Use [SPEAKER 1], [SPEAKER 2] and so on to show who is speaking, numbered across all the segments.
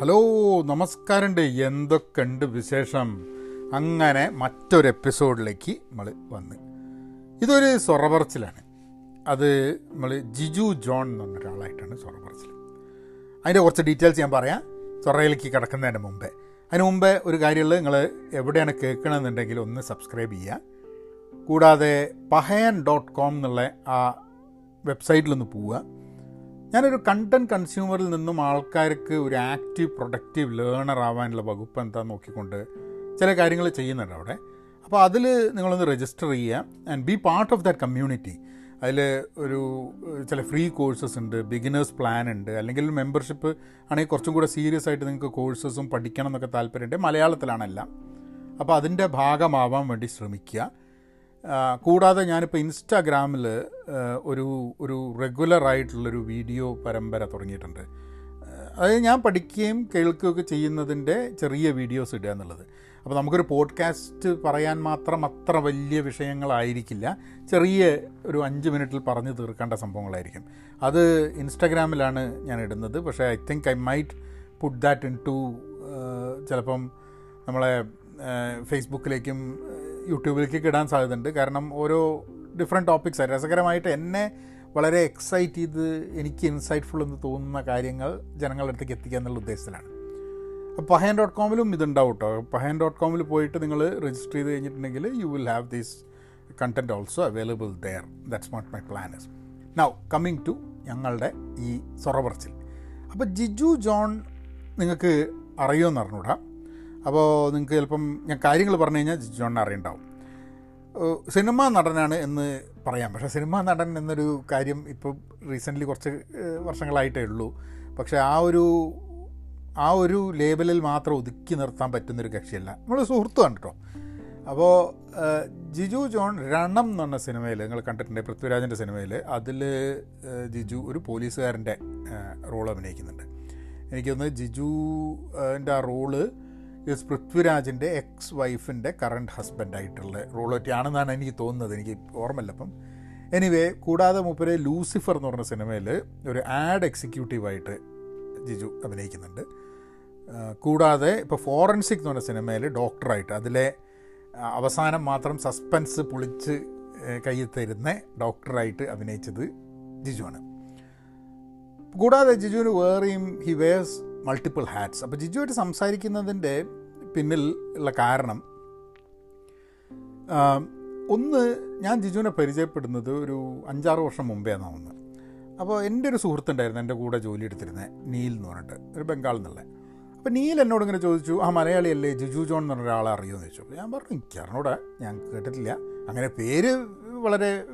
[SPEAKER 1] Hello നമസ്കാരമുണ്ട്. എന്തൊക്കെയുണ്ട് വിശേഷം? അങ്ങനെ മറ്റൊരു എപ്പിസോഡിലേക്ക് നമ്മൾ വന്ന്. ഇതൊരു സൊറപറച്ചിലാണ് അത് നമ്മൾ ജിജു ജോൺ എന്ന് പറഞ്ഞ ഒരാളായിട്ടാണ് സൊറപറച്ചിൽ അതിന്റെ കുറച്ച് ഡീറ്റെയിൽസ് ഞാൻ പറയാം. സൊറയിലേക്ക് കിടക്കുന്നതിന് മുമ്പേ. അതിന് മുമ്പേ ഒരു കാര്യമുള്ളത് നിങ്ങൾ എവിടെയാണ് കേൾക്കണമെന്നുണ്ടെങ്കിൽ ഒന്ന് സബ്സ്ക്രൈബ് ചെയ്യുക. കൂടാതെ പഹയൻ ഡോട്ട് കോം എന്നുള്ള ആ വെബ്സൈറ്റിലൊന്ന് പോവുക. ഞാനൊരു കണ്ടന്റ് കൺസ്യൂമറിൽ നിന്നും ആൾക്കാർക്ക് ഒരു ആക്റ്റീവ് പ്രൊഡക്റ്റീവ് ലേണർ ആവാനുള്ള വകുപ്പ് എന്താ നോക്കിക്കൊണ്ട് ചില കാര്യങ്ങൾ ചെയ്യുന്നുണ്ട് അവിടെ. അപ്പോൾ അതിൽ നിങ്ങളൊന്ന് രജിസ്റ്റർ ചെയ്യുക and be part of that community അതിൽ ഒരു ചില ഫ്രീ കോഴ്സസ് ഉണ്ട് ബിഗിനേഴ്സ് പ്ലാൻ ഉണ്ട് അല്ലെങ്കിൽ മെമ്പർഷിപ്പ് ആണെങ്കിൽ കുറച്ചും കൂടെ സീരിയസ് ആയിട്ട് നിങ്ങൾക്ക് കോഴ്സസും പഠിക്കണം എന്നൊക്കെ താല്പര്യമുണ്ട്. മലയാളത്തിലാണെല്ലാം. അപ്പോൾ അതിന്റെ ഭാഗമാവാൻ വേണ്ടി ശ്രമിക്കുക. കൂടാതെ ഞാനിപ്പോൾ ഇൻസ്റ്റാഗ്രാമിൽ ഒരു ഒരു റെഗുലറായിട്ടുള്ളൊരു വീഡിയോ പരമ്പര തുടങ്ങിയിട്ടുണ്ട്. അതായത് ഞാൻ പഠിക്കുകയും കേൾക്കുകയൊക്കെ ചെയ്യുന്നതിന്റെ ചെറിയ വീഡിയോസ് ഇടുക എന്നുള്ളത്. അപ്പോൾ നമുക്കൊരു പോഡ്കാസ്റ്റ് പറയാൻ മാത്രം അത്ര വലിയ വിഷയങ്ങളായിരിക്കില്ല. ചെറിയ ഒരു അഞ്ച് മിനിറ്റിൽ പറഞ്ഞു തീർക്കേണ്ട സംഭവങ്ങളായിരിക്കും. അത് ഇൻസ്റ്റാഗ്രാമിലാണ് ഞാൻ ഇടുന്നത്. പക്ഷേ I think I might put that into ചിലപ്പം നമ്മളെ ഫേസ്ബുക്കിലേക്കും യൂട്യൂബിലേക്കൊക്കെ ഇടാൻ സാധ്യതയുണ്ട്. കാരണം ഓരോ ഡിഫറെന്റ് ടോപ്പിക്സ് ആയി. രസകരമായിട്ട് എന്നെ വളരെ എക്സൈറ്റ് ചെയ്ത് എനിക്ക് ഇൻസൈറ്റ്ഫുൾ എന്ന് തോന്നുന്ന കാര്യങ്ങൾ ജനങ്ങളുടെ അടുത്തേക്ക് എത്തിക്കുക എന്നുള്ള ഉദ്ദേശത്തിലാണ്. അപ്പോൾ പഹയൻ ഡോട്ട് കോമിലും ഇതുണ്ടാവും കേട്ടോ പഹയൻ ഡോട്ട് കോമിൽ പോയിട്ട് നിങ്ങൾ രജിസ്റ്റർ ചെയ്ത് കഴിഞ്ഞിട്ടുണ്ടെങ്കിൽ you will have these content also available there that's not my plan is now coming to ഞങ്ങളുടെ ഈ സൊറപറച്ചിൽ അപ്പോൾ ജിജു ജോൺ നിങ്ങൾക്ക് അറിയുമെന്ന് അറിഞ്ഞൂടാ അപ്പോൾ നിങ്ങൾക്ക് ചിലപ്പം ഞാൻ കാര്യങ്ങൾ പറഞ്ഞു കഴിഞ്ഞാൽ ജോണിനെ അറിയണ്ടാവും. സിനിമാ നടനാണ് എന്ന് പറയാം. പക്ഷേ സിനിമാ നടൻ എന്നൊരു കാര്യം ഇപ്പോൾ റീസെന്റ്ലി കുറച്ച് വർഷങ്ങളായിട്ടേ ഉള്ളൂ. പക്ഷേ ആ ഒരു ആ ഒരു ലേബലിൽ മാത്രം ഒതുക്കി നിർത്താൻ പറ്റുന്നൊരു കക്ഷിയല്ല. നമ്മൾ സുഹൃത്തുമാണ് കേട്ടോ. അപ്പോൾ ജിജു ജോൺ രണം എന്ന് പറഞ്ഞ സിനിമയിൽ നിങ്ങൾ കണ്ടിട്ടുണ്ട് പൃഥ്വിരാജിന്റെ സിനിമയിൽ അതിൽ ജിജു ഒരു പോലീസുകാരന്റെ റോൾ അഭിനയിക്കുന്നുണ്ട്. എനിക്ക് ജിജുവിന്റെ ആ റോൾ ഇസ് പൃഥ്വിരാജിന്റെ എക്സ് വൈഫിന്റെ കറണ്ട് ഹസ്ബൻഡായിട്ടുള്ള റോളൊക്കെയാണെന്നാണ് എനിക്ക് തോന്നുന്നത്. എനിക്ക് ഓർമ്മയില്ല അപ്പം. എനിവേ കൂടാതെ മൂപ്പര് ലൂസിഫർ എന്ന് പറഞ്ഞ സിനിമയിൽ ഒരു ആഡ് എക്സിക്യൂട്ടീവായിട്ട് ജിജു അഭിനയിക്കുന്നുണ്ട്. കൂടാതെ ഇപ്പോൾ ഫോറൻസിക് എന്ന് പറഞ്ഞ സിനിമയിൽ ഡോക്ടറായിട്ട് അതിലെ അവസാനം മാത്രം സസ്പെൻസ് പൊളിച്ച് കയ്യിൽ തരുന്ന ഡോക്ടറായിട്ട് അഭിനയിച്ചത് ആണ് കൂടാതെ ജിജുവിന് വേറെയും ഹി വേഴ്സ് മൾട്ടിപ്പിൾ ഹാറ്റ്സ് അപ്പോൾ ജിജുവായിട്ട് സംസാരിക്കുന്നതിന്റെ പിന്നിൽ ഉള്ള കാരണം ഒന്ന് ഞാൻ ജിജുവിനെ പരിചയപ്പെടുന്നത് ഒരു അഞ്ചാറ് വർഷം മുമ്പേ എന്നാവുന്നത് അപ്പോൾ എന്റെ ഒരു സുഹൃത്തുണ്ടായിരുന്നു എന്റെ കൂടെ ജോലി എടുത്തിരുന്നത് നീൽ എന്ന് പറഞ്ഞിട്ട് ഒരു ബംഗാളിൽ നിന്നുള്ള അപ്പോൾ നീൽ എന്നോട് ഇങ്ങനെ ചോദിച്ചു ആ മലയാളിയല്ലേ ജിജു ജോൺ എന്ന് പറഞ്ഞ ഒരാളെ അറിയുമെന്ന് ചോദിച്ചു. ഞാൻ പറഞ്ഞു എനിക്ക് അറിഞ്ഞൂടെ ഞാൻ കേട്ടിട്ടില്ല. അങ്ങനെ പേര് വളരെ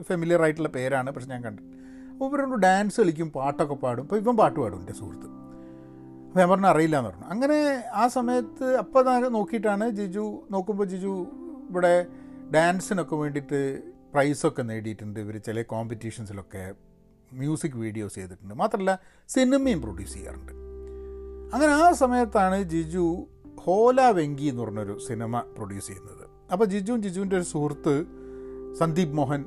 [SPEAKER 1] ഫെമിലിയർ ആയിട്ടുള്ള പേരാണ് പക്ഷെ ഞാൻ കണ്ടിട്ട് അപ്പോൾ ഇവരോട് ഡാൻസ് കളിക്കും പാട്ടൊക്കെ പാടും. ഇപ്പോൾ ഇവൻ പാട്ട് പാടും എന്റെ സുഹൃത്ത്. ഞാൻ പറഞ്ഞു അറിയില്ല എന്ന് പറഞ്ഞു. അങ്ങനെ ആ സമയത്ത് അപ്പോൾ ഞാൻ നോക്കിയിട്ടാണ് ജിജു നോക്കുമ്പോൾ ജിജു ഇവിടെ ഡാൻസിനൊക്കെ വേണ്ടിയിട്ട് പ്രൈസൊക്കെ നേടിയിട്ടുണ്ട്. ഇവർ ചില കോമ്പറ്റീഷൻസിലൊക്കെ മ്യൂസിക് വീഡിയോസ് ചെയ്തിട്ടുണ്ട്. മാത്രമല്ല സിനിമയും പ്രൊഡ്യൂസ് ചെയ്യാറുണ്ട്. അങ്ങനെ ആ സമയത്താണ് ജിജു ഹോല വെങ്കി എന്ന് പറഞ്ഞൊരു സിനിമ പ്രൊഡ്യൂസ് ചെയ്യുന്നത്. അപ്പോൾ ജിജുവും ജിജുവിന്റെ ഒരു സുഹൃത്ത് സന്ദീപ് മോഹൻ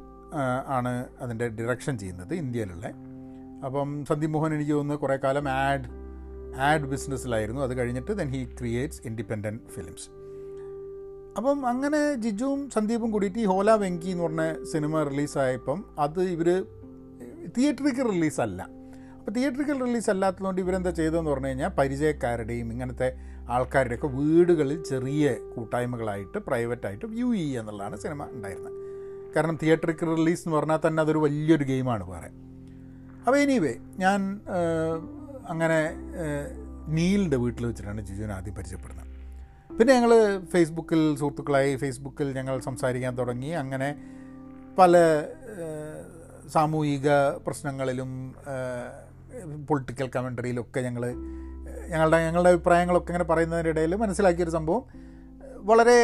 [SPEAKER 1] ആണ് അതിന്റെ ഡിറക്ഷൻ ചെയ്യുന്നത് ഇന്ത്യയിലുള്ള. അപ്പം സന്ദീപ് മോഹൻ എനിക്ക് തോന്നുന്നു കുറേ കാലം ആഡ് ആഡ് ബിസിനസ്സിലായിരുന്നു. അത് കഴിഞ്ഞിട്ട് then he creates independent films അപ്പം അങ്ങനെ ജിജുവും സന്ദീപും കൂടിയിട്ട് ഈ ഹോല വെങ്കി എന്ന് പറഞ്ഞ സിനിമ റിലീസായപ്പം അത് ഇവർ തിയേറ്ററിക്കൽ റിലീസല്ല. അപ്പോൾ തിയേറ്ററിക്കൽ റിലീസ് അല്ലാത്തതുകൊണ്ട് ഇവരെന്താ ചെയ്തതെന്ന് പറഞ്ഞു കഴിഞ്ഞാൽ പരിചയക്കാരുടെയും ഇങ്ങനത്തെ ആൾക്കാരുടെയൊക്കെ വീടുകളിൽ ചെറിയ കൂട്ടായ്മകളായിട്ട് പ്രൈവറ്റായിട്ട് വ്യൂ ചെയ്യുക എന്നുള്ളതാണ് സിനിമ ഉണ്ടായിരുന്നത്. കാരണം തിയേറ്ററിക്കൽ റിലീസ് എന്ന് പറഞ്ഞാൽ തന്നെ അതൊരു വലിയൊരു ഗെയിമാണ് വേറെ. അപ്പോൾ എനിവേ ഞാൻ അങ്ങനെ നീലിന്റെ വീട്ടിൽ വെച്ചിട്ടാണ് ജിജുവിനെ ആദ്യം പരിചയപ്പെടുന്നത്. പിന്നെ ഞങ്ങൾ ഫേസ്ബുക്കിൽ സുഹൃത്തുക്കളായി ഫേസ്ബുക്കിൽ ഞങ്ങൾ സംസാരിക്കാൻ തുടങ്ങി. അങ്ങനെ പല സാമൂഹിക പ്രശ്നങ്ങളിലും പൊളിറ്റിക്കൽ കമൻട്രിയിലൊക്കെ ഞങ്ങൾ ഞങ്ങളുടെ ഞങ്ങളുടെ അഭിപ്രായങ്ങളൊക്കെ ഇങ്ങനെ പറയുന്നതിനിടയിൽ മനസ്സിലാക്കിയൊരു സംഭവം. വളരെ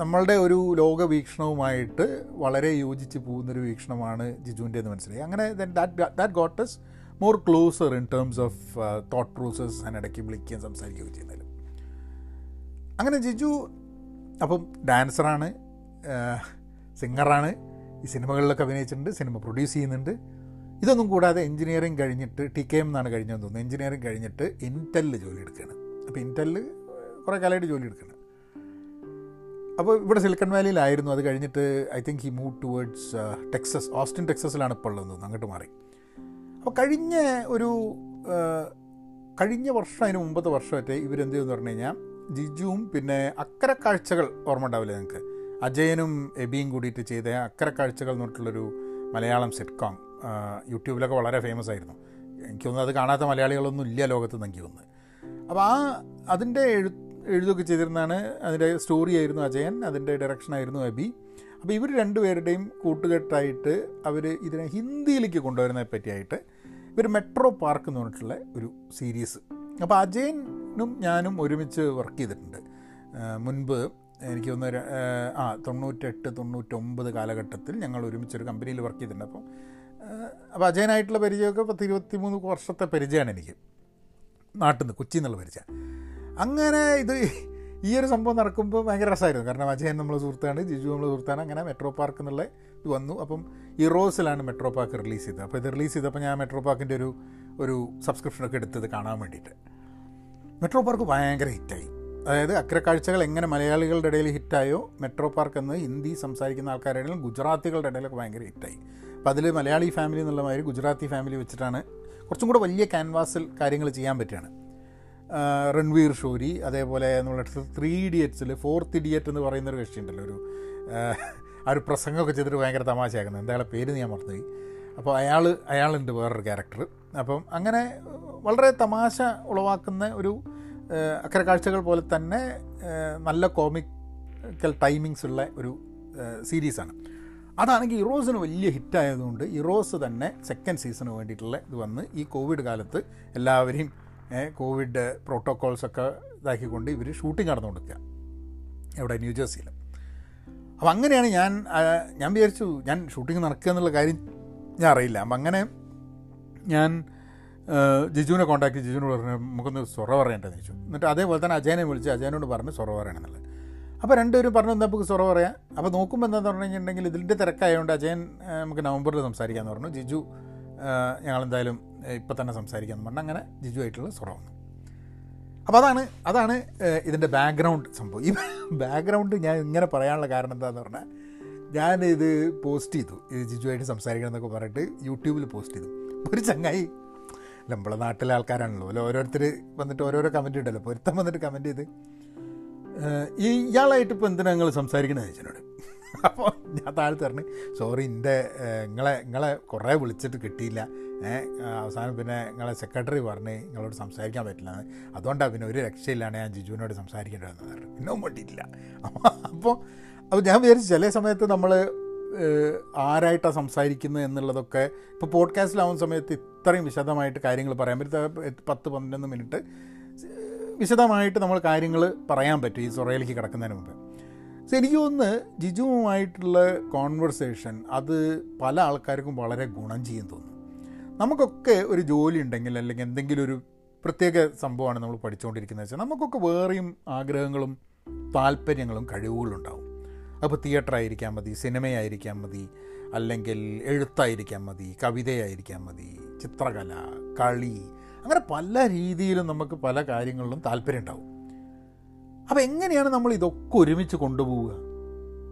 [SPEAKER 1] നമ്മളുടെ ഒരു ലോകവീക്ഷണവുമായിട്ട് വളരെ യോജിച്ച് പോകുന്നൊരു വീക്ഷണമാണ് ജിജുവിന്റെ എന്ന് മനസ്സിലായി. അങ്ങനെ that got us more closer in terms of thought process ഞാൻ ഇടയ്ക്ക് വിളിക്കുകയും സംസാരിക്കുകയും ചെയ്യുന്നതിൽ. അങ്ങനെ ജിജു അപ്പം ഡാൻസറാണ് സിംഗറാണ് ഈ സിനിമകളിലൊക്കെ അഭിനയിച്ചിട്ടുണ്ട് സിനിമ പ്രൊഡ്യൂസ് ചെയ്യുന്നുണ്ട്. ഇതൊന്നും കൂടാതെ എഞ്ചിനീയറിംഗ് കഴിഞ്ഞിട്ട് ടി കെ എം എന്നാണ് കഴിഞ്ഞതെന്ന് തോന്നുന്നു. എഞ്ചിനീയറിംഗ് കഴിഞ്ഞിട്ട് ഇന്റലിൽ ജോലി എടുക്കുകയാണ്. അപ്പോൾ ഇന്റലിൽ കുറേ കാലമായിട്ട് ജോലി എടുക്കുകയാണ്. അപ്പോൾ ഇവിടെ സിലിക്കൺ വാലിയിലായിരുന്നു അത് കഴിഞ്ഞിട്ട് I think he move towards Texas Austin ടെക്സസിലാണ് ഇപ്പോൾ ഉള്ളത് അങ്ങോട്ട് മാറി. അപ്പോൾ കഴിഞ്ഞ ഒരു കഴിഞ്ഞ വർഷം അതിന് മുമ്പത്തെ വർഷമായിട്ട് ഇവരെന്ത് ചെയ്യുമെന്ന് പറഞ്ഞു കഴിഞ്ഞാൽ ജിജുവും പിന്നെ അക്കരക്കാഴ്ചകൾ ഓർമ്മ ഉണ്ടാവില്ലേ നിങ്ങൾക്ക്? അജയനും എബിയും കൂടിയിട്ട് ചെയ്ത അക്കരക്കാഴ്ചകൾ എന്നിട്ടുള്ളൊരു എന്ന് പറഞ്ഞിട്ടുള്ളൊരു മലയാളം സിറ്റ്കോം യൂട്യൂബിലൊക്കെ വളരെ ഫേമസ് ആയിരുന്നു. എനിക്ക് തോന്നുന്നു അത് കാണാത്ത മലയാളികളൊന്നും ഇല്ല ലോകത്ത് നിന്ന് എനിക്ക് തോന്നുന്നു. അപ്പോൾ ആ അതിന്റെ എഴു എഴുതൊക്കെ ചെയ്തിരുന്നാണ് അതിന്റെ സ്റ്റോറി ആയിരുന്നു അജയൻ അതിന്റെ ഡയറക്ഷനായിരുന്നു അബി അപ്പോൾ ഇവർ രണ്ടുപേരുടെയും കൂട്ടുകെട്ടായിട്ട് അവർ ഇതിനെ ഹിന്ദിയിലേക്ക് കൊണ്ടുവരുന്നതിനെ പറ്റിയായിട്ട് ഇവർ മെട്രോ പാർക്ക് എന്ന് പറഞ്ഞിട്ടുള്ള ഒരു സീരീസ്. അപ്പോൾ അജയനും ഞാനും ഒരുമിച്ച് വർക്ക് ചെയ്തിട്ടുണ്ട്. മുൻപ് എനിക്ക് ഒന്ന് ആ തൊണ്ണൂറ്റെട്ട് തൊണ്ണൂറ്റൊമ്പത് കാലഘട്ടത്തിൽ ഞങ്ങൾ ഒരുമിച്ചൊരു കമ്പനിയിൽ വർക്ക് ചെയ്തിട്ടുണ്ട്. അപ്പം അപ്പോൾ അജയനായിട്ടുള്ള പരിചയമൊക്കെ പത്ത് ഇരുപത്തി മൂന്ന് വർഷത്തെ പരിചയമാണ് എനിക്ക്. നാട്ടിൽ നിന്ന് കൊച്ചിയിൽ നിന്നുള്ള പരിചയം. അങ്ങനെ ഇത് ഈ ഒരു സംഭവം നടക്കുമ്പോൾ ഭയങ്കര രസമായിരുന്നു. കാരണം അജയൻ നമ്മൾ സുഹൃത്താണ് ജിജു നമ്മൾ സുഹൃത്താണ്. അങ്ങനെ മെട്രോ പാർക്ക് എന്നുള്ള ഇത് വന്നു. അപ്പം ഇറോസിലാണ് മെട്രോ പാർക്ക് റിലീസ് ചെയ്തത്. അപ്പോൾ ഇത് റിലീസ് ചെയ്തപ്പോൾ ഞാൻ മെട്രോ പാർക്കിന്റെ ഒരു ഒരു സബ്സ്ക്രിപ്ഷനൊക്കെ എടുത്തത് കാണാൻ വേണ്ടിയിട്ട്. മെട്രോ പാർക്ക് ഭയങ്കര ഹിറ്റായി അതായത് അഗ്രക്കാഴ്ചകൾ എങ്ങനെ മലയാളികളുടെ ഇടയിൽ ഹിറ്റായോ മെട്രോ പാർക്ക് എന്ന് ഹിന്ദി സംസാരിക്കുന്ന ആൾക്കാരുടെ ഗുജറാത്തികളുടെ ഇടയിലൊക്കെ ഭയങ്കര ഹിറ്റായി അപ്പോൾ അതിൽ മലയാളി ഫാമിലി എന്നുള്ള മാതിരി ഗുജറാത്തി ഫാമിലി വെച്ചിട്ടാണ് കുറച്ചും കൂടെ വലിയ ക്യാൻവാസിൽ കാര്യങ്ങൾ ചെയ്യാൻ പറ്റുകയാണ്. രൺവീർ ഷോരി അതേപോലെ നമ്മുടെ ത്രീ ഇഡിയറ്റ്സിൽ ഫോർത്ത് ഇഡിയറ്റ് എന്ന് പറയുന്ന ഒരു കക്ഷിയുണ്ടല്ലോ ഒരു ആ, ഒരു പ്രസംഗമൊക്കെ ചെയ്തിട്ട് ഭയങ്കര തമാശയാക്കുന്നത് എന്തായാലും പേര് ഞാൻ മറന്നുപോയി. അപ്പോൾ അയാൾ അയാളുണ്ട് വേറൊരു ക്യാരക്ടർ അപ്പം അങ്ങനെ വളരെ തമാശ ഉളവാക്കുന്ന ഒരു അക്കര കാഴ്ചകൾ പോലെ തന്നെ നല്ല കോമിക്കൽ ടൈമിങ്സ് ഉള്ള ഒരു സീരീസാണ് അതാണെങ്കിൽ ഇറോസിന് വലിയ ഹിറ്റായതുകൊണ്ട് ഇറോസ് തന്നെ സെക്കൻഡ് സീസണ് വേണ്ടിയിട്ടുള്ള ഇത് വന്ന് ഈ കോവിഡ് കാലത്ത് എല്ലാവരെയും കോവിഡ് പ്രോട്ടോക്കോൾസൊക്കെ ഇതാക്കിക്കൊണ്ട് ഇവർ ഷൂട്ടിംഗ് നടന്നുകൊണ്ടിരിക്കുക എവിടെ? ന്യൂജേഴ്സിയിൽ അപ്പം അങ്ങനെയാണ് ഞാൻ ഞാൻ വിചാരിച്ചു ഞാൻ ഷൂട്ടിംഗ് നടക്കുക എന്നുള്ള കാര്യം ഞാൻ അറിയില്ല. അപ്പം അങ്ങനെ ഞാൻ ജിജുവിനെ കോൺടാക്ട് ജിജുവിനോട് പറഞ്ഞു നമുക്കൊന്ന് സൊറ പറയേണ്ടതെന്ന് ചോദിച്ചു. എന്നിട്ട് അതേപോലെ തന്നെ അജയനെ വിളിച്ച് അജയനോട് പറഞ്ഞ് സൊറ പറയണമെന്നുള്ളത് അപ്പോൾ രണ്ടുപേരും പറഞ്ഞു നമുക്ക് സൊറ പറയാം. അപ്പോൾ നോക്കുമ്പോൾ എന്താണെന്ന് പറഞ്ഞു കഴിഞ്ഞിട്ടുണ്ടെങ്കിൽ ഇതിന്റെ തിരക്കായതുകൊണ്ട് അജയൻ നമുക്ക് നവംബറിൽ സംസാരിക്കാമെന്ന് പറഞ്ഞു. ജിജു ഞങ്ങളെന്തായാലും ഇപ്പം തന്നെ സംസാരിക്കാമെന്ന് പറഞ്ഞാൽ അങ്ങനെ ജിജു ആയിട്ടുള്ള സൊറ അപ്പോൾ അതാണ് അതാണ് ഇതിന്റെ ബാക്ക്ഗ്രൗണ്ട് സംഭവം. ഈ ബാക്ക്ഗ്രൗണ്ട് ഞാൻ ഇങ്ങനെ പറയാനുള്ള കാരണം എന്താണെന്ന് പറഞ്ഞാൽ ഇത് പോസ്റ്റ് ചെയ്തു. ഇത് ജിജുവായിട്ട് സംസാരിക്കണം എന്നൊക്കെ പറഞ്ഞിട്ട് യൂട്യൂബിൽ പോസ്റ്റ് ചെയ്തു. ഒരു ചങ്ങായി നമ്മളെ നാട്ടിലെ ആൾക്കാരാണല്ലോ. അല്ല ഓരോരുത്തർ വന്നിട്ട് ഓരോരോ കമന്റ് ഇടല്ലോ. പൊരുത്തം വന്നിട്ട് കമന്റ് ചെയ്ത് ഈ ഇയാളായിട്ട് ഇപ്പോൾ എന്തിനാ നിങ്ങൾ സംസാരിക്കണമെന്ന് ചോദിച്ചോട് അപ്പോൾ ഞാൻ താഴെ പറഞ്ഞു സോറി എന്റെ നിങ്ങളെ നിങ്ങളെ കുറേ വിളിച്ചിട്ട് കിട്ടിയില്ല. അവസാനം പിന്നെ നിങ്ങളെ സെക്രട്ടറി പറഞ്ഞ് നിങ്ങളോട് സംസാരിക്കാൻ പറ്റില്ല. അതുകൊണ്ടാണ് പിന്നെ ഒരു രക്ഷയില്ലാണ് ഞാൻ ജിജുവിനോട് സംസാരിക്കേണ്ടി വന്നത് പറഞ്ഞു. പിന്നെ വേണ്ടിയിട്ടില്ല അപ്പോൾ അപ്പോൾ ഞാൻ വിചാരിച്ചു ചില സമയത്ത് നമ്മൾ ആരായിട്ടാണ് സംസാരിക്കുന്നത് എന്നുള്ളതൊക്കെ ഇപ്പോൾ പോഡ്കാസ്റ്റിലാവുന്ന സമയത്ത് ഇത്രയും വിശദമായിട്ട് കാര്യങ്ങൾ പറയാൻ പറ്റും. പത്ത് പന്ത്രണ്ട് മിനിറ്റ് വിശദമായിട്ട് നമ്മൾ കാര്യങ്ങൾ പറയാൻ പറ്റും ഈ സൊറയിലേക്ക് കിടക്കുന്നതിന് മുമ്പ്. എനിക്ക് തോന്നുന്നു ജിജുവുമായിട്ടുള്ള കോൺവെർസേഷൻ അത് പല ആൾക്കാർക്കും വളരെ ഗുണം ചെയ്യും തോന്നും നമുക്കൊക്കെ ഒരു ജോലി ഉണ്ടെങ്കിൽ അല്ലെങ്കിൽ എന്തെങ്കിലും ഒരു പ്രത്യേക സംഭവമാണ് നമ്മൾ പഠിച്ചുകൊണ്ടിരിക്കുന്നത് വെച്ചാൽ നമുക്കൊക്കെ വേറെയും ആഗ്രഹങ്ങളും താല്പര്യങ്ങളും കഴിവുകളും ഉണ്ടാവും അപ്പോൾ തിയേറ്റർ ആയിരിക്കാൻ മതി സിനിമയായിരിക്കാൻ മതി അല്ലെങ്കിൽ എഴുത്തായിരിക്കാൻ മതി കവിതയായിരിക്കാൻ മതി ചിത്രകല കളി അങ്ങനെ പല രീതിയിലും നമുക്ക് പല കാര്യങ്ങളിലും താല്പര്യം ഉണ്ടാവും അപ്പോൾ എങ്ങനെയാണ് നമ്മൾ ഇതൊക്കെ ഒരുമിച്ച് കൊണ്ടുപോവുക?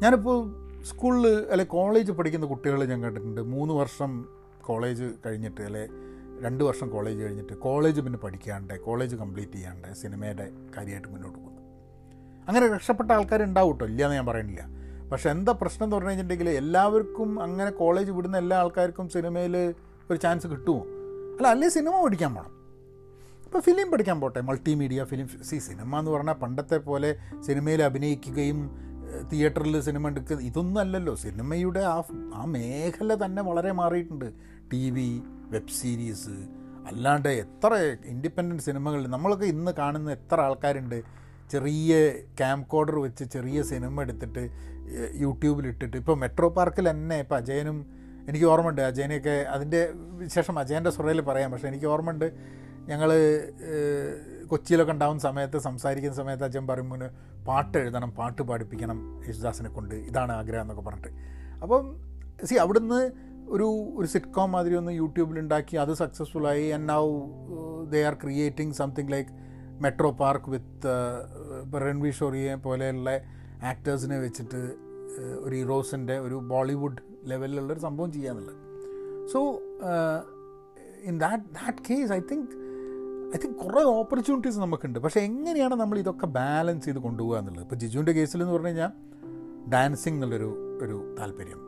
[SPEAKER 1] ഞാനിപ്പോൾ സ്കൂളിൽ അല്ലെ കോളേജ് പഠിക്കുന്ന കുട്ടികൾ ഞാൻ കണ്ടിട്ടുണ്ട് മൂന്ന് വർഷം കോളേജ് കഴിഞ്ഞിട്ട് അല്ലെ രണ്ട് വർഷം കോളേജ് കഴിഞ്ഞിട്ട് കോളേജ് പിന്നെ പഠിക്കാണ്ട് കോളേജ് കംപ്ലീറ്റ് ചെയ്യാണ്ട് സിനിമയുടെ കാര്യമായിട്ട് മുന്നോട്ട് പോകുന്നു. അങ്ങനെ രക്ഷപ്പെട്ട ആൾക്കാരുണ്ടാവും കേട്ടോ ഇല്ലയെന്ന് ഞാൻ പറയുന്നില്ല. പക്ഷെ എന്താ പ്രശ്നം എന്ന് പറഞ്ഞു കഴിഞ്ഞിട്ടുണ്ടെങ്കിൽ എല്ലാവർക്കും അങ്ങനെ കോളേജ് വിടുന്ന എല്ലാ ആൾക്കാർക്കും സിനിമയിൽ ഒരു ചാൻസ് കിട്ടുമോ? അല്ല അല്ലേ സിനിമ പഠിക്കാൻ പോകണം ഇപ്പോൾ ഫിലിം പഠിക്കാൻ പോട്ടെ മൾട്ടിമീഡിയ ഫിലിം സി സിനിമ എന്ന് പറഞ്ഞാൽ പണ്ടത്തെ പോലെ സിനിമയിൽ അഭിനയിക്കുകയും തിയേറ്ററിൽ സിനിമ എടുക്കുക ഇതൊന്നും അല്ലല്ലോ. സിനിമയുടെ ആ ആ മേഖല തന്നെ വളരെ മാറിയിട്ടുണ്ട്. ടി വി വെബ് സീരീസ് അല്ലാണ്ട് എത്ര ഇൻഡിപെൻഡന്റ് സിനിമകൾ നമ്മളൊക്കെ ഇന്ന് കാണുന്ന എത്ര ആൾക്കാരുണ്ട്. ചെറിയ ക്യാമ്പ് കോഡർ വെച്ച് ചെറിയ സിനിമ എടുത്തിട്ട് യൂട്യൂബിലിട്ടിട്ട് ഇപ്പോൾ മെട്രോ പാർക്കിൽ തന്നെ ഇപ്പോൾ അജയനും എനിക്ക് ഓർമ്മയുണ്ട്. അജയനെയൊക്കെ അതിന്റെ വിശേഷം അജയന്റെ സുറയിൽ പറയാം. പക്ഷേ എനിക്ക് ഓർമ്മയുണ്ട്. ഞങ്ങൾ കൊച്ചിയിലൊക്കെ ഉണ്ടാവുന്ന സമയത്ത് സംസാരിക്കുന്ന സമയത്ത് അച്ഛൻ പറയുമ്പോൾ പാട്ട് എഴുതണം പാട്ട് പാടിപ്പിക്കണം യേശുദാസിനെ കൊണ്ട്. ഇതാണ് ആഗ്രഹം എന്നൊക്കെ പറഞ്ഞിട്ട്. അപ്പം സി അവിടുന്ന് ഒരു ഒരു സിറ്റ്കോം മാതിരി ഒന്ന് യൂട്യൂബിൽ ഉണ്ടാക്കി അത് സക്സസ്ഫുൾ ആയി and now they are creating something like Metro Park with Ranvir ഷോറിയെ പോലെയുള്ള ആക്ടേഴ്സിനെ വെച്ചിട്ട് ഒരു ഹീറോസിന്റെ ഒരു ബോളിവുഡ് ലെവലിലുള്ളൊരു സംഭവം ചെയ്യാന്നുള്ളത്. So in that that case I think I think കുറേ ഓപ്പർച്യൂണിറ്റീസ് നമുക്കുണ്ട്. പക്ഷേ എങ്ങനെയാണ് നമ്മൾ ഇതൊക്കെ ബാലൻസ് ചെയ്ത് കൊണ്ടുപോകുക എന്നുള്ളത്? ഇപ്പോൾ ജിജുവിന്റെ കേസിൽ എന്ന് പറഞ്ഞു കഴിഞ്ഞാൽ ഡാൻസിങ് എന്നുള്ളൊരു ഒരു താല്പര്യം.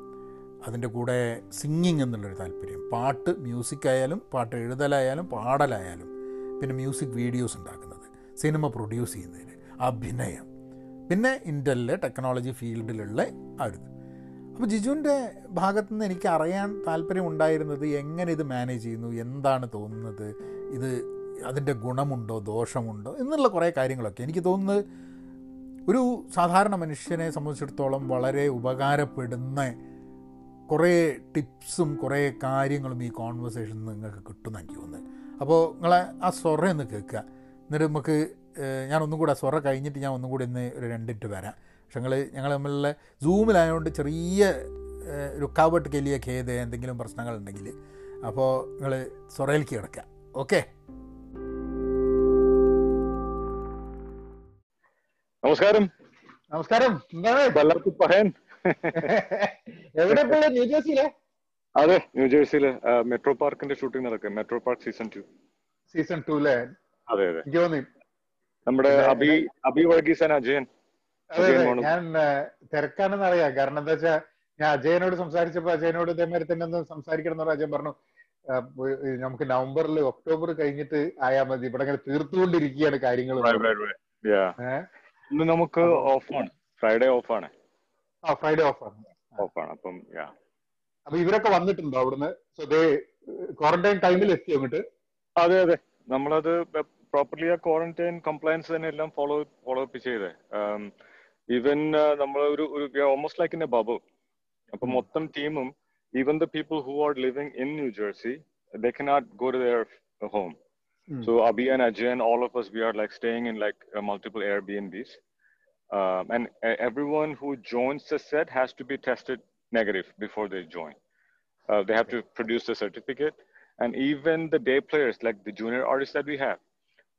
[SPEAKER 1] അതിന്റെ കൂടെ സിംഗിങ് എന്നുള്ളൊരു താല്പര്യം. പാട്ട് മ്യൂസിക് ആയാലും പാട്ട് എഴുതലായാലും പാടലായാലും പിന്നെ മ്യൂസിക് വീഡിയോസ് ഉണ്ടാക്കുന്നത്. സിനിമ പ്രൊഡ്യൂസ് ചെയ്യുന്നതിന് അഭിനയം. പിന്നെ ഇന്റലിലെ ടെക്നോളജി ഫീൽഡിലുള്ള ഒരു അപ്പോൾ ജിജുവിന്റെ ഭാഗത്തു നിന്ന് എനിക്ക് അറിയാൻ താല്പര്യം ഉണ്ടായിരുന്നത് എങ്ങനെ ഇത് മാനേജ് ചെയ്യുന്നു? എന്താണ് തോന്നുന്നത്? ഇത് അതിന്റെ ഗുണമുണ്ടോ ദോഷമുണ്ടോ എന്നുള്ള കുറേ കാര്യങ്ങളൊക്കെ എനിക്ക് തോന്നുന്നത് ഒരു സാധാരണ മനുഷ്യനെ സംബന്ധിച്ചിടത്തോളം വളരെ ഉപകാരപ്പെടുന്ന കുറേ ടിപ്സും കുറേ കാര്യങ്ങളും ഈ കോൺവെർസേഷൻ നിങ്ങൾക്ക് കിട്ടുമെന്ന് എനിക്ക് തോന്നുന്നത്. അപ്പോൾ നിങ്ങളെ ആ സ്വറ ഒന്ന് കേൾക്കുക. എന്നിട്ട് നമുക്ക് ഞാൻ ഒന്നും കൂടെ സ്വറ കഴിഞ്ഞിട്ട് ഞാൻ ഒന്നും കൂടി ഇന്ന് ഒരു രണ്ടിട്ട് വരാം. പക്ഷെ ഞങ്ങൾ ഞങ്ങൾ തമ്മിലുള്ള സൂമിലായതുകൊണ്ട് ചെറിയ ഒരു കവട്ട് കെലിയ ഖേദ എന്തെങ്കിലും പ്രശ്നങ്ങളുണ്ടെങ്കിൽ അപ്പോൾ നിങ്ങൾ സ്വറയിലേക്ക് കിടക്കുക. ഓക്കെ?
[SPEAKER 2] നമസ്കാരം.
[SPEAKER 3] നമസ്കാരം.
[SPEAKER 2] പഹയൻ
[SPEAKER 3] എവിടെ ന്യൂജേഴ്സിയിലെ
[SPEAKER 2] അതെ ന്യൂജേഴ്സിയിലെ മെട്രോ പാർക്കിന്റെ ഷൂട്ടിംഗ് നടക്കും Metro Park season two.
[SPEAKER 3] Season two അല്ലേ
[SPEAKER 2] അതെ അതെ. നമ്മുടെ അബി അബി വർഗീസൻ അജയൻ.
[SPEAKER 3] അതെ. ഞാൻ തിരക്കാണെന്ന് അറിയാം. കാരണം എന്താ വെച്ചാൽ ഞാൻ അജയനോട് സംസാരിച്ചപ്പോ അജയനോട് ഇതേമാതിരി തന്നെ ഒന്ന് സംസാരിക്കണം എന്ന് അജയൻ പറഞ്ഞു. നമുക്ക് നവംബറിൽ ഒക്ടോബർ കഴിഞ്ഞിട്ട് ആയാ മതി. ഇവിടെ അങ്ങനെ തീർത്തുകൊണ്ടിരിക്കുകയാണ് കാര്യങ്ങൾ
[SPEAKER 2] ഇന്ന് നമുക്ക് ആണ്. ഫ്രൈഡേ ഓഫാണ്
[SPEAKER 3] ആ ഫ്രൈഡേ ഓഫ് ആണ്.
[SPEAKER 2] ഓഫ് ആണ്. അപ്പം യാ
[SPEAKER 3] അപ്പൊ ഇവരൊക്കെ വന്നിട്ടുണ്ടോ അവിടുന്ന്? ക്വാറന്റൈൻ ടൈമിൽ എത്തി അങ്ങോട്ട്?
[SPEAKER 2] അതെ അതെ. നമ്മളത് പ്രോപ്പർലി ആ ക്വാറന്റൈൻ കംപ്ലയൻസ് തന്നെ എല്ലാം ഫോളോ ഫോളോ അപ്പ് ചെയ്തേ. ഈവൻ നമ്മൾ ഒരു almost like in a bubble അപ്പൊ മൊത്തം ടീമും even the people who are living in New Jersey they cannot go to their home So Abhi and Ajay and all of us, we are like staying in like uh, multiple Airbnbs. Um, and uh, everyone who joins the set has to be tested negative before they join. Uh, they have to produce the certificate. And even the day players, like the junior artists that we have,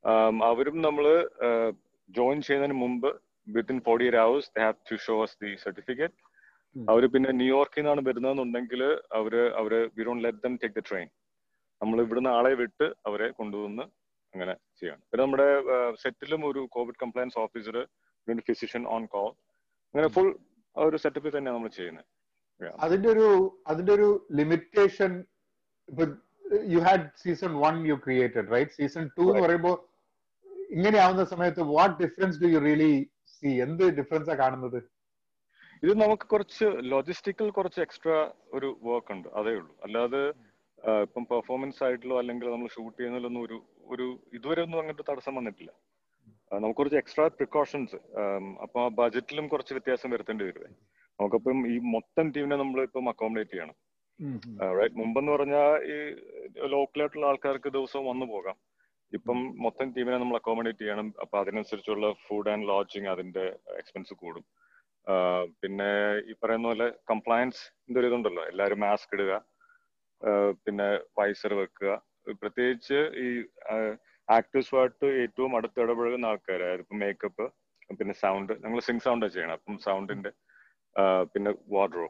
[SPEAKER 2] um, അവരും നമ്മൾ join ചെയ്യുന്നതിന് മുമ്പ് within forty eight hours they have to show us the certificate
[SPEAKER 3] Hmm.
[SPEAKER 2] അവർ പിന്നെ ന്യൂയോർക്കിൽ നിന്നാണ് വരുന്നതെന്നുണ്ടെങ്കിൽ അവര് അവര് we don't let them take the train നമ്മൾ ഇവിടുന്ന് ആളെ വിട്ട് അവരെ കൊണ്ടുവന്ന് അങ്ങനെ ചെയ്യണം. പിന്നെ നമ്മുടെ സെറ്റിലും ഒരു കോവിഡ് കംപ്ലയൻസ് ഓഫീസർ പിന്നെ ഫിസിഷ്യൻ ഓൺ കോൾ അങ്ങനെ ഫുൾ ഒരു സെറ്റപ്പിൽ തന്നെയാണ് നമ്മൾ ചെയ്യുന്നത്
[SPEAKER 3] അതിന്റെ ഒരു അതിന്റെ ഒരു limitation you had season one you created right season two എന്ന്. പറയുമ്പോൾ ഇങ്ങനെയാവുന്ന സമയത്ത് what difference do you really see എന്ത് ഡിഫറൻസാ കാണുന്നത്?
[SPEAKER 2] ഇത് നമുക്ക് കുറച്ച് ലോജിസ്റ്റിക്കൽ കുറച്ച് എക്സ്ട്രാ ഒരു വർക്ക് ഉണ്ട്. അതേ ഉള്ളൂ. അല്ലാതെ ഇപ്പം പെർഫോമൻസ് ആയിട്ടിലോ അല്ലെങ്കിൽ നമ്മൾ ഷൂട്ട് ചെയ്യുന്നതിലൊന്നും ഒരു ഒരു ഇതുവരെ ഒന്നും അങ്ങനത്തെ തടസ്സം വന്നിട്ടില്ല. നമുക്ക് കുറച്ച് എക്സ്ട്രാ പ്രിക്കോഷൻസ് അപ്പൊ ആ ബജറ്റിലും കുറച്ച് വ്യത്യാസം വരുത്തേണ്ടി വരുവേ. നമുക്കപ്പം ഈ മൊത്തം ടീമിനെ നമ്മൾ ഇപ്പം അക്കോമഡേറ്റ് ചെയ്യണം. മുമ്പെന്ന് പറഞ്ഞാൽ ഈ ലോക്കലായിട്ടുള്ള ആൾക്കാർക്ക് ദിവസവും വന്നു പോകാം. ഇപ്പം മൊത്തം ടീമിനെ നമ്മൾ അക്കോമഡേറ്റ് ചെയ്യണം. അപ്പൊ അതിനനുസരിച്ചുള്ള ഫുഡ് ആൻഡ് ലോഡ്ജിങ് അതിന്റെ എക്സ്പെൻസ് കൂടും. പിന്നെ ഈ പറയുന്ന പോലെ കംപ്ലയൻസിന്റെ ഒരു ഇതുണ്ടല്ലോ. എല്ലാവരും മാസ്ക് ഇടുക. പിന്നെ വൈസർ വെക്കുക. പ്രത്യേകിച്ച് ഈ ആക്ടേഴ്സുമായിട്ട് ഏറ്റവും അടുത്ത് ഇടപഴകുന്ന ആൾക്കാരായത് ഇപ്പം മേക്കപ്പ് പിന്നെ സൗണ്ട് ഞങ്ങൾ സിങ് സൗണ്ടാണ് ചെയ്യണം. അപ്പം സൗണ്ടിന്റെ പിന്നെ വാർഡ്രോ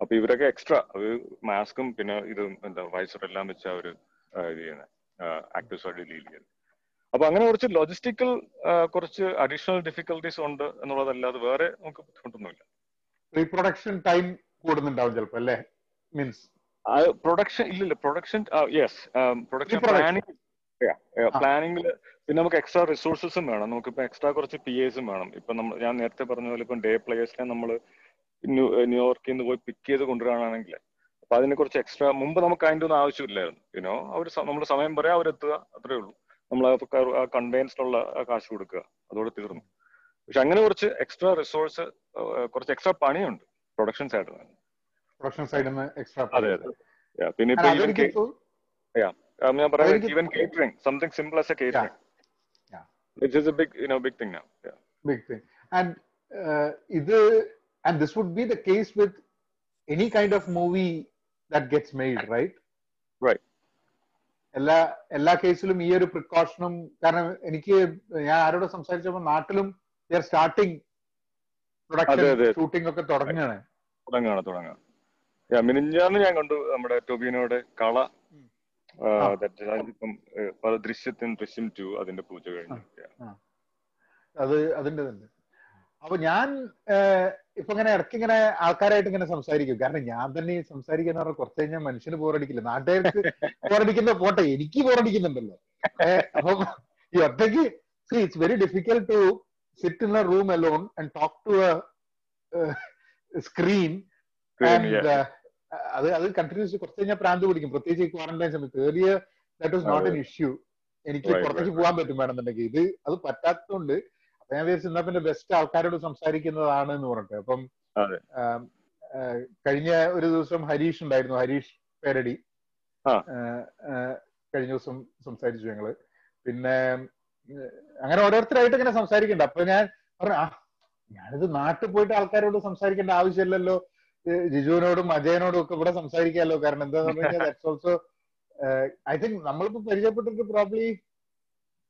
[SPEAKER 2] അപ്പൊ ഇവരൊക്കെ എക്സ്ട്രാ അത് മാസ്കും പിന്നെ ഇത് എന്താ വൈസർ എല്ലാം വെച്ച് അവർ ആ, ഇത് ചെയ്യുന്നത് ആക്ടേഴ്സുമായിട്ട് ഡീൽ ചെയ്യുന്നത് അപ്പൊ അങ്ങനെ കുറച്ച് ലോജിസ്റ്റിക്കൽ കുറച്ച് അഡീഷണൽ ഡിഫിക്കൽട്ടീസ് ഉണ്ട് എന്നുള്ളതല്ലാതെ വേറെ നമുക്ക് ബുദ്ധിമുട്ടൊന്നുമില്ല.
[SPEAKER 3] റീപ്രൊഡക്ഷൻ ടൈം കൂടുന്നുണ്ടാവും ചിലപ്പോ അല്ലേ? മീൻസ്
[SPEAKER 2] പ്രൊഡക്ഷൻ ഇല്ലില്ല പ്രൊഡക്ഷൻ യെസ് പ്രൊഡക്ഷൻ. പ്ലാനിങ് പ്ലാനിങ്ങിൽ പിന്നെ നമുക്ക് എക്സ്ട്രാ റിസോഴ്സസും വേണം. നമുക്ക് ഇപ്പൊ എക്സ്ട്രാ കുറച്ച് പി എസും വേണം. ഇപ്പൊ നമ്മൾ ഞാൻ നേരത്തെ പറഞ്ഞ പോലെ ഇപ്പം ഡേ പ്ലേയേഴ്സിനെ നമ്മൾ ന്യൂയോർക്കിൽ നിന്ന് പോയി പിക്ക് ചെയ്ത് കൊണ്ടുവരാനാണെങ്കിൽ അപ്പൊ അതിനെ കുറച്ച് എക്സ്ട്രാ മുമ്പ് നമുക്ക് അതിന്റെ ഒന്നും ആവശ്യമില്ലായിരുന്നു. യുനോ അവർ നമ്മുടെ സമയം പറയാം അവരെത്തുക അത്രേ ഉള്ളൂ. നമ്മൾ ആ കൺവെയൻസിനുള്ള കാശ് കൊടുക്കുക. അതോടെ തീർന്നു. പക്ഷെ അങ്ങനെ കുറച്ച് എക്സ്ട്രാ റിസോഴ്സ് കുറച്ച് എക്സ്ട്രാ പണിയുണ്ട്. പ്രൊഡക്ഷൻ സൈഡിൽ
[SPEAKER 3] പ്രൊഡക്ഷൻ സൈഡിൽ നിന്ന് എക്സ്ട്രാ
[SPEAKER 2] അതെ അതെ. പിന്നെ ഇപ്പൊ ഈവൻ ഞാൻ പറയാം even catering something simple as a
[SPEAKER 3] catering.
[SPEAKER 2] It is a big you know big thing now
[SPEAKER 3] big thing and ഇത് and this would be the case with any kind kind of movie that gets made right
[SPEAKER 2] Right.
[SPEAKER 3] എല്ലാ എല്ലാ കേസിലും ഈ ഒരു പ്രിക്കോഷനും കാരണം എനിക്ക് ഞാൻ ആരോട് സംസാരിച്ചപ്പോൾ നാട്ടിലും സ്റ്റാർട്ടിങ് പ്രൊഡക്ഷൻ. ഷൂട്ടിംഗ് ഒക്കെ തുടങ്ങുകയാണ്.
[SPEAKER 2] തുടങ്ങുകയാണ് തുടങ്ങാം Yeah, മിനിഞ്ഞാന്ന് ഞാൻ കണ്ടു നമ്മുടെ ടൊബിനോയുടെ കള. പല ദൃശ്യത്തിന് ദൃശ്യം ടു അതിന്റെ പൂജ കഴിഞ്ഞു.
[SPEAKER 3] അത് അതിന്റെ തന്നെ. അപ്പൊ ഞാൻ ഇപ്പൊ ഇങ്ങനെ ഇടയ്ക്ക് ഇങ്ങനെ ആൾക്കാരായിട്ട് ഇങ്ങനെ സംസാരിക്കും. കാരണം ഞാൻ തന്നെ സംസാരിക്കുന്ന പറഞ്ഞാൽ കുറച്ച് കഴിഞ്ഞാൽ മനുഷ്യന് ബോറടിക്കില്ല. നാട്ടുകാർക്ക് ബോറടിക്കുന്ന പോട്ടെ എനിക്ക് ബോറടിക്കുന്നുണ്ടല്ലോ. അപ്പൊ അപ്പം ഈ ഒറ്റയ്ക്ക് see it's very difficult to sit in a room alone and talk to a
[SPEAKER 2] screen Yeah.
[SPEAKER 3] uh, അത് അത് കണ്ടിന്യൂസ് കുറച്ച് കഴിഞ്ഞാൽ പ്രാന്ത് പിടിക്കും. പ്രത്യേകിച്ച് ക്വാറന്റൈൻ സമയത്ത്. ഏറിയ that was not an issue എനിക്ക് പുറത്തേക്ക് പോകാൻ പറ്റും വേണമെന്നുണ്ടെങ്കിൽ. ഇത് അത് പറ്റാത്തതുകൊണ്ട് അപ്പൊ ഞാൻ വിചാരിച്ചു എന്നാ പിന്നെ ബെസ്റ്റ് ആൾക്കാരോട് സംസാരിക്കുന്നതാണ് എന്ന് പറഞ്ഞിട്ട്. അപ്പം കഴിഞ്ഞ ഒരു ദിവസം ഹരീഷ് ഉണ്ടായിരുന്നു. ഹരീഷ് പേരടി. കഴിഞ്ഞ ദിവസം സംസാരിച്ചു ഞങ്ങൾ. പിന്നെ അങ്ങനെ ഓരോരുത്തരായിട്ട് ഇങ്ങനെ സംസാരിക്കണ്ട. അപ്പൊ ഞാൻ പറഞ്ഞു ആ ഞാനിത് നാട്ടിൽ പോയിട്ട് ആൾക്കാരോട് സംസാരിക്കേണ്ട ആവശ്യമില്ലല്ലോ. ജിജുവിനോടും അജയനോടും ഒക്കെ ഇവിടെ സംസാരിക്കാമല്ലോ കാരണം എന്താന്ന് പറഞ്ഞു ദാറ്റ്സ് ഓൾസോ ഐ തിങ്ക് നമ്മളിപ്പോ പരിചയപ്പെട്ടിട്ട് പ്രോബ്ലി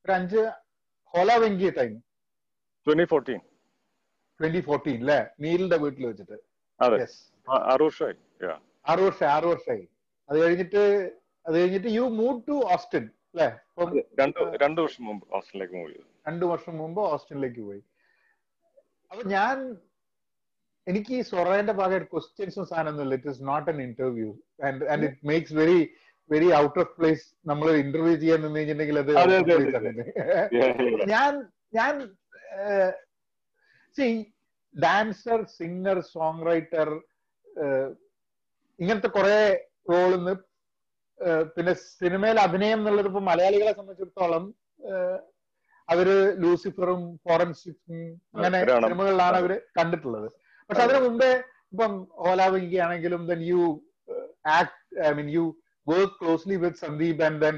[SPEAKER 3] ഒരു അഞ്ച് ഹോല വെങ്കിയ ടൈം
[SPEAKER 2] 2014
[SPEAKER 3] ട്വന്റി ഫോർട്ടീൻ അല്ലെ നീലിന്റെ വീട്ടിൽ വെച്ചിട്ട്.
[SPEAKER 2] ആറ് വർഷമായി.
[SPEAKER 3] ആറു വർഷം ആറു വർഷമായി. അത് കഴിഞ്ഞിട്ട് അത് കഴിഞ്ഞിട്ട് യു മൂവ് ടു ഓസ്റ്റിൻ അല്ലെ
[SPEAKER 2] രണ്ടു വർഷം മുമ്പ് ഹോസ്റ്റലിലേക്ക് മൂവ് ചെയ്തു.
[SPEAKER 3] രണ്ടു വർഷം മുമ്പ് ഓസ്റ്റിനിലേക്ക് പോയി. അപ്പൊ ഞാൻ എനിക്ക് ഈ സൊറേന്റെ ഭാഗമായിട്ട് ക്വസ്റ്റ്യൻസും സാധനമൊന്നുമില്ല it is not an interview and and it makes very very out of place നമ്മൾ ഇന്റർവ്യൂ ചെയ്യാൻ നിന്ന് കഴിഞ്ഞിട്ടുണ്ടെങ്കിൽ അത്. ഞാൻ ഞാൻ see dancer singer song writer ഇങ്ങനത്തെ കുറെ റോളിന്ന് പിന്നെ സിനിമയിൽ അഭിനയം എന്നുള്ളത് ഇപ്പൊ മലയാളികളെ സംബന്ധിച്ചിടത്തോളം അവർ ലൂസിഫറും ഫോറൻസിക്സും അങ്ങനെ. സിനിമകളിലാണ് അവർ കണ്ടിട്ടുള്ളത്. പക്ഷെ അതിനു മുമ്പേ ഇപ്പം ഓലാവെങ്കി ആണെങ്കിലും then you act I mean you work closely with Sandeep and then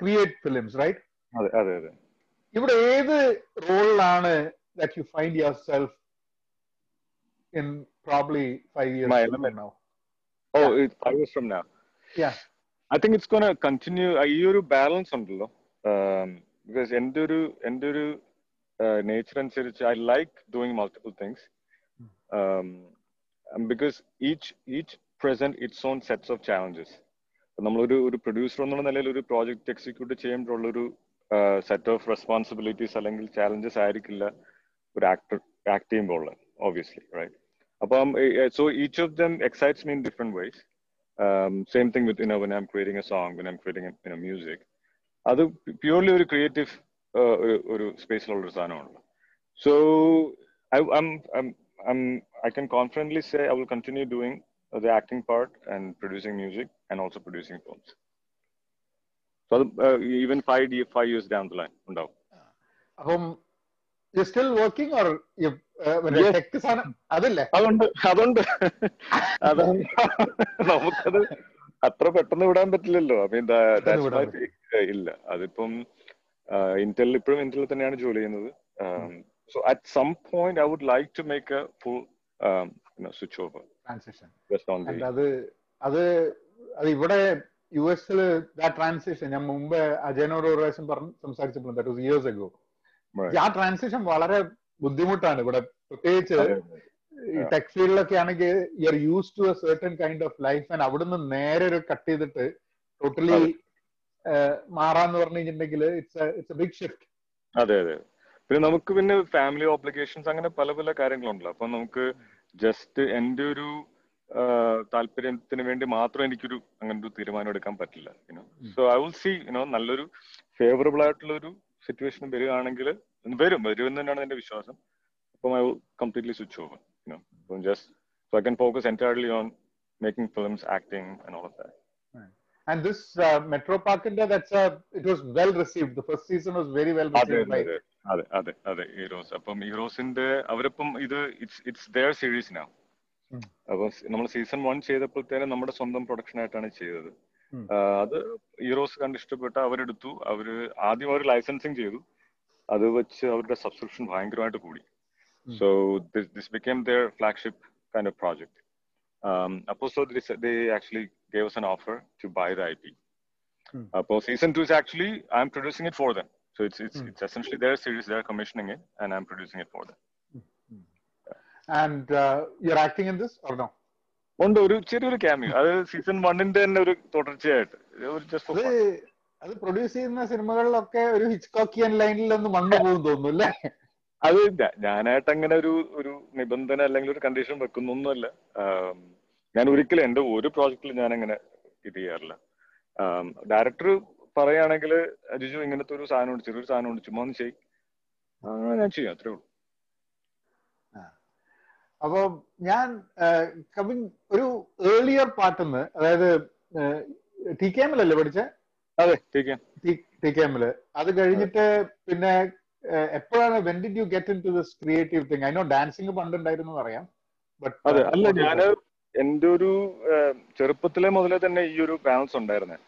[SPEAKER 3] create films right
[SPEAKER 2] അതെ അതെ അതെ.
[SPEAKER 3] ഇവിടെ ഏത് റോളിലാണ് that you find your self in probably five
[SPEAKER 2] My
[SPEAKER 3] years
[SPEAKER 2] element.
[SPEAKER 3] Now
[SPEAKER 2] oh
[SPEAKER 3] Yeah.
[SPEAKER 2] Five years from now.
[SPEAKER 3] Yeah.
[SPEAKER 2] I think it's gonna continue ഈ ഒരു balance ഉണ്ടല്ലോ. Because എന്റെ ഒരു എന്റെ ഒരു നേച്ചർ അനുസരിച്ച് I like doing multiple things because each each present it's on sets of challenges നമ്മളൊരു ഒരു പ്രൊഡ്യൂസർ എന്നുള്ള നിലയിൽ ഒരു പ്രോജക്റ്റ് എക്സിക്യൂട്ട് ചെയ്യുമ്പോഴുള്ള ഒരു സെറ്റ് ഓഫ് റെസ്പോൺസിബിലിറ്റീസ് അല്ലെങ്കിൽ ചാലഞ്ചസ് ആയിരിക്കില്ല ഒരു ആക്ടർ ആക്ട് ചെയ്യുമ്പോൾ ഉള്ളത് ഓബിയസ്ലി റൈറ്റ് അപ്പം so each of them excites me in different ways um, same thing with you know when I'm creating a song, when I'm creating you know music. അത് purely ഒരു creative ഒരു സ്പേസിലുള്ള ഒരു സാധനമാണല്ലോ. So I I'm I'm I can confidently say I will continue doing the acting part and producing music and also producing films so അത് even five five years down the line ഉണ്ടാവും
[SPEAKER 3] അപ്പം you still working
[SPEAKER 2] or.
[SPEAKER 3] Tech സാധനം? അതല്ലേ?
[SPEAKER 2] അതുണ്ട് അതുണ്ട്. അതാണ് നമുക്കത് അത്ര പെട്ടെന്ന് വിടാൻ പറ്റില്ലല്ലോ. ഐ മീൻ ഇല്ല. അതിപ്പം ഇന്റൽ ഇപ്പോഴും ഇന്റലിൽ തന്നെയാണ് ജോലി ചെയ്യുന്നത്. So at some point I would like to make a full switch over
[SPEAKER 3] transition
[SPEAKER 2] best on the
[SPEAKER 3] അത് അത് അത് ഇവിടെ യു എസിൽ ട്രാൻസിഷൻ ഞാൻ മുമ്പ് അജയനോട് ഒരു പ്രാവശ്യം പറഞ്ഞു സംസാരിച്ചപ്പോഴും ദാറ്റ് വാസ് ഇയേഴ്സ് അഗോ ആ ട്രാൻസിഷൻ വളരെ ബുദ്ധിമുട്ടാണ് ഇവിടെ. പ്രത്യേകിച്ച് ടെക് ഫീൽഡിലൊക്കെ ആണെങ്കിൽ you are use to a certain kind of life and അവിടുന്ന് നേരെ ഒരു കട്ട് ചെയ്തിട്ട് ടോട്ടലി മാറാന്ന് പറഞ്ഞു കഴിഞ്ഞിട്ടുണ്ടെങ്കിൽ it's it's a big shift
[SPEAKER 2] അതെ അതെ. പിന്നെ നമുക്ക് പിന്നെ ഫാമിലി ഓബ്ലിഗേഷൻസ് അങ്ങനെ പല പല കാര്യങ്ങളുണ്ടല്ലോ. അപ്പൊ നമുക്ക് ജസ്റ്റ് എന്റെ ഒരു താല്പര്യത്തിന് വേണ്ടി മാത്രം എനിക്കൊരു അങ്ങനെ ഒരു തീരുമാനം എടുക്കാൻ പറ്റില്ല you know so I will see you know നല്ലൊരു ഫേവറബിൾ ആയിട്ടുള്ള ഒരു സിറ്റുവേഷൻ വരികയാണെങ്കിൽ വരും വരും എന്ന് തന്നെയാണ് എന്റെ വിശ്വാസം. അപ്പം I completely switch over you know അപ്പം just so I can focus entirely on making films acting and all of that
[SPEAKER 3] And this uh, Metro Park India, that's a, it was well received. The first season was very well received by.
[SPEAKER 2] അതെ അതെ അതെ heroes അപ്പം ഹീറോസിന്റെ അവരപ്പം ഇത് it's it's there series നാ
[SPEAKER 3] ഉം.
[SPEAKER 2] അപ്പം നമ്മൾ season one ചെയ്തപ്പോഴത്തേനും നമ്മുടെ സ്വന്തം പ്രൊഡക്ഷൻ ആയിട്ടാണ് ചെയ്തത് അത് ഹീറോസ് കണ്ട് ഇഷ്ടപ്പെട്ട അവരെടുത്തു അവർ ആദ്യം അവർ ലൈസൻസിങ് ചെയ്തു അത് വെച്ച് അവരുടെ സബ്സ്ക്രിപ്ഷൻ ഭയങ്കരമായിട്ട് കൂടി. So this became their flagship kind of project അപ്പോൾ so they actually gave us an offer to buy the IP.
[SPEAKER 3] Hmm.
[SPEAKER 2] Uh, season two is actually I'm producing it for them. So it's it's
[SPEAKER 3] Hmm.
[SPEAKER 2] it's essentially their series. They're commissioning it, and I'm producing it for them.
[SPEAKER 3] And you are acting in this or no
[SPEAKER 2] ഉണ്ട് ഒരു ചെറിയൊരു cameo അത് season വണ്ണിന്റെ തന്നെ ഒരു തുടർച്ചയായിട്ട്
[SPEAKER 3] അത് produce ചെയ്യുന്ന സിനിമകളിലൊക്കെ ഒരു ഹിച്ച്കോക്കിയൻ ലൈനിൽ ഒന്ന് വന്നു പോകും തോന്നുന്നു അല്ലേ
[SPEAKER 2] അത് ഞാനായിട്ട് അങ്ങനെ ഒരു ഒരു നിബന്ധന അല്ലെങ്കിൽ ഒരു കണ്ടീഷൻ വെക്കുന്നൊന്നുമല്ല ഞാൻ ഒരിക്കലും എന്റെ ഒരു പ്രോജക്റ്റിൽ ഞാൻ അങ്ങനെ ഇത് ചെയ്യാറില്ല. ഡയറക്ടർ പറയുകയാണെങ്കിൽ ജിജു ഇങ്ങനത്തെ ഒരു സാധനം ഉണ്ട് ചെറിയൊരു സാധനം ഉണ്ട് ചുമ്മാ ഒന്ന് ചെയ് ഞാൻ ചെയ്യും അത്രേ ഉള്ളൂ.
[SPEAKER 3] അപ്പൊ ഞാൻ കവിൻ ഒരു ഏർലിയർ പാട്ടെന്ന് അതായത് ടി കെ എമ്മിലല്ലേ പഠിച്ച?
[SPEAKER 2] അതെ
[SPEAKER 3] ടി കെ എമ്മിൽ അത് കഴിഞ്ഞിട്ട് പിന്നെ എപ്പോഴാണ് when did you get into this creative thing I know dancing പണ്ടുണ്ടായിരുന്നു അറിയാം ബട്ട്
[SPEAKER 2] അല്ല ഞാൻ എന്റെ ഒരു ചെറുപ്പത്തിലെ മുതലേ തന്നെ ഈ ഒരു ബാലൻസ് ഉണ്ടായിരുന്നേ.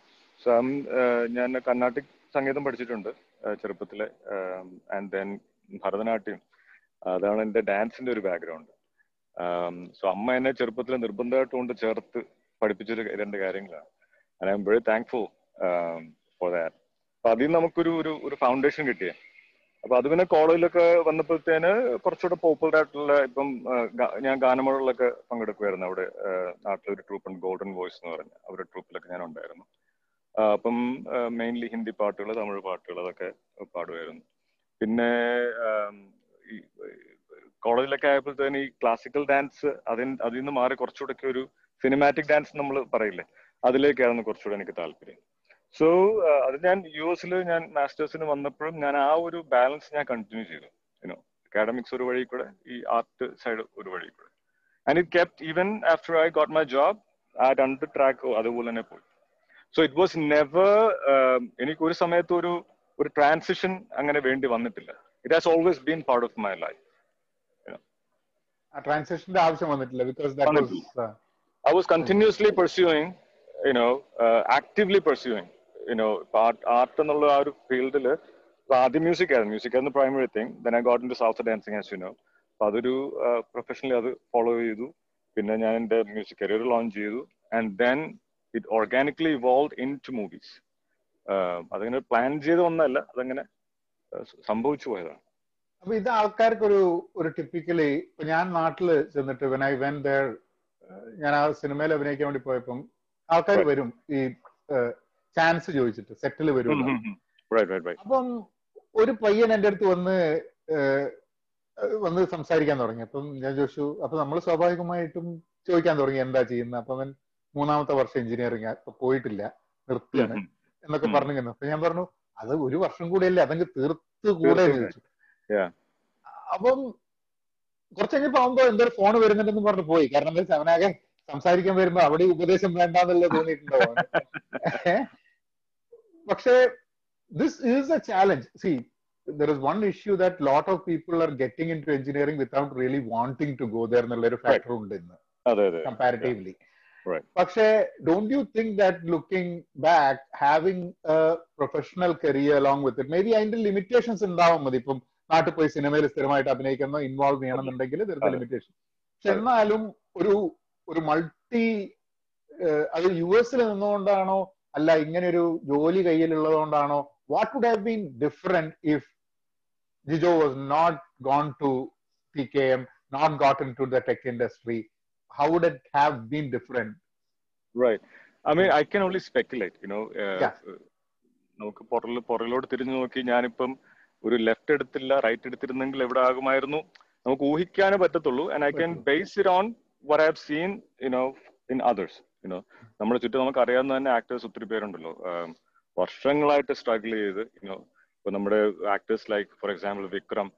[SPEAKER 2] ഞാൻ കർണാട്ടിക് സംഗീതം പഠിച്ചിട്ടുണ്ട് ചെറുപ്പത്തിലെ ആൻഡ് ദെൻ ഭരതനാട്യം. അതാണ് എന്റെ ഡാൻസിന്റെ ഒരു ബാക്ക്ഗ്രൗണ്ട് സോ അമ്മ എന്നെ ചെറുപ്പത്തിൽ നിർബന്ധമായിട്ട് കൊണ്ട് ചേർത്ത് പഠിപ്പിച്ചൊരു രണ്ട് കാര്യങ്ങളാണ്. I am very thankful for that അപ്പൊ അതിൽ നമുക്കൊരു ഒരു ഒരു ഫൗണ്ടേഷൻ കിട്ടിയേ. അപ്പൊ അത് പിന്നെ കോളേജിലൊക്കെ വന്നപ്പോഴത്തേന് കുറച്ചുകൂടെ പോപ്പുലർ ആയിട്ടുള്ള ഇപ്പം ഞാൻ ഗാനമേളകളിലൊക്കെ പങ്കെടുക്കുമായിരുന്നു അവിടെ നാട്ടിലെ ഒരു ട്രൂപ്പ് ഉണ്ട് ഗോൾഡൻ വോയിസ് എന്ന് പറഞ്ഞ അവരുടെ ട്രൂപ്പിലൊക്കെ ഞാൻ ഉണ്ടായിരുന്നു. അപ്പം മെയിൻലി ഹിന്ദി പാട്ടുകൾ തമിഴ് പാട്ടുകൾ അതൊക്കെ പാടുമായിരുന്നു പിന്നെ കോളേജിലൊക്കെ ആയപ്പോഴത്തേന് ഈ ക്ലാസിക്കൽ ഡാൻസ് അതിൽ അതിൽ നിന്ന് മാറി കുറച്ചുകൂടെ ഒരു സിനിമാറ്റിക് ഡാൻസ് നമ്മൾ പറയില്ലേ അതിലേക്കായിരുന്നു കുറച്ചുകൂടെ എനിക്ക് താല്പര്യം. സോ അത് ഞാൻ യു എസിൽ ഞാൻ മാസ്റ്റേഴ്സിന് വന്നപ്പോഴും ഞാൻ ആ ഒരു ബാലൻസ് ഞാൻ കണ്ടിന്യൂ ചെയ്തു. യുനോ അക്കാഡമിക്സ് ഒരു വഴി കൂടെ ഈ ആർട്ട് സൈഡ് ഒരു വഴി കൂടെ. And it kept even after I got my job ആ രണ്ട് ട്രാക്ക് അതുപോലെ തന്നെ പോയി. സോ ഇറ്റ് വാസ് നെവർ എനിക്ക് ഒരു സമയത്ത് ഒരു ഒരു ട്രാൻസിഷൻ അങ്ങനെ വേണ്ടി വന്നിട്ടില്ല. It has always been part of my
[SPEAKER 3] life ആവശ്യം വന്നിട്ടില്ല because I was
[SPEAKER 2] I was continuously pursuing, you know, art art എന്നുള്ള ആ ഒരു ഫീൽഡിൽ ആദ്യം മ്യൂസിക് ആയിരുന്നു. മ്യൂസിക് ആയിരുന്നു primary thing then I got into south dancing as you know അപ്പൊ അതൊരു പ്രൊഫഷണലി അത് ഫോളോ ചെയ്തു. പിന്നെ ഞാൻ എന്റെ മ്യൂസിക് കരിയർ ലോഞ്ച് ചെയ്തു. And then it organically evolve into movies അതങ്ങനെ പ്ലാൻ ചെയ്ത ഒന്നല്ല അതങ്ങനെ സംഭവിച്ചു പോയതാണ്.
[SPEAKER 3] അപ്പൊ ഇത് ആൾക്കാർക്ക് ഒരു ഒരു ടിപ്പിക്കലി ഇപ്പൊ ഞാൻ നാട്ടിൽ ചെന്നിട്ട് വെൻ ഐ വെൻ ദർ ഞാൻ ആ സിനിമയിൽ അഭിനയിക്കാൻ വേണ്ടി പോയപ്പം ആൾക്കാർ. വരും ഈ ചാൻസ് ചോദിച്ചിട്ട് സെറ്റിൽ വരും അപ്പം ഒരു പയ്യൻ എന്റെ അടുത്ത് വന്ന് വന്ന് സംസാരിക്കാൻ തുടങ്ങി. അപ്പം ഞാൻ ചോദിച്ചു അപ്പൊ നമ്മൾ സ്വാഭാവികമായിട്ടും ചോദിക്കാൻ തുടങ്ങി എന്താ ചെയ്യുന്നത് അപ്പൊ അവൻ മൂന്നാമത്തെ വർഷം എഞ്ചിനീയറിംഗ് പോയിട്ടില്ല നിർത്തിയാണ് എന്നൊക്കെ. പറഞ്ഞു. അപ്പൊ ഞാൻ പറഞ്ഞു അത് ഒരു വർഷം കൂടെയല്ലേ അതങ്ങ് തീർത്ത് കൂടെ ചോദിച്ചു. അപ്പം കുറച്ച് കഴിഞ്ഞപ്പോ ആവുമ്പോ എന്തോ ഫോൺ വരുന്നുണ്ടെന്ന് പറഞ്ഞു പോയി. കാരണം എന്താ വെച്ചാൽ അവനാകെ സംസാരിക്കാൻ വരുമ്പോ അവിടെ ഉപദേശം വേണ്ടാന്നല്ലേ തോന്നിയിട്ടുണ്ടാവും അവന്. പക്ഷേ this is a challenge see there is one issue that lot of people are getting into engineering without really wanting to go there എന്നുള്ള ഒരു ഫാക്ടർ ഉണ്ട് ഇന്ന്. കമ്പാരിറ്റീവ്ലി. പക്ഷേ don't you think that looking back having professional career along with it may be അതിന്റെ limitations ഉണ്ടാവും മതി. ഇപ്പം നാട്ടിൽ പോയി സിനിമയിൽ സ്ഥിരമായിട്ട് അഭിനയിക്കുന്ന ഇൻവോൾവ് ചെയ്യണമെന്നുണ്ടെങ്കിൽ
[SPEAKER 2] ഇതിന്റെ
[SPEAKER 3] ലിമിറ്റേഷൻ പക്ഷെ. എന്നാലും ഒരു ഒരു മൾട്ടി അത് യു എസിൽ നിന്നുകൊണ്ടാണോ അല്ല ഇങ്ങനെ ഒരു ജോലി കയ്യിലുള്ളതുകൊണ്ടാണോ what would have been different if Jijo was not gone to T K M not gotten to the tech industry how would it have been different?
[SPEAKER 2] Right. I mean, I can only speculate, you know. Uh. നമുക്ക് പുറകിൽ പുറകിലോട്ട് തിരിഞ്ഞു നോക്കി ഞാനിപ്പം ഒരു left എടുത്തില്ല right എടുത്തിരുന്നെങ്കിൽ എവിടെ ആകുമായിരുന്നു നമുക്ക് ഊഹിക്കാനേ പറ്റത്തുള്ളൂ and I can.
[SPEAKER 3] Base
[SPEAKER 2] it on what have seen you know in others you know നമ്മുടെ ചുറ്റും നമുക്ക് അറിയാവുന്ന തന്നെ ആക്ടേഴ്സ് ഒത്തിരി പേരുണ്ടല്ലോ. വർഷങ്ങളായിട്ട് സ്ട്രഗിൾ ചെയ്ത് യുനോ ഇപ്പൊ നമ്മുടെ actors like for example Vikram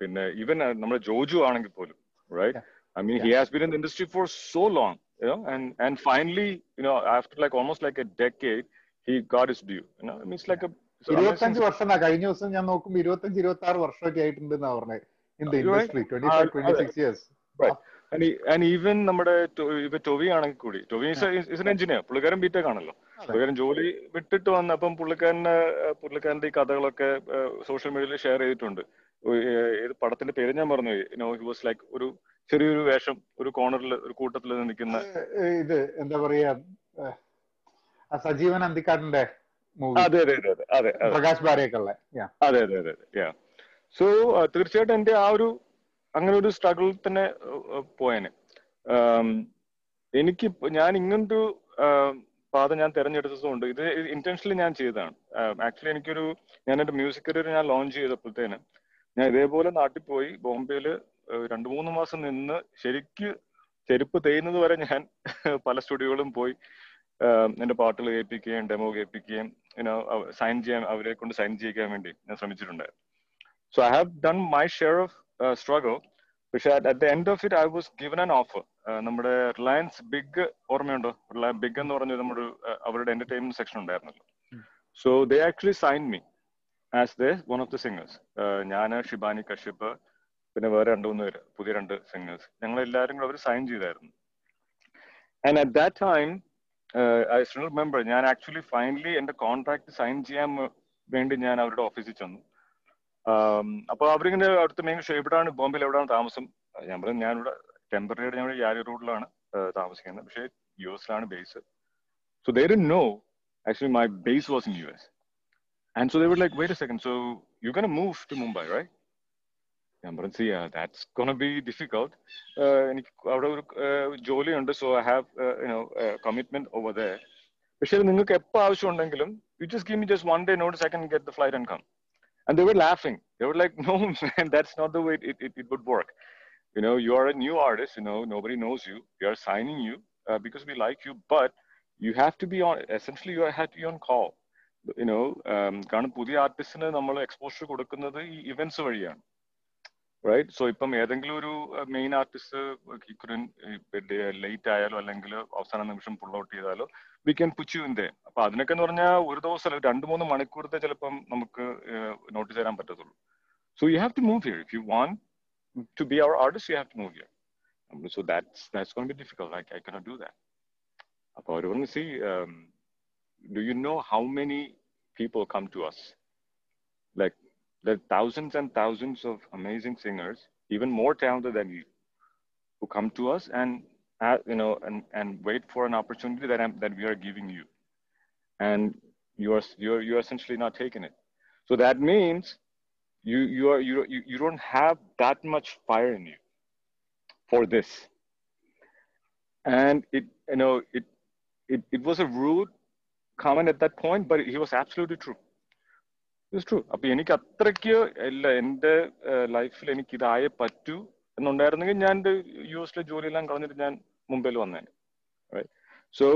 [SPEAKER 2] പിന്നെ ഈവൻ നമ്മുടെ ജോജു ആണെങ്കിൽ പോലും
[SPEAKER 3] right
[SPEAKER 2] I mean he has has in industry for so long so long, you know, and and finally, you know, after like almost like a decade, he got his due. You know, I mean, it's like a it's an
[SPEAKER 3] ഇരുപത്തഞ്ച് വർഷം കഴിഞ്ഞ ദിവസം ഞാൻ നോക്കുമ്പോ ഇരുപത്തഞ്ച് ഇരുപത്തി ആറ് വർഷമൊക്കെ ആയിട്ടുണ്ട് എന്നാ പറഞ്ഞത് in
[SPEAKER 2] the right.
[SPEAKER 3] Industry
[SPEAKER 2] twenty
[SPEAKER 3] five
[SPEAKER 2] twenty
[SPEAKER 3] six years
[SPEAKER 2] and he, even നമ്മുടെ ഇപ്പൊ ടൊവി ആണെങ്കിൽ കൂടി ടൊവി ഇസ് എൻ എഞ്ചിനീയർ പുള്ളിക്കാരൻ ബിടെക് ആണല്ലോ. പുള്ളിക്കാരൻ ജോലി വിട്ടിട്ട് വന്നപ്പം പുള്ളിക്കാരന് ഏഹ്, പുള്ളിക്കാരന്റെ ഈ കഥകളൊക്കെ സോഷ്യൽ മീഡിയയിൽ ഷെയർ ചെയ്തിട്ടുണ്ട്. ഏത് പടത്തിന്റെ പേര് ഞാൻ പറഞ്ഞു നോ ഹി വാസ് ലൈക്ക് ഒരു ചെറിയൊരു വേഷം ഒരു കോർണറിൽ ഒരു കൂട്ടത്തിൽ നിൽക്കുന്ന
[SPEAKER 3] ഇത് എന്താ പറയാ സജീവൻ അന്തിക്കാടിന്റെ
[SPEAKER 2] അതെ അതെ അതെ അതെ
[SPEAKER 3] പ്രകാശ് ബാരയൊക്കെ ഉള്ള
[SPEAKER 2] അതെ അതെ അതെ സോ തീർച്ചയായിട്ടും എന്റെ ആ ഒരു അങ്ങനെ ഒരു സ്ട്രഗിൾ തന്നെ പോയേനെ. എനിക്ക് ഞാൻ ഇങ്ങനൊരു പാത ഞാൻ തെരഞ്ഞെടുത്തതുകൊണ്ട് ഇത് ഇന്റൻഷനലി ഞാൻ ചെയ്തതാണ്. ആക്ച്വലി എനിക്കൊരു ഞാൻ എന്റെ മ്യൂസിക് കരിയർ ഞാൻ ലോഞ്ച് ചെയ്തപ്പോഴത്തേന് ഞാൻ ഇതേപോലെ നാട്ടിൽ പോയി ബോംബെയിൽ രണ്ടു മൂന്ന് മാസം നിന്ന് ശരിക്ക് ചെരുപ്പ് തേയുന്നത് വരെ ഞാൻ പല സ്റ്റുഡിയോകളും പോയി എന്റെ പാട്ടുകൾ കേൾപ്പിക്കുകയും ഡെമോ കേൾപ്പിക്കുകയും സൈൻ ചെയ്യാൻ അവരെ കൊണ്ട് സൈൻ ചെയ്യിക്കാൻ വേണ്ടി ഞാൻ ശ്രമിച്ചിട്ടുണ്ടായിരുന്നു. So I have done my share of struggle പക്ഷെ at the end of it I was given an offer നമ്മുടെ റിലയൻസ് ബിഗ് ഓർമ്മയുണ്ടോ? ബിഗ് എന്ന് പറഞ്ഞ നമ്മുടെ ആഹ് അവരുടെ എന്റർടൈൻമെന്റ് സെക്ഷൻ ഉണ്ടായിരുന്നല്ലോ. So they actually sign me as the one of the singers ഞാൻ ഷിബാനി കശ്യപ് പിന്നെ വേറെ രണ്ടു മൂന്ന് പേര് പുതിയ രണ്ട് സിംഗേഴ്സ് ഞങ്ങൾ എല്ലാവരും കൂടെ അവർ സൈൻ ചെയ്തായിരുന്നു. And at that time I still remember ഞാൻ ആക്ച്വലി ഫൈനലി എന്റെ കോൺട്രാക്ട് സൈൻ ചെയ്യാൻ വേണ്ടി ഞാൻ അവരുടെ ഓഫീസിൽ ചെന്നു. അപ്പൊ അവരിങ്ങനെ അടുത്ത് മെയിൻ എവിടെയാണ് ബോംബെയിൽ എവിടെയാണ് താമസം? ഞാൻ പറഞ്ഞു ഞാനിവിടെ ടെമ്പററി ആയിട്ട് ഞാൻ യാരി റോഡിലാണ് താമസിക്കുന്നത്. പക്ഷേ U എസിലാണ് base so they'd know actually my base was in U S and so they would like wait a second so you can move to Mumbai right ഞാൻ പറഞ്ഞു see that's gonna be difficult എനിക്ക് അവിടെ ഒരു uh, ജോലിയുണ്ട് so I have you know commitment over the പക്ഷേ നിങ്ങൾക്ക് എപ്പോൾ ആവശ്യമുണ്ടെങ്കിലും you just give me just one day notes I get the flight and come and they were laughing. They were like, "No, man, that's not the way it, it, it would work. You know, you are a new artist. You know, nobody knows you. We are signing you uh, because we like you, but you have to be on. Essentially, you have to be on call. You know, um, കാരണം പുതിയ ആർട്ടിസ്റ്റിന് നമ്മൾ exposure കൊടുക്കുന്നത് ഈ events വഴിയാണ് right so ഇപ്പം ഏതെങ്കിലും ഒരു main artist late ആയാലോ അല്ലെങ്കിൽ അവസാന നിമിഷം പുൾ ഔട്ട് ചെയ്താലോ we can push you in there അപ്പൊ അതിനൊക്കെ എന്ന് പറഞ്ഞാൽ ഒരു ദിവസം അല്ല രണ്ട് മൂന്ന് മണിക്കൂറത്തെ ചിലപ്പം നമുക്ക് നോട്ടീസ് തരാൻ പറ്റത്തുള്ളൂ. So you have to move here if you want to be our artist you have to move here so that's that's gonna be difficult I I cannot do that അപ്പൊ അവർ പറഞ്ഞു see do you know how many people come to us like there are thousands and thousands of amazing singers, even more talented than you, who come to us and uh, you know and, and wait for an opportunity that I'm, that we are giving you, and you are you are you are essentially not taking it. So that means you you are you, you don't have that much fire in you for this, and it you know it it, it was a rude comment at that point, but he was absolutely true. True അപ്പൊ എനിക്ക് അത്രയ്ക്ക് ഇല്ല എന്റെ ലൈഫിൽ എനിക്ക് ഇതായേ പറ്റൂ എന്നുണ്ടായിരുന്നെങ്കിൽ ഞാൻ U എസിലെ ജോലിയെല്ലാം കളഞ്ഞിട്ട് ഞാൻ മുംബൈയിൽ വന്നേനെ. So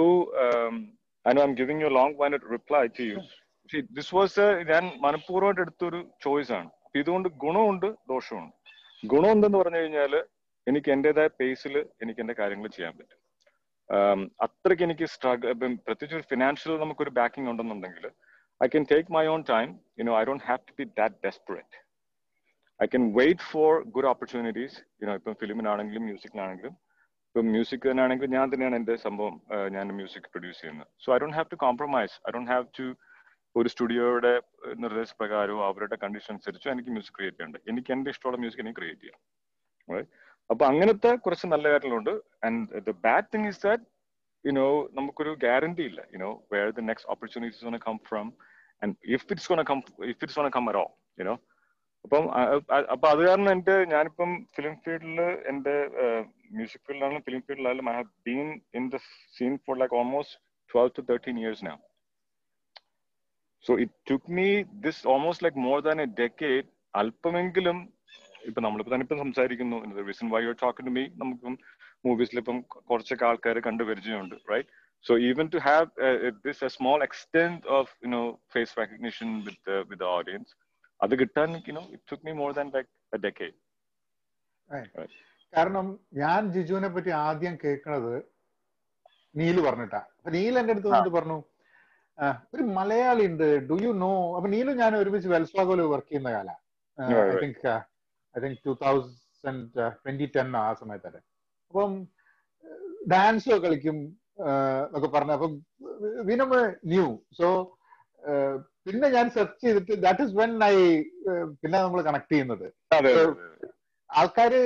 [SPEAKER 2] I know I'm giving you long wind reply to you this was ഞാൻ മനഃപൂർവമായിട്ട് എടുത്തൊരു ചോയ്സ് ആണ് ഇതുകൊണ്ട് ഗുണമുണ്ട് ദോഷമുണ്ട്. ഗുണം എന്തെന്ന് പറഞ്ഞു കഴിഞ്ഞാൽ എനിക്ക് എന്റേതായ പേസിൽ എനിക്ക് എന്റെ കാര്യങ്ങൾ ചെയ്യാൻ പറ്റും. Um, അത്രയ്ക്ക് എനിക്ക് സ്ട്രഗിൾ പ്രത്യേകിച്ച് ഒരു ഫിനാൻഷ്യൽ നമുക്കൊരു ബാക്കിംഗ് ഉണ്ടെന്നുണ്ടെങ്കിൽ I can take my own time. You know, I don't have to be that desperate. I can wait for good opportunities. You know, ഇപ്പം ഫിലിമിനാണെങ്കിലും മ്യൂസിക്കിനാണെങ്കിലും. ഇപ്പം മ്യൂസിക് തന്നെയാണെങ്കിൽ ഞാൻ തന്നെയാണ് എന്റെ സംഭവം ഞാൻ മ്യൂസിക് പ്രൊഡ്യൂസ് ചെയ്യുന്നത്. So I don't have to compromise I don't have to ഒരു സ്റ്റുഡിയോയുടെ നിർദ്ദേശപ്രകാരമോ അവരുടെ കണ്ടീഷൻ അനുസരിച്ചോ എനിക്ക് മ്യൂസിക് ക്രിയേറ്റ് ചെയ്യണ്ട എനിക്ക് എന്റെ ഇഷ്ടമുള്ള മ്യൂസിക് എനിക്ക് ക്രിയേറ്റ് ചെയ്യാം. അപ്പൊ അങ്ങനത്തെ കുറച്ച് നല്ല കാര്യങ്ങളുണ്ട്. And the bad thing is that you know നമുക്കൊരു ഗ്യാരണ്ടി ഇല്ല. You know where the next opportunities come is going if it's if it's going to come at you know. അപ്പം അപ്പൊ അത് കാരണം എന്റെ ഞാനിപ്പം ഫിലിം ഫീൽഡിൽ എന്റെ മ്യൂസിക് ഫീൽഡിലാണെങ്കിലും film ഫീൽഡിലായാലും I have been in the scene for like almost twelve to thirteen years നാ so it took me this almost like more than a decade അല്പമെങ്കിലും ഇപ്പൊ നമ്മളിപ്പോ തന്നെ ഇപ്പം സംസാരിക്കുന്നു. Reason why you talking to me നമുക്കും മൂവീസിൽ ഇപ്പം കുറച്ചൊക്കെ ആൾക്കാർ കണ്ടു പരിചയമുണ്ട് right so this a small extent of you know face recognition with the with the audience, അത് കിട്ടാൻ you know it took me more than like a decade
[SPEAKER 3] കാരണം ഞാൻ ജിജുവിനെ പറ്റി ആദ്യം കേൾക്കണത് നീൽ പറഞ്ഞിട്ടാ. അപ്പൊ നീൽ എന്റെ അടുത്ത് വന്നിട്ട് പറഞ്ഞു ഒരു മലയാളി ഉണ്ട് ഡു യു നോ അപ്പൊ നീലും ഞാൻ ഒരുമിച്ച് വെൽസ്വാഗോയിൽ വർക്ക് ചെയ്യുന്ന കാല. I
[SPEAKER 2] Right, right.
[SPEAKER 3] Think I think two thousand twenty ten ആ സമയത്തൊക്കെ അപ്പം ഡാൻസ് കളിക്കും എന്നൊക്കെ പറഞ്ഞു. അപ്പം നമ്മൾ ന്യൂ സോ പിന്നെ ഞാൻ സെർച്ച് ചെയ്തിട്ട് ദാറ്റ് ഇസ് വെൻ ഐ പിന്നെ നമ്മൾ കണക്ട് ചെയ്യുന്നത്. ആൾക്കാർ ആൾക്കാര്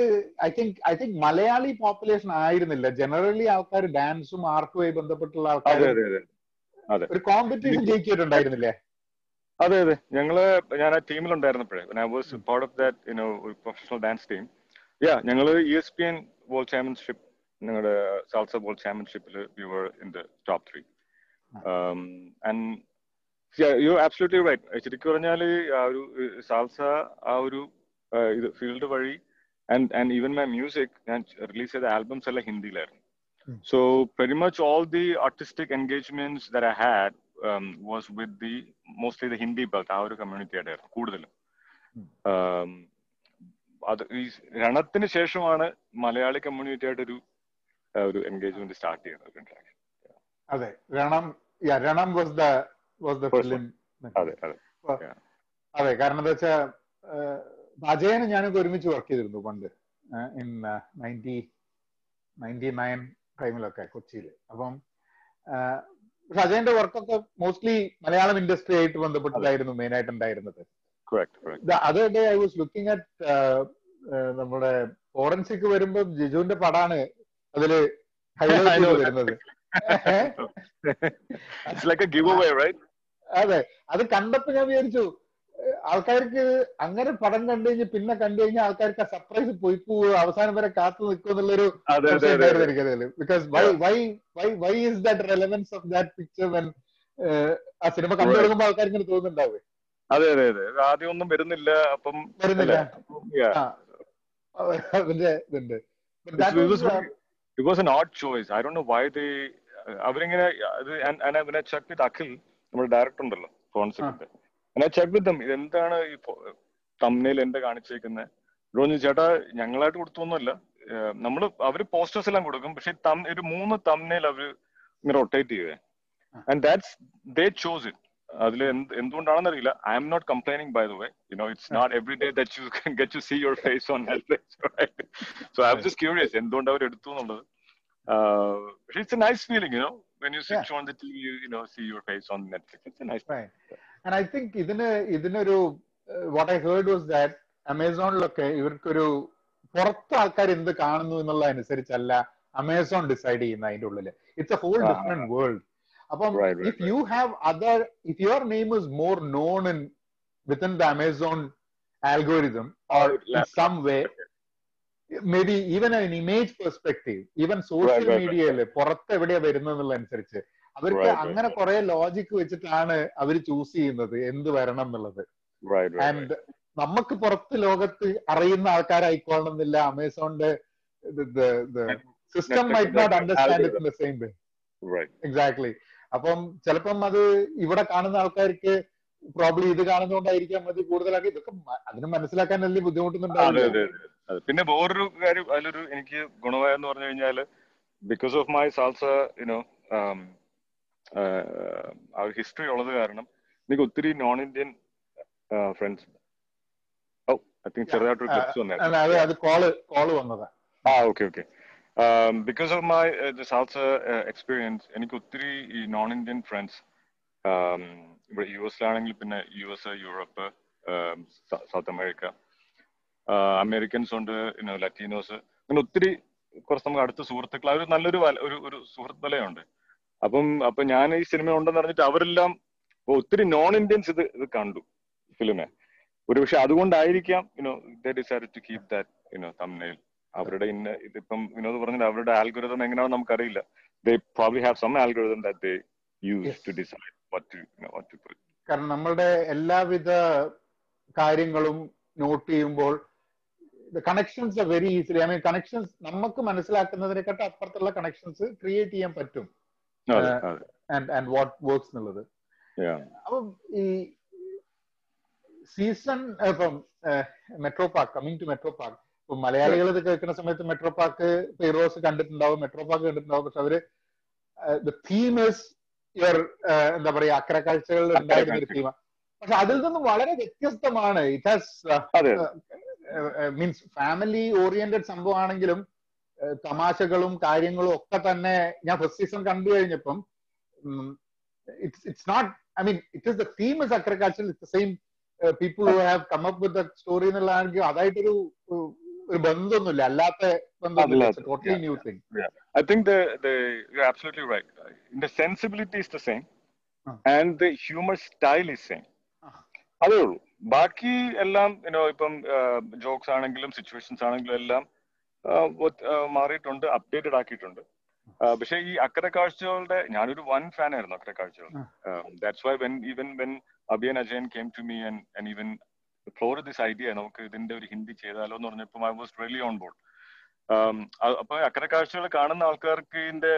[SPEAKER 3] I think I think Malayali population ആയിരുന്നില്ല. ജനറലി ആൾക്കാർ ഡാൻസും ആർട്ടുമായി ബന്ധപ്പെട്ടുള്ള ആൾക്കാർ ഒരു കോമ്പറ്റീഷൻ ജയിച്ചിട്ടുണ്ടായിരുന്നില്ലേ?
[SPEAKER 2] അതെ അതെ. ഞങ്ങൾ ഞാൻ ആ ടീമിലുണ്ടായിരുന്നപ്പോഴേ I was part of that you know ഒരു പ്രൊഫഷണൽ ഡാൻസ് ടീം യാ ഞങ്ങൾ U S P N world championship ഞങ്ങളുടെ സാൽസ ബോൾ ചാമ്പ്യൻഷിപ്പിൽ you were in the top three and you absolutely right ശരിക്കും പറഞ്ഞാൽ ആ ഒരു സാൽസ ആ ഒരു ഇത് ഫീൽഡ് വഴി and and even my music ഞാൻ റിലീസ് ചെയ്ത ആൽബംസ് എല്ലാം ഹിന്ദിയിലായിരുന്നു. So very much all the artistic engagements there I had was with the mostly the Hindi belt ആ ഒരു കമ്മ്യൂണിറ്റി ആയിട്ടായിരുന്നു കൂടുതലും. Um, അത് ഈ രണത്തിന് ശേഷമാണ് മലയാളി കമ്മ്യൂണിറ്റി ആയിട്ടൊരു ഒരു എൻഗേജ്മെന്റ് സ്റ്റാർട്ട് ചെയ്യുന്നത് interaction.
[SPEAKER 3] അതെ. Ranam yeah Ranam was the was
[SPEAKER 2] the
[SPEAKER 3] film
[SPEAKER 2] അതെ അതെ.
[SPEAKER 3] അതെ കാരണം എന്താ വെച്ചാ അജയന് ഞാനൊക്കെ ഒരുമിച്ച് വർക്ക് ചെയ്തിരുന്നു പണ്ട്. ഇൻ നയന്റി നയന്റി നയൻ ടൈമിലൊക്കെ കൊച്ചിയിൽ അപ്പം പക്ഷെ അജയന്റെ വർക്കൊക്കെ മോസ്റ്റ്ലി മലയാളം ഇൻഡസ്ട്രി ആയിട്ട് ബന്ധപ്പെട്ടതായിരുന്നു മെയിൻ ആയിട്ട് ഉണ്ടായിരുന്നത്. അത് day I was looking at നമ്മുടെ ഫോറൻസിക് വരുമ്പോൾ ജിജുവിന്റെ പടാണ് അതിൽ വരുന്നത് അതെ. അത് കണ്ടപ്പോ ഞാൻ വിചാരിച്ചു ആൾക്കാർക്ക് അങ്ങനെ പടം കണ്ടു കഴിഞ്ഞ് പിന്നെ കണ്ടു കഴിഞ്ഞാൽ ആൾക്കാർക്ക് ആ സർപ്രൈസ് പോയി പോവുക അവസാനം വരെ കാത്തു നിൽക്കും എന്നുള്ളൊരു because why why why why is that relevance of that picture when ആ സിനിമ കണ്ടു. തുടങ്ങുമ്പോൾ ആൾക്കാർക്ക് ഇങ്ങനെ തോന്നുന്നുണ്ടാവേ?
[SPEAKER 2] അതെ അതെ അതെ. ആദ്യം ഒന്നും വരുന്നില്ല അപ്പം
[SPEAKER 3] വരുന്നില്ല. അതിന്റെ ഇതുണ്ട്.
[SPEAKER 2] It
[SPEAKER 3] was, uh,
[SPEAKER 2] an odd choice. I don't know why they അവരിങ്ങനെ അത് I checked with അഖിൽ നമ്മുടെ ഡയറക്ടർ ഉണ്ടല്ലോ ഫോൺസിന്റെ ഞാൻ ചെക്ക് വിത്ത് with ഇതെന്താണ് ഈ തമ്മിൽ എന്താ കാണിച്ചേക്കുന്നത് റോഞ്ഞു ചേട്ടാ ഞങ്ങളായിട്ട് കൊടുത്തൊന്നുമല്ല. നമ്മൾ അവർ പോസ്റ്റേഴ്സ് എല്ലാം കൊടുക്കും. പക്ഷെ ഒരു മൂന്ന് തമ്മിൽ അവർ rotate ചെയ്യുവേ. And that's they chose it അതിൽ എന്ത് എന്തുകൊണ്ടാണെന്ന് അറിയില്ല I'm not complaining by the way you know it's not every day that you get to see your face on so I just curious എന്തുകൊണ്ട് അവർ എടുത്തു എന്നുള്ളത്. പക്ഷെ it's a nice feeling you know you switch on the TV you know see your face on Netflix it's a nice
[SPEAKER 3] Right. And I think ഇതിന് ഇതിനൊരു what I heard was that അമേസോണിലൊക്കെ ഇവർക്കൊരു പുറത്ത് ആൾക്കാർ എന്ത് കാണുന്നു എന്നുള്ള അനുസരിച്ചല്ല അമേസോൺ ഡിസൈഡ് ചെയ്യുന്ന അതിന്റെ ഉള്ളിൽ it's a
[SPEAKER 2] whole.
[SPEAKER 3] Different world അപ്പം if you have other if your name is more known in within the Amazon algorithm or in some way may be even an image perspective
[SPEAKER 2] even social.
[SPEAKER 3] മീഡിയയിൽ പുറത്ത് എവിടെയാ വരുന്നത് അനുസരിച്ച് അവർക്ക് അങ്ങനെ. കുറെ logic വെച്ചിട്ടാണ് അവർ ചൂസ് ചെയ്യുന്നത് എന്ത് വരണം എന്നുള്ളത്. ആൻഡ് നമുക്ക് പുറത്ത് ലോകത്ത് അറിയുന്ന ആൾക്കാരായിക്കോളണം എന്നില്ല അമേസോണിന്റെ system might
[SPEAKER 2] not
[SPEAKER 3] understand it
[SPEAKER 2] algorithm.
[SPEAKER 3] In the same
[SPEAKER 2] way
[SPEAKER 3] exactly അപ്പം ചിലപ്പം അത് ഇവിടെ കാണുന്ന ആൾക്കാർക്ക് പ്രോബ്ലം ഇത് കാണുന്നതുകൊണ്ടായിരിക്കാം അത് കൂടുതലാക്കി. ഇതൊക്കെ അതിനെ മനസ്സിലാക്കാൻ വലിയ
[SPEAKER 2] അതെ. പിന്നെ വേറൊരു കാര്യം അതിലൊരു എനിക്ക് ഗുണമായെന്ന് പറഞ്ഞു കഴിഞ്ഞാൽ because of my salsa you know ആ ഒരു ഹിസ്റ്ററി ഉള്ളത് കാരണം എനിക്ക് ഒത്തിരി non Indian friends oh I think ചെറുതായിട്ടൊരു ക്ലിപ്സ് വന്നായിരുന്നു
[SPEAKER 3] ആ ഓക്കെ കോൾ വന്നതാ
[SPEAKER 2] ആ okay okay because of my salsa experience എനിക്ക് ഒത്തിരി ഈ നോൺ ഇന്ത്യൻ ഫ്രണ്ട്സ് ഇവിടെ യു എസിലാണെങ്കിൽ പിന്നെ U S Europe South America Americans ഉണ്ട് ലറ്റീനോസ് അങ്ങനെ ഒത്തിരി കുറച്ച് നമുക്ക് അടുത്ത സുഹൃത്തുക്കൾ അവർ നല്ലൊരു ഒരു ഒരു സുഹൃത്ത് വലയുണ്ട്. അപ്പം അപ്പൊ ഞാൻ ഈ സിനിമ ഉണ്ടെന്ന് പറഞ്ഞിട്ട് അവരെല്ലാം ഒത്തിരി നോൺ ഇന്ത്യൻസ് ഇത് ഇത് കണ്ടു ഫിലിമെ ഒരുപക്ഷെ അതുകൊണ്ടായിരിക്കാം you know they decide to keep that you know തമ്മിൽ അവരുടെ ഇന്ന ഇതിപ്പം വിനോദ് പറഞ്ഞിട്ട് അവരുടെ ആൽഗുരുതം എങ്ങനെയാണെന്ന് നമുക്കറിയില്ല. They probably have some algorithm that they
[SPEAKER 3] use
[SPEAKER 2] to decide what to what to put
[SPEAKER 3] കാരണം നമ്മളുടെ എല്ലാവിധ കാര്യങ്ങളും നോട്ട് ചെയ്യുമ്പോൾ connections very easily I mean connections നമുക്ക് മനസ്സിലാക്കുന്നതിനെക്കാട്ട് അപ്പുറത്തുള്ള കണക്ഷൻസ് ക്രിയേറ്റ് ചെയ്യാൻ പറ്റും. ആൻഡ് വാട്ട് വർക്ക്സ് എന്നുള്ളത്. അപ്പം ഈ സീസൺ ഇപ്പം Metro Park coming to Metro Park ഇപ്പൊ മലയാളികൾ ഇത് കേൾക്കുന്ന സമയത്ത് മെട്രോ പാർക്ക് ഹീറോസ് കണ്ടിട്ടുണ്ടാവും മെട്രോ പാർക്ക് കണ്ടിട്ടുണ്ടാവും. പക്ഷെ അവർ തീം ഇസ് യുവർ എന്താ പറയാ അക്കര കാഴ്ചകളിൽ ഉണ്ടായിരുന്ന ഒരു തീമ പക്ഷെ അതിൽ നിന്നും വളരെ വ്യത്യസ്തമാണ്. It
[SPEAKER 2] has
[SPEAKER 3] means family oriented സംഭവമാണെങ്കിലും തമാശകളും കാര്യങ്ങളും ഒക്കെ തന്നെ ഞാൻ ഫസ്റ്റ് സീസൺ കണ്ടു കഴിഞ്ഞപ്പം it's it's not I mean it is the theme is agriculture it's same people who have come up with story എന്നുള്ളതാണെങ്കിൽ അതായിട്ടൊരു ഒരു ബന്ധമൊന്നുമില്ല. അല്ലാത്ത ബന്ധമൊന്നുമില്ല. New thing
[SPEAKER 2] I think the right sensibility is the same,
[SPEAKER 3] Ah.
[SPEAKER 2] and the humor style same.
[SPEAKER 3] Ah.
[SPEAKER 2] അതേ ഉള്ളൂ. ബാക്കി എല്ലാം you know ഇപ്പം jokes ആണെങ്കിലും സിറ്റുവേഷൻസ് ആണെങ്കിലും എല്ലാം മാറിയിട്ടുണ്ട് അപ്ഡേറ്റഡ് ആക്കിയിട്ടുണ്ട്. പക്ഷേ ഈ അക്കരെ കാഴ്ചകളുടെ ഞാനൊരു വൺ ഫാൻ ആയിരുന്നു Akkare Kazhchakal. That's why when even when Abhiyan Ajayan came to me and and even floor this idea നമുക്ക് ഇതിന്റെ ഒരു ഹിന്ദി ചെയ്താലോ എന്ന് പറഞ്ഞപ്പോൾ I was really on board അപ്പൊ അക്കരെ കാഴ്ചകൾ കാണുന്ന ആൾക്കാർക്ക് ഇതിന്റെ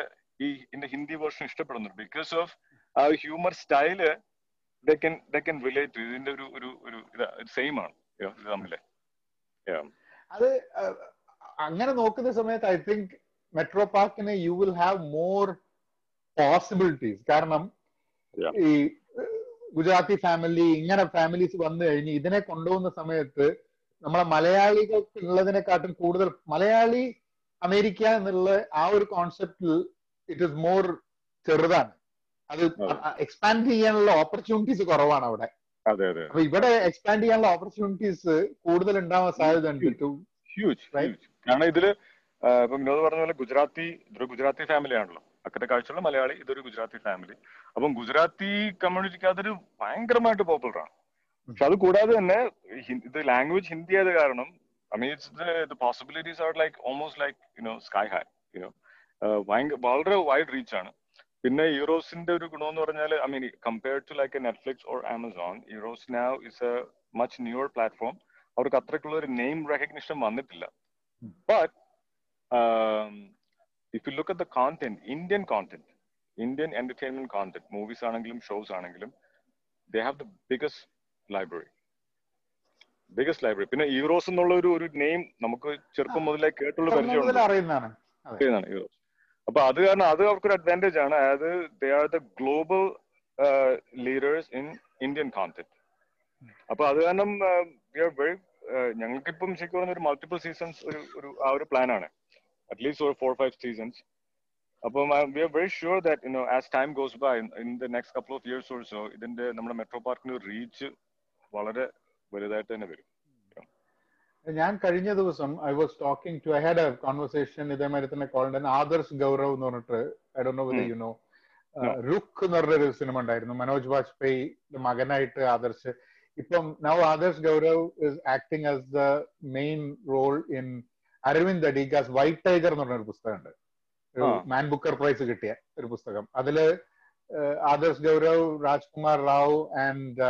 [SPEAKER 2] ഈ ഇതിന്റെ ഹിന്ദി വേർഷൻ ഇഷ്ടപ്പെടുന്നുണ്ട്. ബിക്കോസ് ഓഫ് ആ humour style they can they can relate ഇതിന്റെ ഒരു ഒരു ഒരു സെയിം ആണ്. തമ്മിൽ Yeah.
[SPEAKER 3] അത് അങ്ങനെ നോക്കുന്ന സമയത്ത് I think metro പാർക്കിന് you will have more possibilities കാരണം. ഈ ഗുജറാത്തി ഫാമിലി ഇങ്ങനെ ഫാമിലീസ് വന്നു കഴിഞ്ഞ് ഇതിനെ കൊണ്ടുപോകുന്ന സമയത്ത് നമ്മളെ മലയാളികൾക്ക് ഉള്ളതിനെക്കാട്ടും കൂടുതൽ മലയാളി അമേരിക്ക എന്നുള്ള ആ ഒരു കോൺസെപ്റ്റിൽ ഇറ്റ് ഇസ് മോർ ചെറുതാണ്. അത് എക്സ്പാൻഡ് ചെയ്യാനുള്ള ഓപ്പർച്യൂണിറ്റീസ് കുറവാണ് അവിടെ. അപ്പൊ ഇവിടെ എക്സ്പാൻഡ് ചെയ്യാനുള്ള ഓപ്പർച്യൂണിറ്റീസ് കൂടുതൽ ഉണ്ടാവാൻ സാധ്യതയുണ്ട് ടു
[SPEAKER 2] ഹ്യൂജ് കാരണം ഇതിൽ ഇപ്പൊ വിനോദ് പറഞ്ഞ പോലെ ഗുജറാത്തി ഗുജറാത്തി ഫാമിലി ആണല്ലോ. അക്കരെ കാഴ്ചയുള്ള മലയാളി ഇതൊരു ഗുജറാത്തി ഫാമിലി അപ്പം ഗുജറാത്തി കമ്മ്യൂണിറ്റിക്ക് അതൊരു ഭയങ്കരമായിട്ട് പോപ്പുലർ ആണ്. പക്ഷെ അത് കൂടാതെ തന്നെ ഇത് ലാംഗ്വേജ് ഹിന്ദി ആയത് കാരണം I mean it's possibilities are like almost like you know sky high you know ഭയങ്കര വളരെ വൈഡ് റീച്ച് ആണ്. പിന്നെ യൂറോസിന്റെ ഒരു ഗുണം എന്ന് പറഞ്ഞാൽ I mean compared to like a Netflix or Amazon Eros Now is a much newer platform അവർക്ക് അത്രയ്ക്കുള്ള ഒരു നെയിം റെക്കഗ്നിഷൻ വന്നിട്ടില്ല. But if you look at the content Indian content Indian entertainment content movies ആണെങ്കിലും shows ആണെങ്കിലും they have the biggest library biggest library പിന്നെ Eros എന്നുള്ള ഒരു ഒരു നെയിം നമുക്ക് ചെറുപ്പം മുതലേ കേട്ടുള്ള പരിചയമാണ്
[SPEAKER 3] അറിയുന്നതാണ്.
[SPEAKER 2] യൂറോസ് അപ്പൊ അത് കാരണം അത് അവർക്കൊരു അഡ്വാന്റേജ് ആണ്. അതായത് they are the global leaders in Indian content അപ്പൊ അത് കാരണം വി ആർ വെരി ഞങ്ങൾക്കിപ്പം ശരിക്കും പറഞ്ഞ ഒരു മൾട്ടിപ്പിൾ സീസൺസ് ഒരു ഒരു ആ ഒരു പ്ലാൻ ആണ്. At least four or five seasons. അപ്പം we are very sure that you know as time goes by in the next couple of years also ഇതിന്റെ നമ്മുടെ മെട്രോ പാർക്കിന്റെ റീച്ച് വളരെ വലുതായിട്ട് തന്നെ വരും
[SPEAKER 3] ഞാൻ കഴിഞ്ഞ ദിവസം I was talking to I had a conversation ഇതേമാതിരി തന്നെ കോൾഡ് ആദർശ് ഗൗരവ് എന്ന് പറഞ്ഞിട്ട് I
[SPEAKER 2] do
[SPEAKER 3] know. You
[SPEAKER 2] know
[SPEAKER 3] Rukh എന്ന് പറഞ്ഞൊരു സിനിമ ഉണ്ടായിരുന്നു മനോജ് വാജ്പേയി മകനായിട്ട് ആദർശ് ഇപ്പം now Adarsh Gourav is acting as the main role in Aravind Adiga's white tiger എന്ന് പറഞ്ഞൊരു പുസ്തകമുണ്ട്. ഒരു
[SPEAKER 2] പുസ്തകമുണ്ട്
[SPEAKER 3] മാൻ ബുക്കർ പ്രൈസ് കിട്ടിയ ഒരു പുസ്തകം. അതിൽ ആദർശ് ഗൗരവ് രാജ്കുമാർ റാവു ആൻഡ്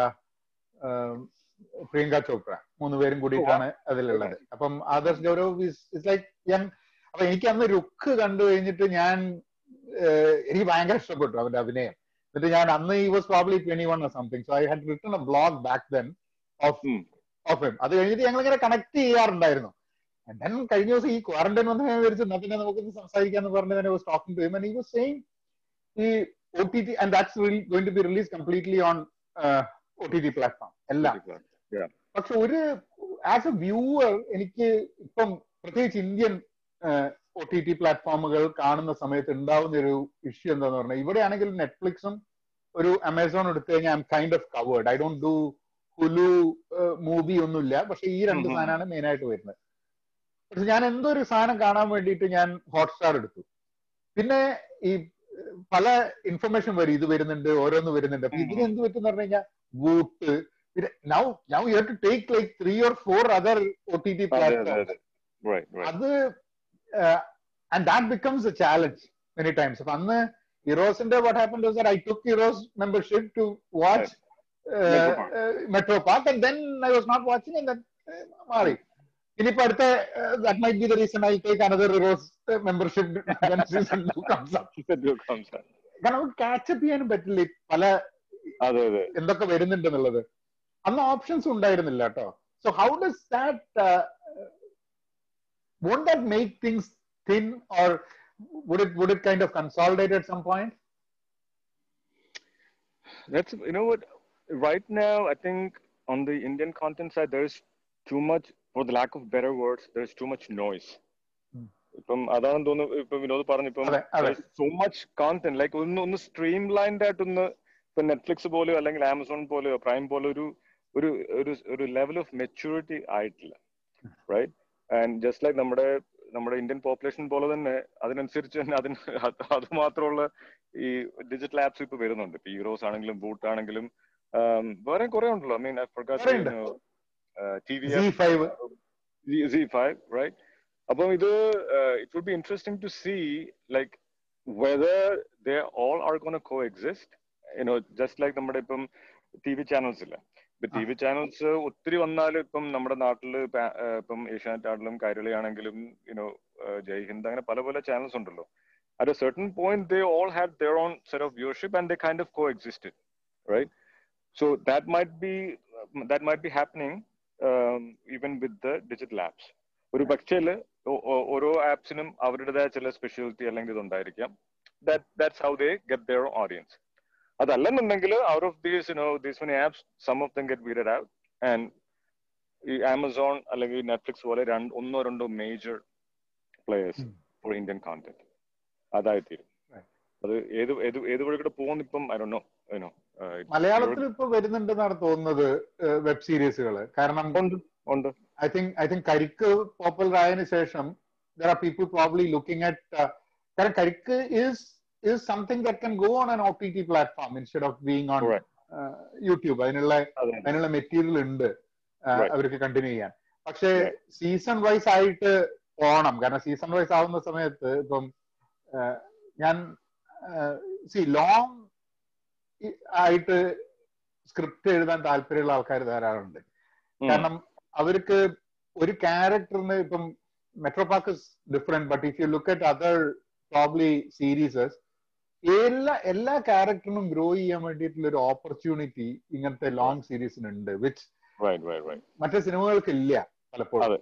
[SPEAKER 3] പ്രിയങ്ക ചോപ്ര മൂന്ന് പേരും കൂടിയിട്ടാണ് അതിലുള്ളത്. അപ്പം Adarsh Gourav is like young അപ്പൊ എനിക്ക് അന്ന് രുക്ക് കണ്ടു കഴിഞ്ഞിട്ട് ഞാൻ എനിക്ക് ഭയങ്കര ഇഷ്ടപ്പെട്ടു അവന്റെ അഭിനയം. എന്നിട്ട് ഞാൻ അന്ന് ഈ was probably twenty one something so I had written a blog back then
[SPEAKER 2] of.
[SPEAKER 3] Of him അത് കഴിഞ്ഞിട്ട് ഞങ്ങൾ ഇങ്ങനെ കണക്ട് ചെയ്യാറുണ്ടായിരുന്നു. And then കഴിഞ്ഞ ദിവസം ഈ ക്വാറന്റൈൻ വന്ന ഞാൻ വിചാരിച്ചു എന്നാ പിന്നെ നമുക്കൊന്ന് സംസാരിക്കാന്ന് പറഞ്ഞ് തന്നെ was talking to him and he was saying ഈ O T T and that's going to be release completely on O T T platform എല്ലാം. പക്ഷെ ഒരു ആസ് എ വ്യൂവർ എനിക്ക് ഇപ്പം പ്രത്യേകിച്ച് ഇന്ത്യൻ ഒ ടി ടി പ്ലാറ്റ്ഫോമുകൾ കാണുന്ന സമയത്ത് ഉണ്ടാവുന്ന ഒരു ഇഷ്യൂ എന്താന്ന് പറഞ്ഞാൽ ഇവിടെയാണെങ്കിൽ നെറ്റ്ഫ്ലിക്സും ഒരു അമേസോൺ എടുത്തു കഴിഞ്ഞാൽ I'm kind of covered I don't do Hulu movie ഒന്നുമില്ല. പക്ഷെ ഈ രണ്ട്. സാധനമാണ് മെയിൻ ആയിട്ട് വരുന്നത്. പക്ഷെ ഞാൻ എന്തോ ഒരു സാധനം കാണാൻ വേണ്ടിയിട്ട് ഞാൻ ഹോട്ട്സ്റ്റാർ എടുത്തു. പിന്നെ ഈ പല ഇൻഫർമേഷൻ വരും. ഇത് വരുന്നുണ്ട് ഓരോന്ന് വരുന്നുണ്ട്. അപ്പൊ. ഇതിന് എന്ത് പറ്റും പറഞ്ഞു കഴിഞ്ഞാൽ വൂട്ട്. പിന്നെ now now you to take like three or four other O T T platform
[SPEAKER 2] അതെ
[SPEAKER 3] and that becomes a challenge many times അപ്പൊ അന്ന് ഇറോസിന്റെ what happen I took Eros membership to watch.
[SPEAKER 2] Metro park
[SPEAKER 3] and then I was not watching and മാറി. ഇനിയിപ്പോ അടുത്ത that might be the reason I take another Eros membership കാരണം catch up ചെയ്യാനും പറ്റില്ല ഈ പല
[SPEAKER 2] അതെ അതെ
[SPEAKER 3] എന്തൊക്കെ വരുന്നുണ്ട് എന്നുള്ളത് അന്ന് ഓപ്ഷൻസ് ഉണ്ടായിരുന്നില്ല കേട്ടോ so how does that won't that make things thin or would it would it kind of consolidate at some point
[SPEAKER 2] That's you know what. Right now, I think on the Indian content side, there's too much, for the lack of better words, there is too much noise ഇപ്പം അതാണ് തോന്നുന്നു ഇപ്പൊ വിനോദ് പറഞ്ഞു ഇപ്പം so much content like ഒന്ന് ഒന്ന് stream lined ആയിട്ടൊന്ന് ഇപ്പൊ നെറ്റ്ഫ്ലിക്സ് പോലെയോ അല്ലെങ്കിൽ ആമസോൺ പോലെയോ പ്രൈം പോലെ ഒരു ഒരു ഒരു ഒരു ലെവൽ ഓഫ് മെച്യൂരിറ്റി ആയിട്ടില്ല. റൈറ്റ് ആൻഡ് ജസ്റ്റ് ലൈക്ക് നമ്മുടെ നമ്മുടെ ഇന്ത്യൻ പോപ്പുലേഷൻ പോലെ തന്നെ അതിനനുസരിച്ച് തന്നെ അതിന് അത് അത് മാത്രമുള്ള ഈ ഡിജിറ്റൽ ആപ്സ് ഇപ്പൊ വരുന്നുണ്ട്. ഇപ്പൊ ഹീറോസ് ആണെങ്കിലും ബൂട്ട് ആണെങ്കിലും വേറെ കുറെ ഉണ്ടല്ലോ. ഐ മീൻ
[SPEAKER 3] കുറേയുണ്ട്.
[SPEAKER 2] T V
[SPEAKER 3] C five
[SPEAKER 2] C five right അപ്പം ഇത് it would be interesting to see like whether they all are gone coexist you know just like നമ്മുടെ ഇപ്പം ടി വി ചാനൽസ് ഇല്ല? ഇപ്പൊ ടി വി ചാനൽസ് ഒത്തിരി വന്നാലും ഇപ്പം നമ്മുടെ നാട്ടിൽ പാ- ഏഹ് ഇപ്പം ഏഷ്യാനെറ്റ് ആണെങ്കിലും കൈരളി ആണെങ്കിലും യുനോ ജയ് ഹിന്ദ് അങ്ങനെ പല പല ചാനൽസ് ഉണ്ടല്ലോ. At a certain point they all had their own set of viewership and they kind of coexisted right? So that might be that might be happening um, even with the digital apps. ഒരു പക്ഷേ ഓരോ ആപ്സിനും അവരുടേതായ ചില speciality അല്ലെങ്കിൽ ഇതുണ്ടായിരിക്കാം that that's how they get their audience. അതല്ലെന്നുണ്ടെങ്കിൽ out of these you know these many apps some of them get weeded out and ഈ Amazon അല്ലെങ്കിൽ നെറ്റ്ഫ്ലിക്സ് പോലെ രണ്ട് ഒന്നോ രണ്ടോ മേജർ പ്ലേയേഴ്സ്
[SPEAKER 3] ഉം.
[SPEAKER 2] ഫോർ ഇന്ത്യൻ കോണ്ടന്റ് അതായി തീരും
[SPEAKER 3] Right.
[SPEAKER 2] അത് ഏത് ഏത് ഏത് വഴി കൂടെ പോകുന്ന ഇപ്പം ഐ ഡോ നോ യുനോ
[SPEAKER 3] മലയാളത്തിൽ ഇപ്പൊ വരുന്നുണ്ടെന്നാണ് തോന്നുന്നത് വെബ് സീരീസുകൾ കാരണം
[SPEAKER 2] ഉണ്ട്
[SPEAKER 3] I think I think Karikku popular ആയതിനു ശേഷം there are people probably looking at കാരണം Karikku is is something that can go on an O T T platform instead of being
[SPEAKER 2] on
[SPEAKER 3] YouTube അതിനുള്ള അതിനുള്ള material ഉണ്ട് അവർക്ക് continue ചെയ്യാൻ. പക്ഷെ season wise ആയിട്ട് പോണം. കാരണം സീസൺ വൈസ് ആവുന്ന സമയത്ത് ഇപ്പം ഞാൻ സി ലോങ് ആയിട്ട് സ്ക്രിപ്റ്റ് എഴുതാൻ താല്പര്യമുള്ള ആൾക്കാർ ധാരാളമുണ്ട്. കാരണം അവർക്ക് ഒരു ക്യാരക്ടറിന് ഇപ്പം metro park different but if you look at other probably series എല്ലാ എല്ലാ ക്യാരക്ടറിനും ഗ്രോ ചെയ്യാൻ വേണ്ടിയിട്ടുള്ള ഒരു ഓപ്പർച്യൂണിറ്റി ഇങ്ങനത്തെ long which
[SPEAKER 2] right right right
[SPEAKER 3] മറ്റേ സിനിമകൾക്ക് ഇല്ല പലപ്പോഴും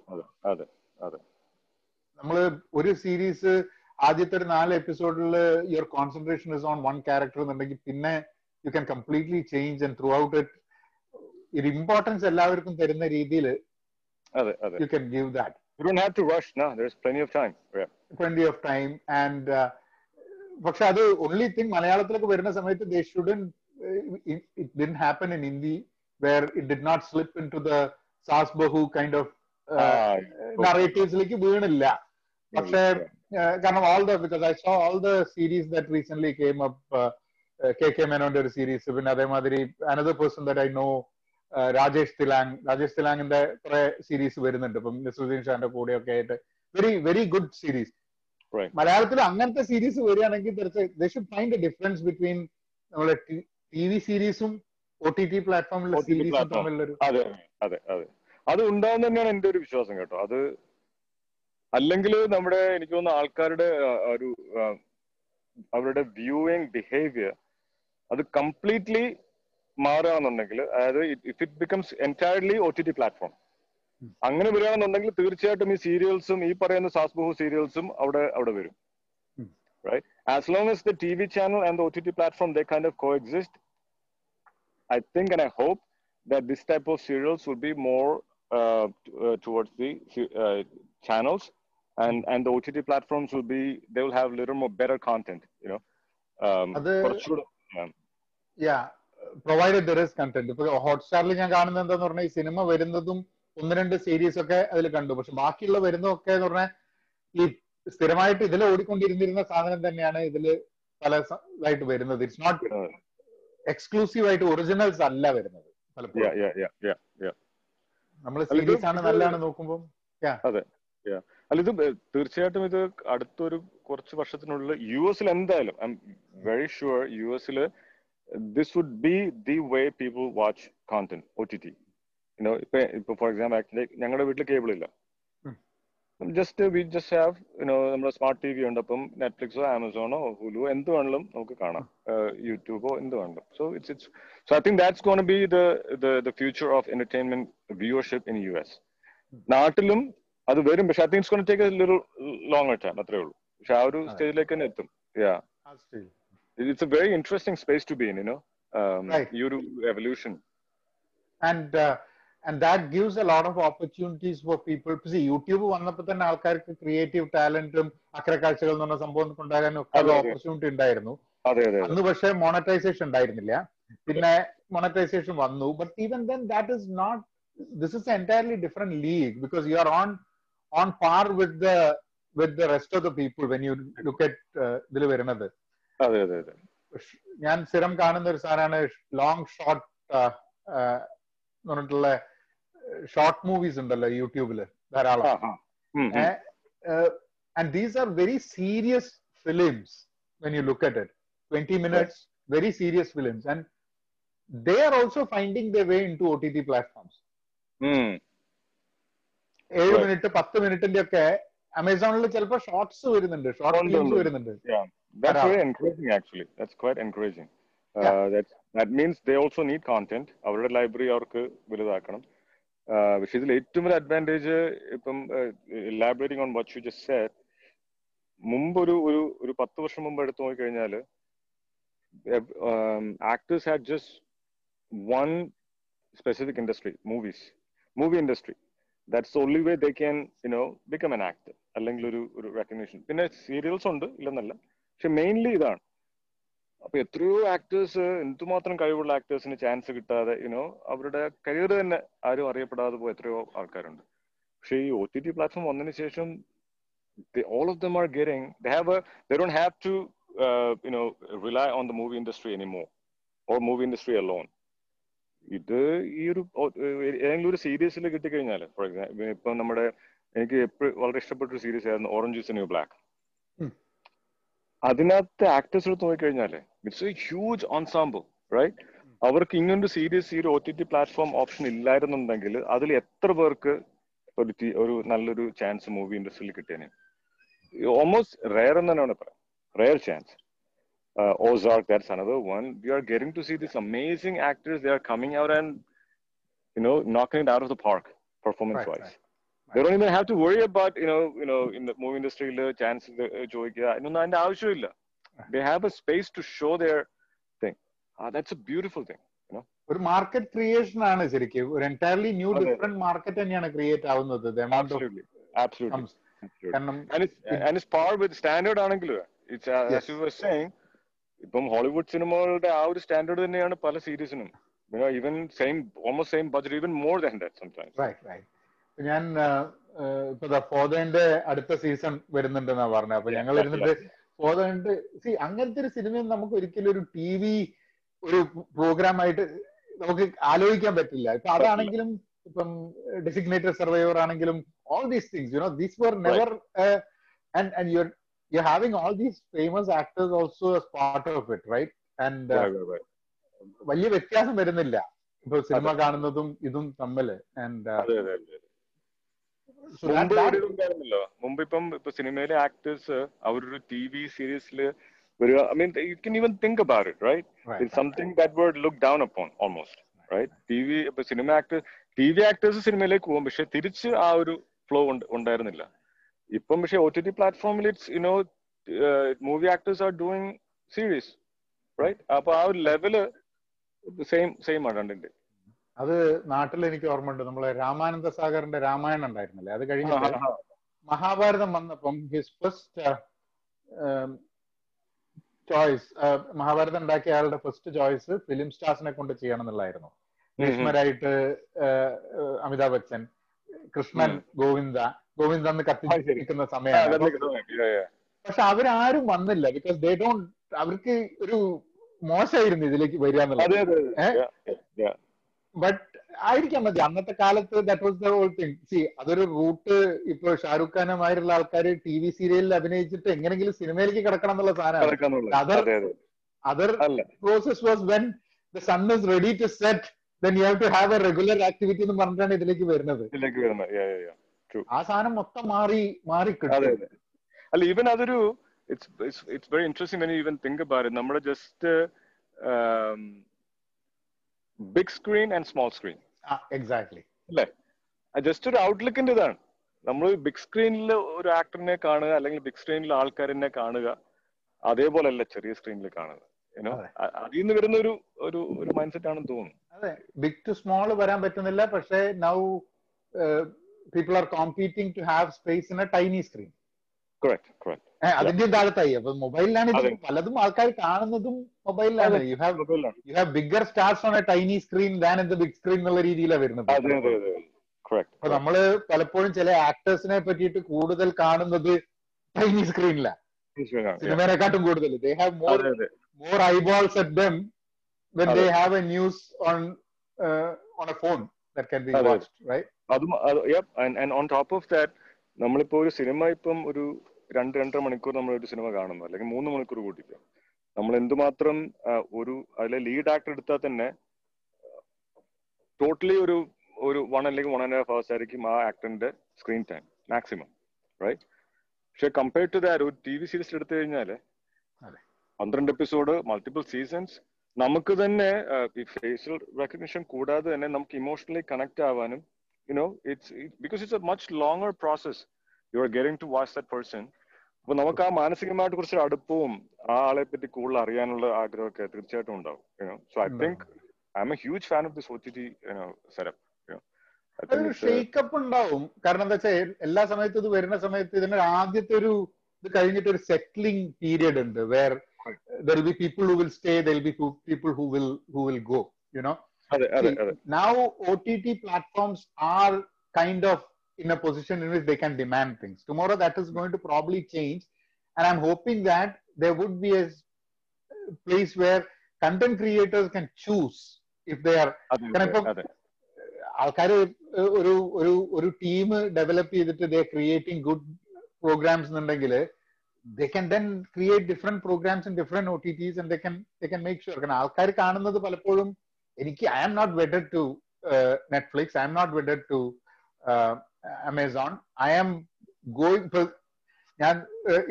[SPEAKER 3] നമ്മൾ ഒരു സീരീസ് ആദ്യത്തെ ഒരു നാല് എപ്പിസോഡിൽ your concentration is on one character എന്നുണ്ടെങ്കിൽ പിന്നെ you can completely change and throughout it ഒരു ഇമ്പോർട്ടൻസ് എല്ലാവർക്കും തരുന്ന രീതിയിൽ
[SPEAKER 2] അതെ അതെ
[SPEAKER 3] you can give that
[SPEAKER 2] You don't have to rush, no. There's plenty of time. Yeah.
[SPEAKER 3] plenty of time and uh, പക്ഷെ അത് only thing മലയാളത്തിലേക്ക് വരുന്ന സമയത്ത് they shouldn't uh, it, it didn't happen in Hindi where it did not slip into the SaaS bahu kind of
[SPEAKER 2] Ah,
[SPEAKER 3] നറേറ്റീവ്സിലേക്ക് വീണില്ല പക്ഷേ uh, കാരണം all the because I saw all the series that recent came up K K മേനോന്റെ ഒരു series പിന്നെ അതേമാതിരി another person that I know Rajesh Tailang Rajesh തിലാങ്ങിന്റെ കുറെ series വരുന്നുണ്ട്. ഇപ്പം നസുദ്ദീൻ ഷാന്റെ കൂടെ ഒക്കെ ആയിട്ട്. Very very good series
[SPEAKER 2] Right.
[SPEAKER 3] മലയാളത്തിൽ അങ്ങനത്തെ സീരീസ് വരികയാണെങ്കിൽ ഫൈൻഡ് എ ഡിഫറൻസ് ബിറ്റ്വീൻ നമ്മളെ ടി വി സീരീസും ഒ ടി ടി പ്ലാറ്റ്ഫോമിലെ സീരീസും. തമ്മിലൊരു
[SPEAKER 2] അതെ അതെ അതെ. അത് ഉണ്ടാവും തന്നെയാണ് എന്റെ ഒരു വിശ്വാസം കേട്ടോ. അത് അല്ലെങ്കിൽ നമ്മുടെ എനിക്ക് തോന്നുന്ന ആൾക്കാരുടെ ഒരു അവരുടെ വ്യൂയിങ് ബിഹേവിയർ അത് കംപ്ലീറ്റ്ലി മാറുകയാണെന്നുണ്ടെങ്കിൽ അതായത് if it becomes entirely O T T platform അങ്ങനെ വരികയാണെന്നുണ്ടെങ്കിൽ തീർച്ചയായിട്ടും ഈ സീരിയൽസും ഈ പറയുന്ന സാസ്ബഹു സീരിയൽസും അവിടെ അവിടെ വരും. Right as long as the TV channel and the OTT platform they kind of coexist I think and I hope that this type of serials will be more uh, t- uh, towards the uh, channels and and the OTT platforms will be they will have little more better content you know um,
[SPEAKER 3] അത്
[SPEAKER 2] കുറച്ചുകൂടെ
[SPEAKER 3] yeah provided there is content ഇപ്പൊ ഹോട്ട്സ്റ്റാറിൽ ഞാൻ കാണുന്നത് എന്താന്ന് പറഞ്ഞാൽ ഈ cinema വരുന്നതും ഒന്ന് രണ്ട് സീരീസ് ഒക്കെ അതിൽ കണ്ടു. പക്ഷെ ബാക്കിയുള്ള വരുന്നതൊക്കെ എന്ന് പറഞ്ഞാൽ ഈ സ്ഥിരമായിട്ട് ഇതിൽ ഓടിക്കൊണ്ടിരുന്നിരുന്ന സാധനം തന്നെയാണ് ഇതിൽ പല ഇതായിട്ട് വരുന്നത്. ഇറ്റ്സ് നോട്ട് എക്സ്ക്ലൂസീവ് ആയിട്ട് ഒറിജിനൽസ് അല്ല വരുന്നത് പലപ്പോഴും. നമ്മൾ സീരീസ് ആണ് നല്ലതാണ് നോക്കുമ്പോൾ
[SPEAKER 2] അല്ല ഇത് തീർച്ചയായിട്ടും ഇത് അടുത്തൊരു കുറച്ച് വർഷത്തിനുള്ളിൽ യു എസിൽ എന്തായാലും I'm very sure U എസിൽ this would be the way people watch content O T T ഇപ്പൊ ഇപ്പൊ ഫോർ എക്സാമ്പിൾ ആക്ച്വലി ഞങ്ങളുടെ വീട്ടിൽ കേബിൾ ഇല്ല.
[SPEAKER 3] Just
[SPEAKER 2] we just have you know നമ്മുടെ സ്മാർട്ട് ടി വി ഉണ്ട്. അപ്പം നെറ്റ്ഫ്ലിക്സോ ആമസോണോ ഹുലു എന്ത് വേണമെങ്കിലും നമുക്ക് കാണാം. യൂട്യൂബോ എന്ത് വേണമെങ്കിലും so it's it's so I think that's gonna be the the future of entertainment viewership in US നാട്ടിലും അത് വരും. പക്ഷെ I think it's take a little longer time അത്രേ ഉള്ളൂ. പക്ഷെ ആ ഒരു
[SPEAKER 3] അതെ.
[SPEAKER 2] സ്റ്റേജിലേക്ക് തന്നെ എത്തും. Yeah it's a very interesting space to be in you know
[SPEAKER 3] Right.
[SPEAKER 2] ഈ ഒരു evolution
[SPEAKER 3] and and that gives a lot of opportunities for people YouTube വന്നപ്പോൾ തന്നെ ആൾക്കാർക്ക് ക്രിയേറ്റീവ് ടാലന്റും അക്രക്കാഴ്ചകൾ എന്ന് പറഞ്ഞ സംഭവം കൊണ്ടുവരാനും ഒക്കെ
[SPEAKER 2] അതെ, അതെ.
[SPEAKER 3] ഓപ്പർച്യൂണിറ്റി ഉണ്ടായിരുന്നു.
[SPEAKER 2] അതെ അതെ അതെ.
[SPEAKER 3] അന്ന് പക്ഷേ മോണറ്റൈസേഷൻ ഉണ്ടായിരുന്നില്ല. പിന്നെ മോണറ്റൈസേഷൻ വന്നു. But even then that is not this is entirely different league because you are on on par with the with the rest of the people when you look at ഇതിൽ വരുന്നത്
[SPEAKER 2] അതെ അതെ അതെ
[SPEAKER 3] ഞാൻ സ്ഥിരം കാണുന്ന ഒരു സാധനമാണ് ലോങ് ഷോർട്ട് എന്ന് പറഞ്ഞിട്ടുള്ള ഷോർട്ട് മൂവീസ് ഉണ്ടല്ലോ യൂട്യൂബിൽ ധാരാളം
[SPEAKER 2] ആ, ആ. ഉം, ഉം.
[SPEAKER 3] uh, and these are very serious films when you look at it 20 minutes very serious films and they are also finding their way into ott platforms
[SPEAKER 2] ഉം.
[SPEAKER 3] ഏഴ് മിനിറ്റ് പത്ത് മിനിറ്റിന്റെ ഒക്കെ അമേസോണിൽ ചിലപ്പോ ഷോർട്സ് വരുന്നുണ്ട്. ഷോർട്ട് ഫിലിംസ് വരുന്നുണ്ട്.
[SPEAKER 2] That's
[SPEAKER 3] Around.
[SPEAKER 2] very encouraging, actually. That's quite encouraging. That that means they also need content. അവരുടെ library അവർക്ക് വലുതാക്കണം. Uh, പക്ഷെ ഇതിൽ ഏറ്റവും വലിയ അഡ്വാന്റേജ് ഇപ്പം library on what you just മുമ്പ് ഒരു ഒരു ഒരു പത്ത് വർഷം മുമ്പ് എടുത്തു നോക്കിക്കഴിഞ്ഞാൽ actors had just one specific industry movies movie industry that's only way they can you know become an actor അല്ലെങ്കിൽ ഒരു ഒരു റെക്കഗ്നേഷൻ പിന്നെ സീരിയൽസ് ഉണ്ട് ഇല്ലെന്നല്ല. പക്ഷെ മെയിൻലി ഇതാണ്. അപ്പൊ എത്രയോ ആക്ടേഴ്സ് എന്തുമാത്രം കഴിവുള്ള ആക്ടേഴ്സിന് ചാൻസ് കിട്ടാതെ യുനോ അവരുടെ കരിയർ തന്നെ ആരും അറിയപ്പെടാതെ പോയ എത്രയോ ആൾക്കാരുണ്ട്. പക്ഷെ ഈ ഒ ടി ടി പ്ലാറ്റ്ഫോം വന്നതിന് ശേഷം all of them are getting they have a they don't have to rely you know rely on the or movie industry alone ഇത് ഈ ഒരു ഏതെങ്കിലും ഒരു സീരീസിൽ കിട്ടിക്കഴിഞ്ഞാൽ ഫോർ എക്സാമ്പിൾ ഇപ്പൊ നമ്മുടെ എനിക്ക് എപ്പോഴും വളരെ ഇഷ്ടപ്പെട്ട ഒരു സീരീസ് ആയിരുന്നു ഓറഞ്ച് ജ്യൂസ് ന്യൂ ബ്ലാക്ക് അതിനകത്തെ ആക്ടേഴ്സ് എടുത്ത് നോക്കിക്കഴിഞ്ഞാൽ it's a huge ensemble right അവർക്ക് ഇങ്ങനെ ഒരു സീരീസ് ഈ ഒരു O T T platform option ഇല്ലായിരുന്നുണ്ടെങ്കിൽ അതിൽ എത്ര പേർക്ക് ഒരു ഒരു നല്ലൊരു ചാൻസ് മൂവി ഇൻഡസ്ട്രിയിൽ കിട്ടിയേനെ? ഓൾമോസ്റ്റ് റയർ എന്ന് തന്നെയാണ് പറയാം. Rare chance Ozark that's another one we are getting to see this amazing actors they are coming out and you know, knocking it out of the park performance
[SPEAKER 3] Right,
[SPEAKER 2] wise.
[SPEAKER 3] right.
[SPEAKER 2] They don't even have to worry about, you know, you know, in the movie industry, chance ചോദിക്കുക ഇതൊന്നും അതിന്റെ ആവശ്യമില്ല they have a space to show their thing. Ah, that's a beautiful thing.
[SPEAKER 3] ഒരു market creation ആണ് ശരിക്കും ഒരു entirely new
[SPEAKER 2] അതെ.
[SPEAKER 3] Different market തന്നെയാണ് ക്രിയേറ്റ് ആവുന്നത് The amount of
[SPEAKER 2] Absolutely, absolutely.
[SPEAKER 3] comes.
[SPEAKER 2] absolutely.
[SPEAKER 3] കാരണം
[SPEAKER 2] And it's and it's par with standard ആണെങ്കിലും it's uh,
[SPEAKER 3] Yes.
[SPEAKER 2] as you were saying ഇപ്പം ഹോളിവുഡ് സിനിമകളുടെ ആ ഒരു സ്റ്റാൻഡേർഡ് തന്നെയാണ് പല സീരീസിനും. Even same almost same almost even more than that
[SPEAKER 3] right right ഞാൻ ഇപ്പൊ ഫോദന്റെ അടുത്ത സീസൺ വരുന്നുണ്ടെന്നാ പറഞ്ഞത്. അപ്പൊ ഞങ്ങൾ ഇരുന്നിട്ട് ഫോദണ്ട് സി അങ്ങനത്തെ ഒരു സിനിമ നമുക്ക് ഒരിക്കലും ഒരു ടി വി ഒരു പ്രോഗ്രാം ആയിട്ട് നമുക്ക് ആലോചിക്കാൻ പറ്റില്ല. ഇപ്പൊ അതാണെങ്കിലും ഇപ്പം ഡെസിഗ്നേറ്റഡ് സർവൈവർ ആണെങ്കിലും all these things you know these were never and and your you having all these famous actors also as part of it,
[SPEAKER 2] Right, And right.
[SPEAKER 3] വലിയ വ്യത്യാസം വരുന്നില്ല. ഇപ്പൊ സിനിമ കാണുന്നതും ഇതും തമ്മിൽ.
[SPEAKER 2] അതെ മുമ്പ് ഇപ്പം ഇപ്പൊ സിനിമയിലെ ആക്ടേഴ്സ് അവരൊരു ടി വി സീരീസിൽ വരിക. I mean you can even think about it right it's something that were look down upon almost right T V ഇപ്പൊ cinema actors T V actors സിനിമയിലേക്ക് പോകും. പക്ഷെ തിരിച്ച് ആ ഒരു ഫ്ലോ ഉണ്ടായിരുന്നില്ല. ഇപ്പം പക്ഷെ ഒ ടി ടി പ്ലാറ്റ്ഫോമിൽ it's you know movie actors are doing series right അപ്പൊ ആ ഒരു ലെവൽ സെയിം സെയിം ആണ് രണ്ടിന്റെ
[SPEAKER 3] അത് നാട്ടിൽ എനിക്ക് ഓർമ്മയുണ്ട്. നമ്മളെ രാമാനന്ദ സാഗറിന്റെ രാമായണം ഉണ്ടായിരുന്നല്ലേ? അത് കഴിഞ്ഞിട്ട് മഹാഭാരതം വന്നപ്പം ഹിസ് ഫസ്റ്റ് ചോയ്സ് മഹാഭാരതം ഉണ്ടാക്കിയ ആളുടെ ഫസ്റ്റ് ചോയ്സ് ഫിലിം സ്റ്റാർസിനെ കൊണ്ട് ചെയ്യണം എന്നുള്ളായിരുന്നു ഭീഷ്മരായിട്ട് അമിതാഭ് ബച്ചൻ കൃഷ്ണൻ ഗോവിന്ദ ഗോവിന്ദ അന്ന് കത്തി നിൽക്കുന്ന സമയമാണ്. പക്ഷെ അവരാരും വന്നില്ല. ബിക്കോസ് ദേ ഡോണ്ട് അവർക്ക് ഒരു മോശമായിരുന്നു ഇതിലേക്ക് വരിക എന്നുള്ളത്. ബട്ട് ആയിരിക്കാം മതി. അന്നത്തെ കാലത്ത് that was the whole thing see അതൊരു റൂട്ട് ഇപ്പൊ ഷാരൂഖ് ഖാനുമായിട്ടുള്ള ആൾക്കാർ ടി വി സീരിയലിൽ അഭിനയിച്ചിട്ട് എങ്ങനെങ്കിലും സിനിമയിലേക്ക് കിടക്കണം എന്നുള്ള സാധനമാണ്. Other other process was when the sun is ready to set then you have to have a regular activity എന്ന് പറഞ്ഞിട്ടാണ് ഇതിലേക്ക് വരുന്നത്. ആ സാധനം മൊത്തം മാറി മാറി
[SPEAKER 2] അല്ല ഈവൻ അതൊരു it's it's very interesting when even think about it നമ്മുടെ just big screen and small screen
[SPEAKER 3] exactly
[SPEAKER 2] അല്ലേ? ജസ്റ്റ് ഒരു ഔട്ട്ലുക്കിന്റെ ഇതാണ് നമ്മൾ ബിഗ് സ്ക്രീനിൽ ഒരു ആക്ടറിനെ കാണുക അല്ലെങ്കിൽ ബിഗ് സ്ക്രീനിൽ ആൾക്കാരിനെ കാണുക അതേപോലെ അല്ല ചെറിയ സ്ക്രീനിൽ കാണുക. അതിൽ നിന്ന് വരുന്ന ഒരു ഒരു ഒരു മൈൻഡ് സെറ്റ് ആണെന്ന് തോന്നുന്നു.
[SPEAKER 3] അതെ. ബിഗ് ടു സ്മോൾ വരാൻ പറ്റുന്നില്ല പക്ഷേ now people to have space in a tiny screen. Correct, correct. അതിന്റെ താഴത്തായി അപ്പൊ മൊബൈലിലാണ് ഇത് പലതും ആൾക്കാർ കാണുന്നതും മൊബൈലിലാണ് you have you have bigger stars on a tiny screen than in the big screen എന്നുള്ള രീതിയിലാണ് വരുന്നത്. അപ്പൊ നമ്മൾ പലപ്പോഴും ചില ആക്ടേഴ്സിനെ പറ്റിയിട്ട് കൂടുതൽ കാണുന്നത് ടൈനി സ്ക്രീനിലാണ് സിനിമേനെക്കാട്ടും കൂടുതൽ. They
[SPEAKER 2] have more
[SPEAKER 3] more eyeballs at them when they have a news on on a on that can be watched, right?
[SPEAKER 2] അതും and, and on top of that, നമ്മളിപ്പോ ഒരു സിനിമ ഇപ്പം ഒരു രണ്ട് രണ്ടര മണിക്കൂർ നമ്മൾ ഒരു സിനിമ കാണുന്നു. അല്ലെങ്കിൽ മൂന്ന് മണിക്കൂർ കൂട്ടിക്കും നമ്മൾ എന്തുമാത്രം ഒരു അതിലെ ലീഡ് ആക്ടർ എടുത്താൽ തന്നെ ടോട്ടലി ഒരു ഒരു വൺ അല്ലെങ്കിൽ വൺ ആൻഡ് ഹാഫ് ഹവേഴ്സ് ആയിരിക്കും ആ ആക്ടറിന്റെ സ്ക്രീൻ ടൈം മാക്സിമം റൈറ്റ് പക്ഷെ കമ്പയർ ടു ദാറ്റ് ഒരു ടി വി സീരീസിൽ എടുത്തു
[SPEAKER 3] കഴിഞ്ഞാൽ
[SPEAKER 2] പന്ത്രണ്ട് എപ്പിസോഡ് മൾട്ടിപ്പിൾ സീസൺസ് നമുക്ക് തന്നെ ആ, ഈ ഫേഷ്യൽ റെക്കഗ്നിഷൻ കൂടാതെ തന്നെ നമുക്ക് ഇമോഷണലി കണക്ട് ആവാനും you know it's because it's a much longer process you are getting to watch that person അപ്പൊ നമുക്ക് ആ മാനസികമായിട്ട് കുറച്ച് അടുപ്പവും ആ ആളെ പറ്റി കൂടുതൽ അറിയാനുള്ള ആഗ്രഹമൊക്കെ തീർച്ചയായിട്ടും ഉണ്ടാവും so I think I'm a huge fan of this O T T setup
[SPEAKER 3] അതൊരു ഷേക്കപ്പ് ഉണ്ടാവും. കാരണം എന്താ വെച്ചാൽ എല്ലാ സമയത്തും ഇത് വരുന്ന സമയത്ത് ഇതിന്റെ ആദ്യത്തെ ഒരു ഇത് കഴിഞ്ഞിട്ട് ഒരു സെറ്റിലിംഗ് പീരിയഡ് ഉണ്ട് where There be people who will stay there be people who will who will go you know
[SPEAKER 2] അതെ അതെ അതെ
[SPEAKER 3] now OTT platforms are kind of in a position in which they can demand things. Tomorrow that is going to probably change. And I'm hoping that there would be a place where content creators can choose if they are
[SPEAKER 2] അതെ
[SPEAKER 3] കാരണം ഇപ്പം
[SPEAKER 2] അതെ
[SPEAKER 3] ആൾക്കാർ ഒരു ഒരു ഒരു team develop ചെയ്തിട്ട് they creating good programmes എന്നുണ്ടെങ്കിൽ can then create different programs in different O T Ts they can they can make sure കാരണം ആൾക്കാർ കാണുന്നത് പലപ്പോഴും എനിക്ക് I am not wedded to Netflix I am not wedded to Amazon I am going ഞാൻ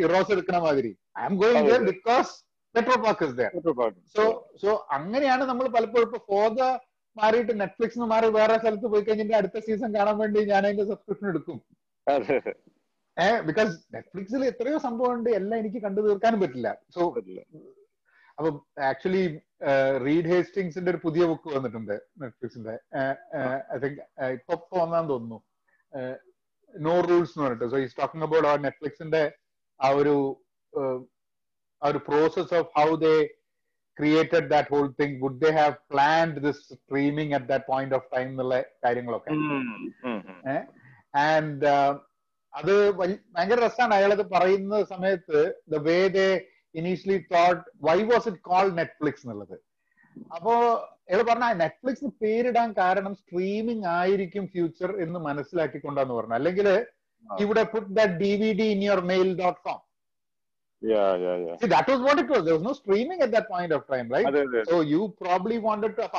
[SPEAKER 3] Eros എടുക്കണ മാതിരി. I
[SPEAKER 2] am
[SPEAKER 3] going because metro park is so so അങ്ങനെയാണ് നമ്മൾ പലപ്പോഴും ഇപ്പൊ ഫോദ മാറിയിട്ട് നെറ്റ്ഫ്ലിക്സ് മാറി വേറെ സ്ഥലത്ത് പോയി കഴിഞ്ഞിട്ട് അടുത്ത സീസൺ കാണാൻ വേണ്ടി ഞാൻ അതിന്റെ സബ്സ്ക്രിപ്ഷൻ എടുക്കും. ബിക്കോസ് നെറ്റ്ഫ്ലിക്സിൽ എത്രയോ സംഭവം ഉണ്ട് എല്ലാം എനിക്ക് കണ്ടു തീർക്കാനും പറ്റില്ല. സോ അപ്പൊ ആക്ച്വലി റീഡ് ഹേസ്റ്റിങ്സിന്റെ ഒരു പുതിയ ബുക്ക് വന്നിട്ടുണ്ട് നെറ്റ്ഫ്ലിക്സിന്റെ ഐ തിങ്ക് ഇപ്പൊ വന്നാൽ തോന്നുന്നു. നോ റൂൾസ് എന്ന് പറഞ്ഞിട്ട്. സോ ഈസ് ടോക്കിംഗ് അബൌട്ട് ആ നെറ്റ്ഫ്ലിക്സിന്റെ ആ ഒരു ആ ഒരു process of how they created that whole thing would they have planned this streaming at that point of time എന്നുള്ള കാര്യങ്ങളൊക്കെ. ആൻഡ് അത് ഭയങ്കര രസമാണ് അയാളത് പറയുന്ന സമയത്ത് the way they initially thought why was it call Netflix എന്നുള്ളത്. അപ്പോ അയാൾ പറഞ്ഞ നെറ്റ്ഫ്ലിക്സ് പേരിടാൻ കാരണം സ്ട്രീമിംഗ് ആയിരിക്കും ഫ്യൂച്ചർ എന്ന് മനസ്സിലാക്കിക്കൊണ്ടാന്ന് പറഞ്ഞു. അല്ലെങ്കിൽ ഇവിടെ put that
[SPEAKER 2] D V
[SPEAKER 3] D in your mail dot com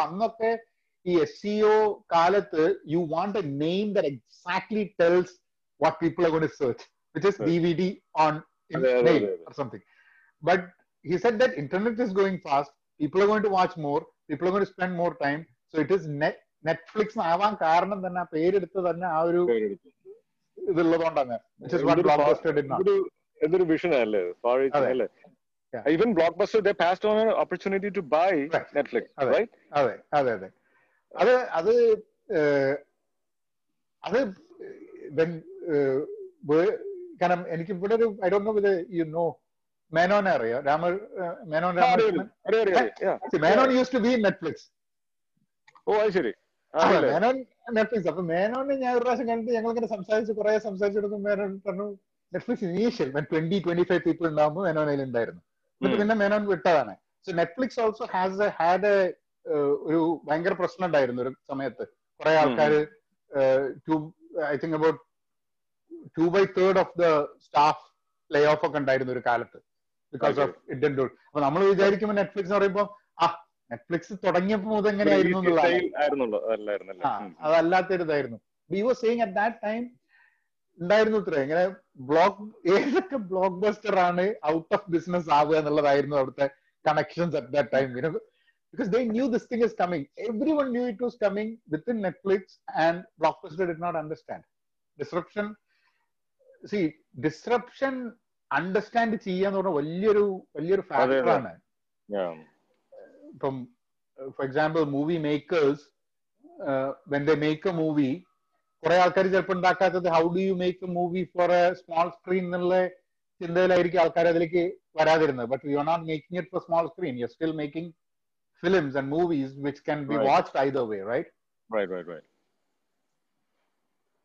[SPEAKER 3] അന്നൊക്കെ ഈ എസ് സിഒ കാലത്ത് you want a name that exactly tells What people are gonna search which is D V D on
[SPEAKER 2] അതെ, അതെ,
[SPEAKER 3] mail
[SPEAKER 2] അതെ.
[SPEAKER 3] or something but he said that internet is going fast people are going to watch more people are going to spend more time so it is net Netflix ആവാൻ കാരണം തന്നെ ആ പേരെടുത്ത് തന്നെ ആ ഒരു ഇതുള്ളതുകൊണ്ടാണ് വിച്ച് ഇസ് വാട്ട്
[SPEAKER 2] എന്തൊരു
[SPEAKER 3] block buster did not
[SPEAKER 2] എന്തൊരു എന്തൊരു വിഷൻ അല്ലേ ഫാർ ഈച്ച്
[SPEAKER 3] അതെ.
[SPEAKER 2] അല്ലേ
[SPEAKER 3] Yeah.
[SPEAKER 2] Even Blockbuster they passed on opportunity to buy
[SPEAKER 3] Right.
[SPEAKER 2] Netflix
[SPEAKER 3] അതെ.
[SPEAKER 2] റൈറ്റ്
[SPEAKER 3] അതെ അതെ അതെ അത് അത് ഏഹ്, അത് when, ഏഹ്, വേ- കാരണം എനിക്ക് ഇവിടെ ഒരു I do know with you know മേനോനെ അറിയോ? Rama Menon Ramakrishnan? Menon use to be Netflix
[SPEAKER 2] ഓ അത് ശരി?
[SPEAKER 3] മേനോൻ നെറ്റ്ഫ്ലിക്സ് അപ്പൊ മേനോനെ ഞാൻ ഒരു പ്രാവശ്യം കണ്ടിട്ട് ഞങ്ങൾ ഇങ്ങനെ സംസാരിച്ച് കുറെ സംസാരിച്ചെടുക്കും മേനോൻ പറഞ്ഞു Netflix initial twenty twenty five people ഉണ്ടാകുമ്പോൾ മേനോൻ അതിൽ ഉണ്ടായിരുന്നു. എന്നിട്ട് പിന്നെ മേനോൻ വിട്ടതാണ്. So Netflix also has had a ഒരു ഭയങ്കര പ്രശ്നം ഉണ്ടായിരുന്നു ഒരു സമയത്ത്. കുറെ ആൾക്കാർ two I think about two by third of the staff lay off ഒക്കെ ഉണ്ടായിരുന്നു ഒരു കാലത്ത്. ബിക്കോസ് ഓഫ് ഇന്ത്യൻ ടൂൾ അപ്പൊ നമ്മൾ വിചാരിക്കുമ്പോൾ നെറ്റ്ഫ്ലിക്സ് എന്ന് പറയുമ്പോൾ ആ നെറ്റ്ഫ്ലിക്സ് തുടങ്ങിയപ്പോൾ മുതൽ എങ്ങനെയായിരുന്നു. അതല്ലാത്തൊരിതായിരുന്നു. We was saying at that time ഉണ്ടായിരുന്നു ഇത്ര. ഇങ്ങനെ ബ്ലോക്ക് ഏതൊക്കെ ബ്ലോക്ക് ബസ്റ്റർ ആണ് ഔട്ട് ഓഫ് ബിസിനസ് ആവുക എന്നുള്ളതായിരുന്നു അവിടുത്തെ connections at that time because they knew this thing is coming everyone knew it was coming within Netflix and Blockbuster did not understand disruption see disruption understand ചെയ്യാന്ന് പറഞ്ഞ വലിയൊരു വലിയൊരു
[SPEAKER 2] അതെ, അതെ.
[SPEAKER 3] ഫാക്ടറാണ്
[SPEAKER 2] Yeah.
[SPEAKER 3] from uh, for example movie makers uh, when they make a movie കുറെ ആൾക്കാർ ചിലപ്പോൾ ഉണ്ടാക്കാത്തത് how do you make a movie for a small screen എന്നുള്ള ചിന്തയിലായിരിക്കും ആൾക്കാർ അതിലേക്ക് വരാതിരുന്നത് but you are not making it for small screen you still making films and movies which can be
[SPEAKER 2] Right.
[SPEAKER 3] Watched either way right
[SPEAKER 2] Right, right, right.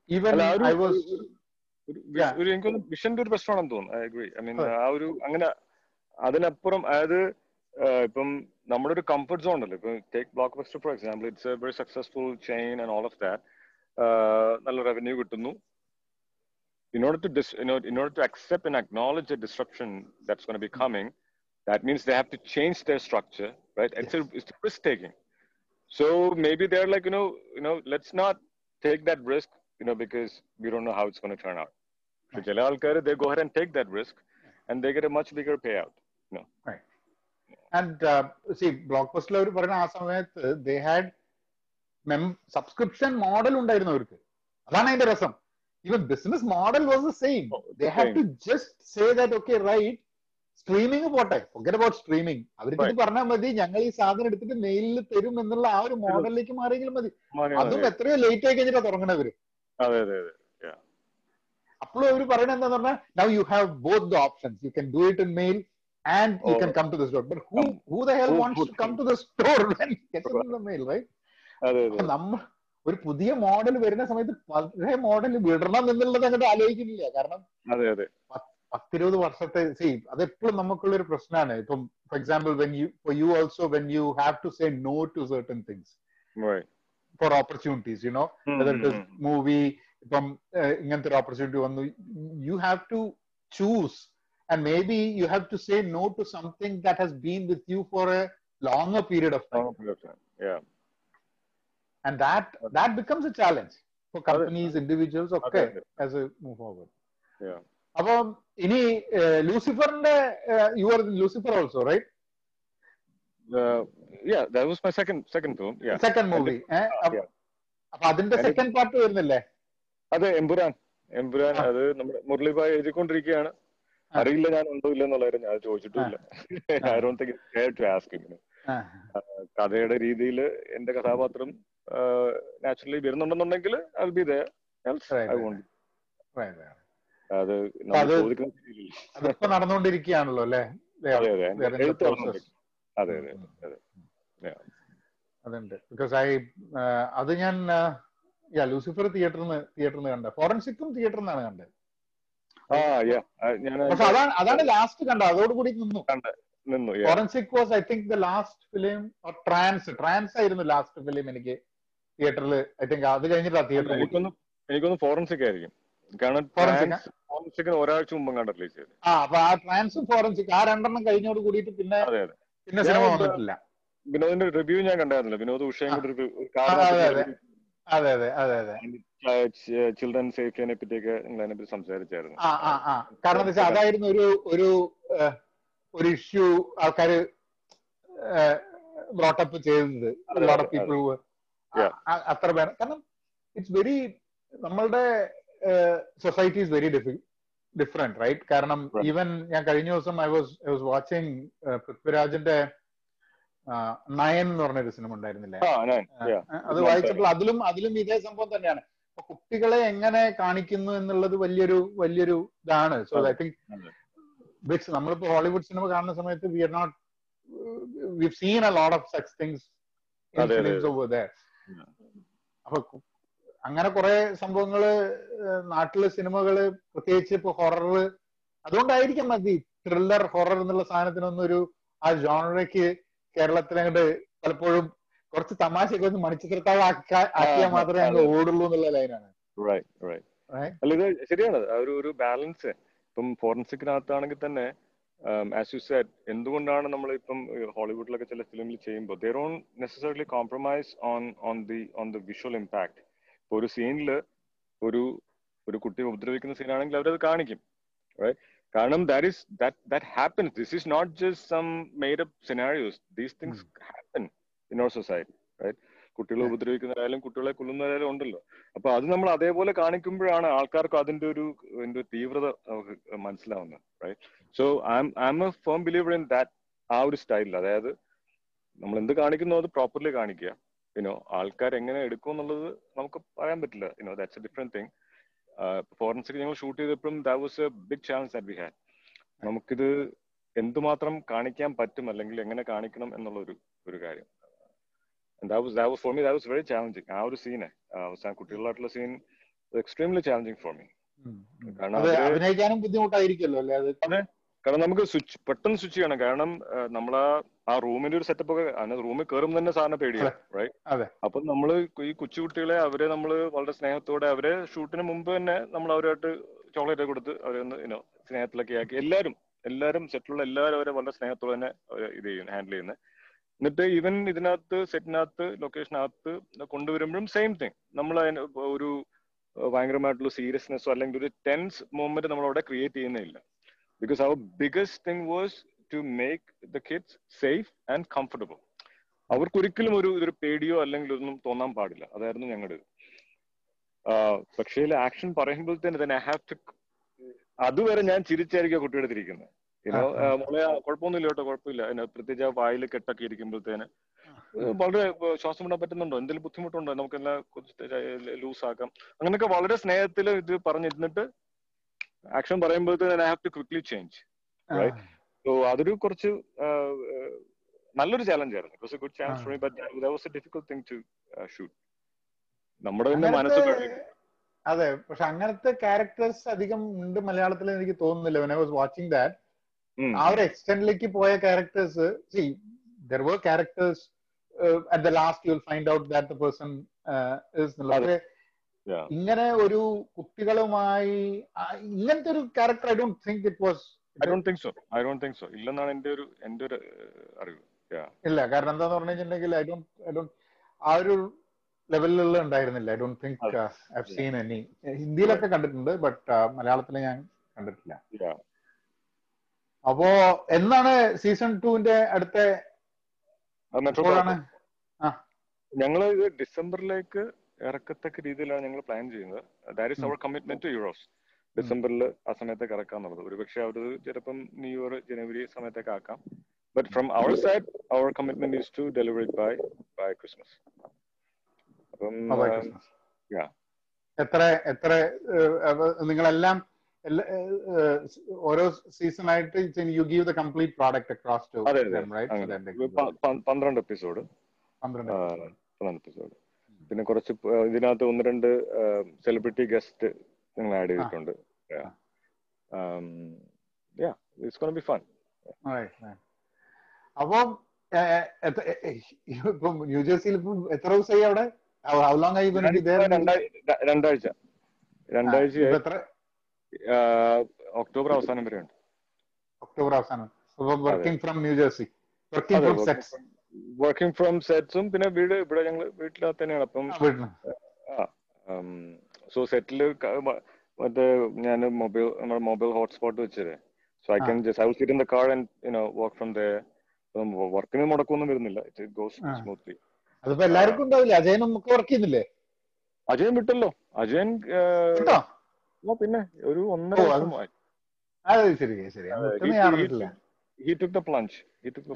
[SPEAKER 3] Even
[SPEAKER 2] അല്ല, ആ ഒരു-
[SPEAKER 3] I was
[SPEAKER 2] ഒരു
[SPEAKER 3] Yeah.
[SPEAKER 2] ഒരു എനിക്കൊന്ന് വിഷന്റെ ഒരു പ്രശ്നമാണെന്ന് തോന്നുന്നു ഐ അഗ്രി ഐ മീൻ
[SPEAKER 3] അതെ.
[SPEAKER 2] ആ ഒരു അങ്ങനെ അതിനപ്പുറം അതായത് ആ, ഇപ്പം നമ്മുടെ ഒരു കംഫർട്ട് സോൺ ഉണ്ടല്ലോ ഇപ്പം take Blockbuster for example it's a very successful chain and all of that നല്ല റവന്യൂ കിട്ടുന്നു in order to dis- you know, in order to accept and acknowledge the disruption that's going to be coming, that means they have to change their structure, right? It's a it's risk taking. So maybe they're like, you know, you know, let's not take that risk, you know, because we don't know how it's going to turn out. So ചില ആൾക്കാര്, they go ahead and take that risk, and they get a much bigger payout.
[SPEAKER 3] And see block പോസ്റ്റിൽ അവർ പറയുന്ന ആ സമയത്ത് they had subscription model ഉണ്ടായിരുന്നു അവർക്ക്. അതാണ് അതിന്റെ രസം. Even business model was the same they have to just say that okay right streaming പോട്ടെ. ഫോർഗെറ്റ് അബൌട്ട് സ്ട്രീമിംഗ് അവർക്ക് ഇത് പറഞ്ഞാൽ മതി ഞങ്ങൾ ഈ സാധനം എടുത്തിട്ട് മെയിലിൽ തരും എന്നുള്ള ആ ഒരു മോഡലിലേക്ക് മാറിയെങ്കിലും മതി. അതും എത്രയോ ലേറ്റ് ആയി കഴിഞ്ഞിട്ടാണ് തുടങ്ങണവര് അപ്പോഴും അവർ പറയുന്നത് എന്താന്ന് പറഞ്ഞാൽ now you have both the options you can do it in
[SPEAKER 2] mail
[SPEAKER 3] and you can can come to the store but who
[SPEAKER 2] who
[SPEAKER 3] the hell
[SPEAKER 2] wants
[SPEAKER 3] to come to the store when gets in the mail
[SPEAKER 2] right
[SPEAKER 3] അതെ
[SPEAKER 2] അതെ.
[SPEAKER 3] നമ്മ ഒരു പുതിയ model വരുന്ന സമയത്ത് പഴയ model വിടണം എന്നുള്ളത് അങ്ങോട്ട് ആലോചിക്കുന്നില്ല. കാരണം
[SPEAKER 2] അതെ അതെ.
[SPEAKER 3] പത്തിരുപത് വർഷത്തെ സി അത് എപ്പോഴും നമുക്കുള്ള ഒരു പ്രശ്നമാണ് ഇപ്പം for example when you for you also when you have to say no to certain
[SPEAKER 2] things.
[SPEAKER 3] For opportunities you know
[SPEAKER 2] um,
[SPEAKER 3] whether it is
[SPEAKER 2] um.
[SPEAKER 3] Movie ഇപ്പം ഏഹ്, ഇങ്ങനത്തെ ഒരു ഓപ്പർച്യൂണിറ്റി വന്നു you have to choose and maybe you have to say no to something that has been with you for a longer period of time
[SPEAKER 2] Long period of time. Yeah.
[SPEAKER 3] and that that becomes a challenge for companies individuals ഒക്കെ
[SPEAKER 2] അതെ.
[SPEAKER 3] as a move forward
[SPEAKER 2] Yeah.
[SPEAKER 3] അപ്പം ഇനി ലൂസിഫറിന്റെ you are Lucifer also right
[SPEAKER 2] Uh, yeah, that was my second second film. Yeah.
[SPEAKER 3] Second movie
[SPEAKER 2] yeah.
[SPEAKER 3] അപ്പൊ അതിന്റെ
[SPEAKER 2] And it-
[SPEAKER 3] second part വരുന്നില്ലേ
[SPEAKER 2] അതെ എമ്പുരാൻ എമ്പുരാൻ അത് നമ്മുടെ മുരളിഭായ് എഴുതിക്കൊണ്ടിരിക്കുകയാണ് അറിയില്ല ഞാൻ ഉണ്ടോ ഇല്ല എന്നുള്ള കാര്യം ഞാൻ ചോദിച്ചിട്ടില്ല I don't think to ask ഇങ്ങനെ
[SPEAKER 3] ആ,
[SPEAKER 2] കഥയുടെ രീതിയിൽ എന്റെ കഥാപാത്രം നാച്ചുറലി വരുന്നുണ്ടെന്നുണ്ടെങ്കിൽ അത്.
[SPEAKER 3] അതിപ്പോ നടന്നുകൊണ്ടിരിക്കുകയാണല്ലോ അല്ലേ അതുണ്ട് ബിക്കോസ് ഐ അത് ഞാൻ യാ ലൂസിഫർ തിയേറ്ററിൽ നിന്ന് തിയേറ്ററിൽ നിന്ന് കണ്ടത് ഫോറൻസിക്കും തിയേറ്ററിൽ നിന്നാണ് കണ്ടത് പക്ഷെ അതാണ് അതാണ് ലാസ്റ്റ് കണ്ടത്. അതോടുകൂടി നിന്നു.
[SPEAKER 2] നിന്നു
[SPEAKER 3] Forensic was I think the last film Trance Trance ആയിരുന്നു ലാസ്റ്റ് ഫിലിം എനിക്ക് തിയേറ്ററിൽ ഐ തിങ്ക് അത് കഴിഞ്ഞിട്ടാ തിയേറ്ററിൽ
[SPEAKER 2] എനിക്കൊന്ന് എനിക്കൊന്ന് ഫോറൻസിക് ആയിരിക്കും. കാരണം ഫോറൻസിക്? ഒരാഴ്ച മുമ്പ് കണ്ട റിലീസ് ചെയ്ത്
[SPEAKER 3] ആ അപ്പൊ ആ ട്രാൻസും ഫോറൻസിക് ആ രണ്ടെണ്ണം കഴിഞ്ഞോട് കൂടിയിട്ട് പിന്നെ പിന്നെ സിനിമ വന്നിട്ടില്ല.
[SPEAKER 2] വിനോദിന്റെ റിവ്യൂ ഞാൻ കണ്ടായിരുന്നില്ല. വിനോദ് ഉഷയും കൂടി
[SPEAKER 3] അതെ, അതെ. അതെ അതെ.
[SPEAKER 2] ചിൽഡ്രൻ സേഫ്റ്റിനെ പറ്റിയൊക്കെ നിങ്ങൾ അതിനെ പറ്റി സംസാരിച്ചായിരുന്നു.
[SPEAKER 3] കാരണം എന്താ വെച്ചാൽ അതായിരുന്നു ഒരു ഒരു ഒരു ഇഷ്യൂ ആൾക്കാര് ബ്രോട്ടപ്പ് ചെയ്തത്.
[SPEAKER 2] അതെ,
[SPEAKER 3] ലോട്ട് ഓഫ് പീപ്പിൾ. അത്ര വേണം കാരണം ഇറ്റ്സ് വെരി നമ്മളുടെ society is very different right കാരണം ഈവൻ ഞാൻ കഴിഞ്ഞ ദിവസം I was I was watching പൃഥ്വിരാജിന്റെ നയൻ എന്ന് പറഞ്ഞൊരു സിനിമ ഉണ്ടായിരുന്നില്ലേ. അത് വായിച്ചപ്പോൾ അതിലും അതിലും ഇതേ സംഭവം തന്നെയാണ്. കുട്ടികളെ എങ്ങനെ കാണിക്കുന്നു എന്നുള്ളത് വലിയൊരു വലിയൊരു ഇതാണ്. സോ ഐ തിങ്ക് ബിക്സ് നമ്മളിപ്പോ ഹോളിവുഡ് സിനിമ കാണുന്ന സമയത്ത് we are not we seen
[SPEAKER 2] a lot
[SPEAKER 3] of such
[SPEAKER 2] things.
[SPEAKER 3] അപ്പൊ അങ്ങനെ കുറെ സംഭവങ്ങൾ നാട്ടിലെ സിനിമകൾ പ്രത്യേകിച്ച് ഇപ്പൊ ഹൊറർ അതുകൊണ്ടായിരിക്കും മതി. ത്രില്ലർ ഹൊറർ എന്നുള്ള സാധനത്തിനൊന്നും ഒരു ആ ജോണറയ്ക്ക് കേരളത്തിലങ്ങോട്ട് പലപ്പോഴും കുറച്ച് തമാശയൊക്കെ ഒന്ന് മണിച്ചിത്രത്താഴ് ആക്കിയാൽ മാത്രമേ അങ്ങ് ഓടുള്ളൂ എന്നുള്ള ലൈനാണ്
[SPEAKER 2] Right, right.
[SPEAKER 3] Right.
[SPEAKER 2] അല്ല ഇത് ശരിയാണ് ഒരു ഒരു ബാലൻസ് ഇപ്പം ഫോറൻസിക്കിനകത്താണെങ്കിൽ തന്നെ ആസ് യു സെഡ് എന്തുകൊണ്ടാണ് നമ്മൾ ഇപ്പം ഹോളിവുഡിലൊക്കെ ചില ഫിലിമിൽ ചെയ്യുമ്പോൾ there on necessarily compromise on on the on the visual impact ഒരു സീനിൽ ഒരു ഒരു കുട്ടിയെ ഉപദ്രവിക്കുന്ന സീനാണെങ്കിൽ അവരത് കാണിക്കും right? കാരണം that is that that happens this is not just some made up scenarios these things happen in our society right കുട്ടികളെ ഉപദ്രവിക്കുന്നവരായാലും കുട്ടികളെ കൊല്ലുന്നവരായാലും ഉണ്ടല്ലോ. അപ്പൊ അത് നമ്മൾ അതേപോലെ കാണിക്കുമ്പോഴാണ് ആൾക്കാർക്ക് അതിന്റെ ഒരു അതിന്റെ തീവ്രത മനസ്സിലാവുന്നത് right so I I'm a firm believer in that ആ ഒരു സ്റ്റൈലിൽ അതായത് നമ്മൾ എന്ത് കാണിക്കുന്നു അത് പ്രോപ്പർലി കാണിക്കുക. യുനോ ആൾക്കാർ എങ്ങനെ എടുക്കും എന്നുള്ളത് നമുക്ക് പറയാൻ പറ്റില്ല. You know that's a different thing Forensic ഞങ്ങൾ ഷൂട്ട് ചെയ്തപ്പോഴും that was a big challenge that we had നമുക്കിത് എന്തുമാത്രം കാണിക്കാൻ പറ്റും അല്ലെങ്കിൽ എങ്ങനെ കാണിക്കണം എന്നുള്ള ഒരു ഒരു കാര്യം that was that was for me that was very challenging. ആ ഒരു സീന് അവസാന കുട്ടികളായിട്ടുള്ള scene extremely challenging
[SPEAKER 3] for me.
[SPEAKER 2] കാരണം
[SPEAKER 3] അഭിനയിക്കാനും ബുദ്ധിമുട്ടായിരിക്കുമല്ലോ അല്ലേ?
[SPEAKER 2] കാരണം നമുക്ക് സ്വിച്ച് പെട്ടെന്ന് സ്വിച്ച് ചെയ്യണം. കാരണം നമ്മൾ ആ റൂമിന്റെ ഒരു സെറ്റപ്പ് ഒക്കെ റൂമിൽ കയറുമ്പോൾ തന്നെ സാറിന് പേടിയാണ് റൈറ്റ്. അപ്പൊ നമ്മൾ ഈ കൊച്ചുകുട്ടികളെ അവരെ നമ്മൾ വളരെ സ്നേഹത്തോടെ അവരെ ഷൂട്ടിന് മുമ്പ് തന്നെ നമ്മൾ അവരുമായിട്ട് ചോക്ലേറ്റ് കൊടുത്ത് അവരെ ഒന്ന് ഇനോ സ്നേഹത്തിലൊക്കെ ആക്കി. എല്ലാവരും എല്ലാവരും സെറ്റിലുള്ള എല്ലാവരും അവരെ വളരെ സ്നേഹത്തോടെ തന്നെ ഇത് ചെയ്യും ഹാൻഡിൽ ചെയ്യുന്നത് എന്നിട്ട് ഈവൻ ഇതിനകത്ത് സെറ്റിനകത്ത് ലൊക്കേഷനകത്ത് കൊണ്ടുവരുമ്പോഴും സെയിം തിങ് നമ്മൾ അതിന് ഒരു ഭയങ്കരമായിട്ടുള്ള സീരിയസ്നെസ്സോ അല്ലെങ്കിൽ ഒരു ടെൻസ് മൂവ്മെന്റ് നമ്മൾ അവിടെ ക്രിയേറ്റ് ചെയ്യുന്നില്ല because our biggest thing was to make the kids safe and comfortable അവർക്കൊരിക്കലും ഒരു ഇതൊരു പേടിയോ അല്ലെങ്കിൽ ഒന്നും തോന്നാൻ പാടില്ല. അതായിരുന്നു ഞങ്ങളുടെ പക്ഷേ ആക്ഷൻ പറയുമ്പോൾ തന്നെ തന്നെ ഐ ഹാവ് ടു അതുവരെ ഞാൻ ചിരിച്ചായിരിക്കും കുട്ടിയുടെ തിരിക്കുന്നത് യുനോ മോളെ കുഴപ്പമൊന്നുമില്ല കേട്ടോ കുഴപ്പമില്ല. പ്രത്യേകിച്ച് ആ വായിൽ കെട്ടൊക്കെ ഇരിക്കുമ്പോഴത്തേന് വളരെ ശ്വാസം വിടാൻ പറ്റുന്നുണ്ടോ? എന്തെങ്കിലും ബുദ്ധിമുട്ടുണ്ടോ? നമുക്കെല്ലാം ലൂസ് ആക്കാം അങ്ങനെയൊക്കെ വളരെ സ്നേഹത്തിൽ ഇത് പറഞ്ഞിരുന്നിട്ട് ആക്ഷൻ പറയുമ്പോഴത്തേക്കും I have to quickly change so അതൊരു കുറച്ച് നല്ലൊരു ചാലഞ്ച് ആയിരുന്നു. It was a good challenge for me but that was a difficult thing to shoot നമ്മുടെ തന്നെ മനസ്സ്
[SPEAKER 3] അതെ പക്ഷെ അങ്ങനത്തെ ക്യാരക്ടേഴ്സ് അധികം ഉണ്ട് മലയാളത്തിൽ എനിക്ക് തോന്നുന്നില്ല. When I was watching that ആ ഒരു എക്സ്റ്റെൻഡിലേക്ക് പോയ characters see there were characters at the last you will find out that the person പക്ഷേ ഇങ്ങനെ ഒരു കുട്ടികളുമായി ഇങ്ങനത്തെ ഒരു character I don't think it was
[SPEAKER 2] I don't think so I don't think so ഇല്ലെന്നാണ് എന്റെ ഒരു എന്റെ ഒരു അറിവ്.
[SPEAKER 3] ഇല്ല കാരണം എന്താന്ന് പറഞ്ഞു കഴിഞ്ഞിട്ടുണ്ടെങ്കിൽ ഐ ഡോണ്ട് ഐ ഡോണ്ട് ആ ഒരു ലെവലിലുള്ള ഉണ്ടായിരുന്നില്ല. I don't think I seen any ഹിന്ദിയിലൊക്കെ കണ്ടിട്ടുണ്ട് ബട്ട് മലയാളത്തിൽ ഞാൻ കണ്ടിട്ടില്ല. അപ്പോ എന്നാണ് സീസൺ ടുവിന്റെ അടുത്ത
[SPEAKER 2] ഞങ്ങൾ ഡിസംബറിലേക്ക് ഇറക്കത്തക്ക രീതിയിലാണ് ഞങ്ങൾ പ്ലാൻ ചെയ്യുന്നത്. That is our commitment to Eros ഡിസംബറിൽ ആ സമയത്തേക്ക് ഇറക്കാന്നുള്ളത് ഒരുപക്ഷെ അവർ ചിലപ്പം ന്യൂ ഇയർ ജനുവരി സമയത്തേക്ക് ആക്കാം. But from our side our commitment is to delivery by by Christmas അപ്പം
[SPEAKER 3] എത്ര എത്ര നിങ്ങളെല്ലാം ഓരോ സീസൺ ആയിട്ട് you give the complete product across to
[SPEAKER 2] പന്ത്രണ്ട് എപ്പിസോഡ് പന്ത്രണ്ട് എപ്പിസോഡ് പിന്നെ കുറച്ച് ഇതിനകത്ത് ഒന്ന് രണ്ട് സെലിബ്രിറ്റി ഗസ്റ്റ് ഞങ്ങൾ ആഡ് ചെയ്തിട്ടുണ്ട്. ബി ഫൺ
[SPEAKER 3] അപ്പം ഇപ്പം ന്യൂജേഴ്സിയിൽ ഇപ്പം എത്ര ദിവസമായി അവിടെ?
[SPEAKER 2] രണ്ടാഴ്ച രണ്ടാഴ്ച. ഒക്ടോബർ അവസാനം വരെ ഉണ്ട്
[SPEAKER 3] ഒക്ടോബർ അവസാനം. Working from New Jersey working from
[SPEAKER 2] sets working from സെറ്റ്സും പിന്നെ വീട് ഇവിടെ ഞങ്ങൾ വീട്ടിനകത്ത് തന്നെയാണ്. അപ്പം സോ സെറ്റിൽ മറ്റേ ഞാൻ മൊബൈൽ നമ്മുടെ മൊബൈൽ ഹോട്ട്സ്പോട്ട് വെച്ചത്. So I can just I will sit in the car and you know work from the വർക്കിന് മുടക്കൊന്നും വരുന്നില്ല. ഇറ്റ് ഗോസ് സ്മൂത്ത്ലി
[SPEAKER 3] അതിപ്പോ എല്ലാവർക്കും ഉണ്ടാവില്ല? അജയൻ നമുക്ക് വർക്ക് ചെയ്യുന്നില്ലേ?
[SPEAKER 2] അജയൻ വിട്ടല്ലോ. അജയൻ പിന്നെ ഒരു ഒന്നര വർഷമായി
[SPEAKER 3] ശരി ശരി
[SPEAKER 2] he took the plunge he took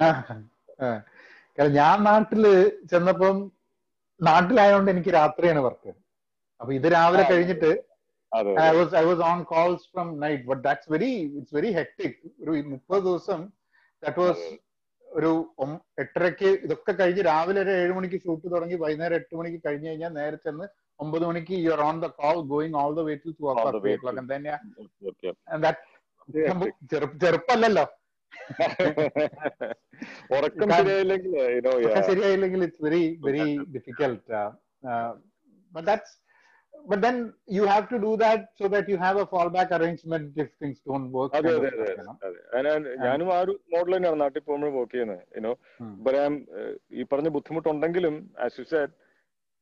[SPEAKER 3] ഞാൻ നാട്ടിൽ ചെന്നപ്പം നാട്ടിലായതുകൊണ്ട് എനിക്ക് രാത്രിയാണ് വർക്ക് അപ്പൊ ഇത് രാവിലെ കഴിഞ്ഞിട്ട് I was I was on calls from night but that's very it's very hectic ഒരു മുപ്പത് ദിവസം ദാറ്റ് വാസ് ഒരു എട്ടരക്ക് ഇതൊക്കെ കഴിഞ്ഞ് രാവിലെ ഒരു ഏഴ് മണിക്ക് ഷൂട്ട് തുടങ്ങി വൈകുന്നേരം എട്ട് മണിക്ക് കഴിഞ്ഞ് കഴിഞ്ഞാൽ നേരെ ചെന്ന് ഒമ്പത് മണിക്ക് you are on the call going all the way to ചെറുപ്പല്ലല്ലോ.
[SPEAKER 2] ഉറക്കം ശരിയായില്ലെങ്കിൽ
[SPEAKER 3] ശരിയായില്ലെങ്കിൽ it's very very difficult but that's but then you have to do that so that you have a fallback arrangement if things don't work.
[SPEAKER 2] അതെ അതെ അതെ ഞാനും ആ ഒരു model തന്നെയാണ് നാട്ടിൽ പോകുമ്പോൾ വർക്ക് ചെയ്യുന്നത് യുനോ പറയാൻ ഈ പറഞ്ഞ ബുദ്ധിമുട്ടുണ്ടെങ്കിലും ആസ് യു സെഡ്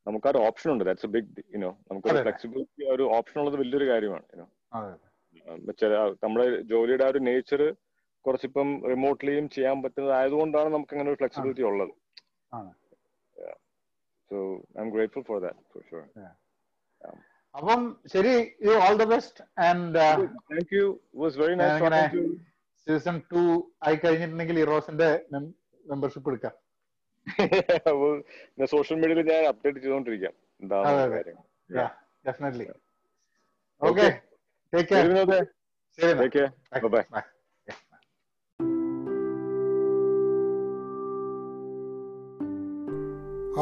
[SPEAKER 2] നമുക്ക് ആ ഒരു ഓപ്ഷൻ ഉണ്ട്. That's a big you know നമുക്ക് ഫ്ലെക്സിബിലിറ്റി ഒരു ഓപ്ഷൻ ഉള്ളത് വലിയൊരു കാര്യമാണ് യുനോ ചില നമ്മുടെ ജോലിയുടെ ആ ഒരു നേച്ചർ കുറച്ചിപ്പം റിമോട്ട്ലിയും ചെയ്യാൻ പറ്റുന്നത് ആയതുകൊണ്ടാണ് നമുക്ക് അങ്ങനെ ഒരു ഫ്ലെക്സിബിലിറ്റി ഉള്ളത്. So I'm grateful for that for sure
[SPEAKER 3] അപ്പം ശരി you all the best and
[SPEAKER 2] thank you was very nice
[SPEAKER 3] season 2 ആയി കഴിഞ്ഞിട്ടുണ്ടെങ്കിൽ ഇറോസിന്റെ മെമ്പർഷിപ്പ് എടുക്കാം.
[SPEAKER 2] സോഷ്യൽ മീഡിയയിൽ ഞാൻ അപ്ഡേറ്റ് ചെയ്തുകൊണ്ടിരിക്കാം. ചെയ്തോണ്ടിരിക്കാം
[SPEAKER 3] ഡെഫിനറ്റ്ലി ഓക്കെ ടേക്ക് കെയർ
[SPEAKER 2] ശരി ബൈ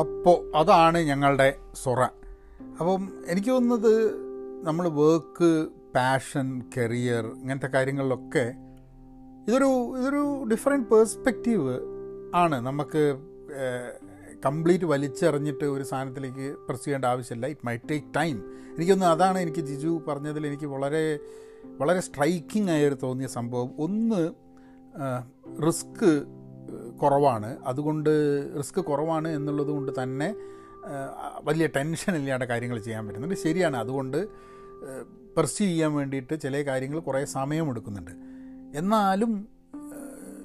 [SPEAKER 1] അപ്പോൾ അതാണ് ഞങ്ങളുടെ സൊറ. അപ്പം എനിക്ക് തോന്നുന്നത് നമ്മൾ വർക്ക് പാഷൻ കരിയർ ഇങ്ങനത്തെ കാര്യങ്ങളിലൊക്കെ ഇതൊരു ഇതൊരു ഡിഫറെന്റ് പേഴ്സ്പെക്റ്റീവ് ആണ്. നമുക്ക് കംപ്ലീറ്റ് വലിച്ചെറിഞ്ഞിട്ട് ഒരു സാധനത്തിലേക്ക് പ്രസ് ചെയ്യേണ്ട ആവശ്യമില്ല. ഇറ്റ് മൈ ടേക്ക് ടൈം എനിക്കൊന്ന് അതാണ് എനിക്ക് ജിജു പറഞ്ഞതിൽ എനിക്ക് വളരെ വളരെ സ്ട്രൈക്കിംഗ് ആയൊരു തോന്നിയ സംഭവം. ഒന്ന് റിസ്ക് കുറവാണ്. അതുകൊണ്ട് റിസ്ക് കുറവാണ് എന്നുള്ളത് കൊണ്ട് തന്നെ വലിയ ടെൻഷൻ ഇല്ലാണ്ട് കാര്യങ്ങൾ ചെയ്യാൻ പറ്റുന്നുണ്ട്. ശരിയാണ്. അതുകൊണ്ട് പെർസ്യൂ ചെയ്യാൻ വേണ്ടിയിട്ട് ചില കാര്യങ്ങൾ കുറേ സമയമെടുക്കുന്നുണ്ട്. എന്നാലും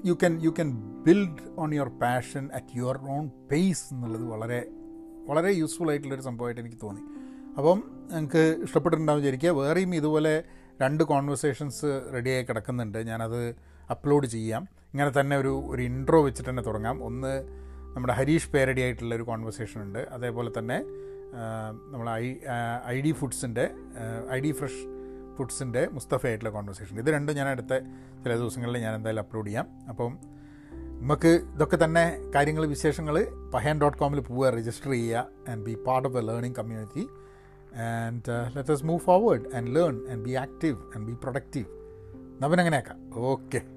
[SPEAKER 1] you can you can build on your passion at your own pace എന്നുള്ളത് വളരെ വളരെ യൂസ്ഫുൾ ആയിട്ടുള്ളൊരു സംഭവമായിട്ട് എനിക്ക് തോന്നി. അപ്പം നിങ്ങൾക്ക് ഇഷ്ടപ്പെട്ടിട്ടുണ്ടാവും വിചാരിക്കുക. വേറെയും ഇതുപോലെ രണ്ട് കോൺവെർസേഷൻസ് റെഡിയായി കിടക്കുന്നുണ്ട്. ഞാനത് അപ്ലോഡ് ചെയ്യാം. ഇങ്ങനെ തന്നെ ഒരു ഒരു ഇൻട്രോ വെച്ചിട്ട് തന്നെ തുടങ്ങാം. ഒന്ന് നമ്മുടെ ഹരീഷ് പേരടി ആയിട്ടുള്ള ഒരു കോൺവെർസേഷൻ ഉണ്ട്. അതേപോലെ തന്നെ നമ്മൾ ഐ ഐ ഡി ഫുഡ്സിന്റെ ഐ ഡി ഫ്രഷ് ഫുഡ്സിന്റെ മുസ്തഫ ആയിട്ടുള്ള കോൺവെർസേഷൻ ഇത് രണ്ടും ഞാൻ അടുത്ത ചില ദിവസങ്ങളിൽ ഞാൻ എന്തായാലും അപ്ലോഡ് ചെയ്യാം. അപ്പം നമുക്ക് ഇതൊക്കെ തന്നെ കാര്യങ്ങൾ വിശേഷങ്ങൾ പഹയൻ ഡോട്ട് കോമിൽ പോവുക രജിസ്റ്റർ ചെയ്യുക and be part of a learning community and let us move forward and learn and be active and be productive നവൻ അങ്ങനെയാക്കാം. ഓക്കെ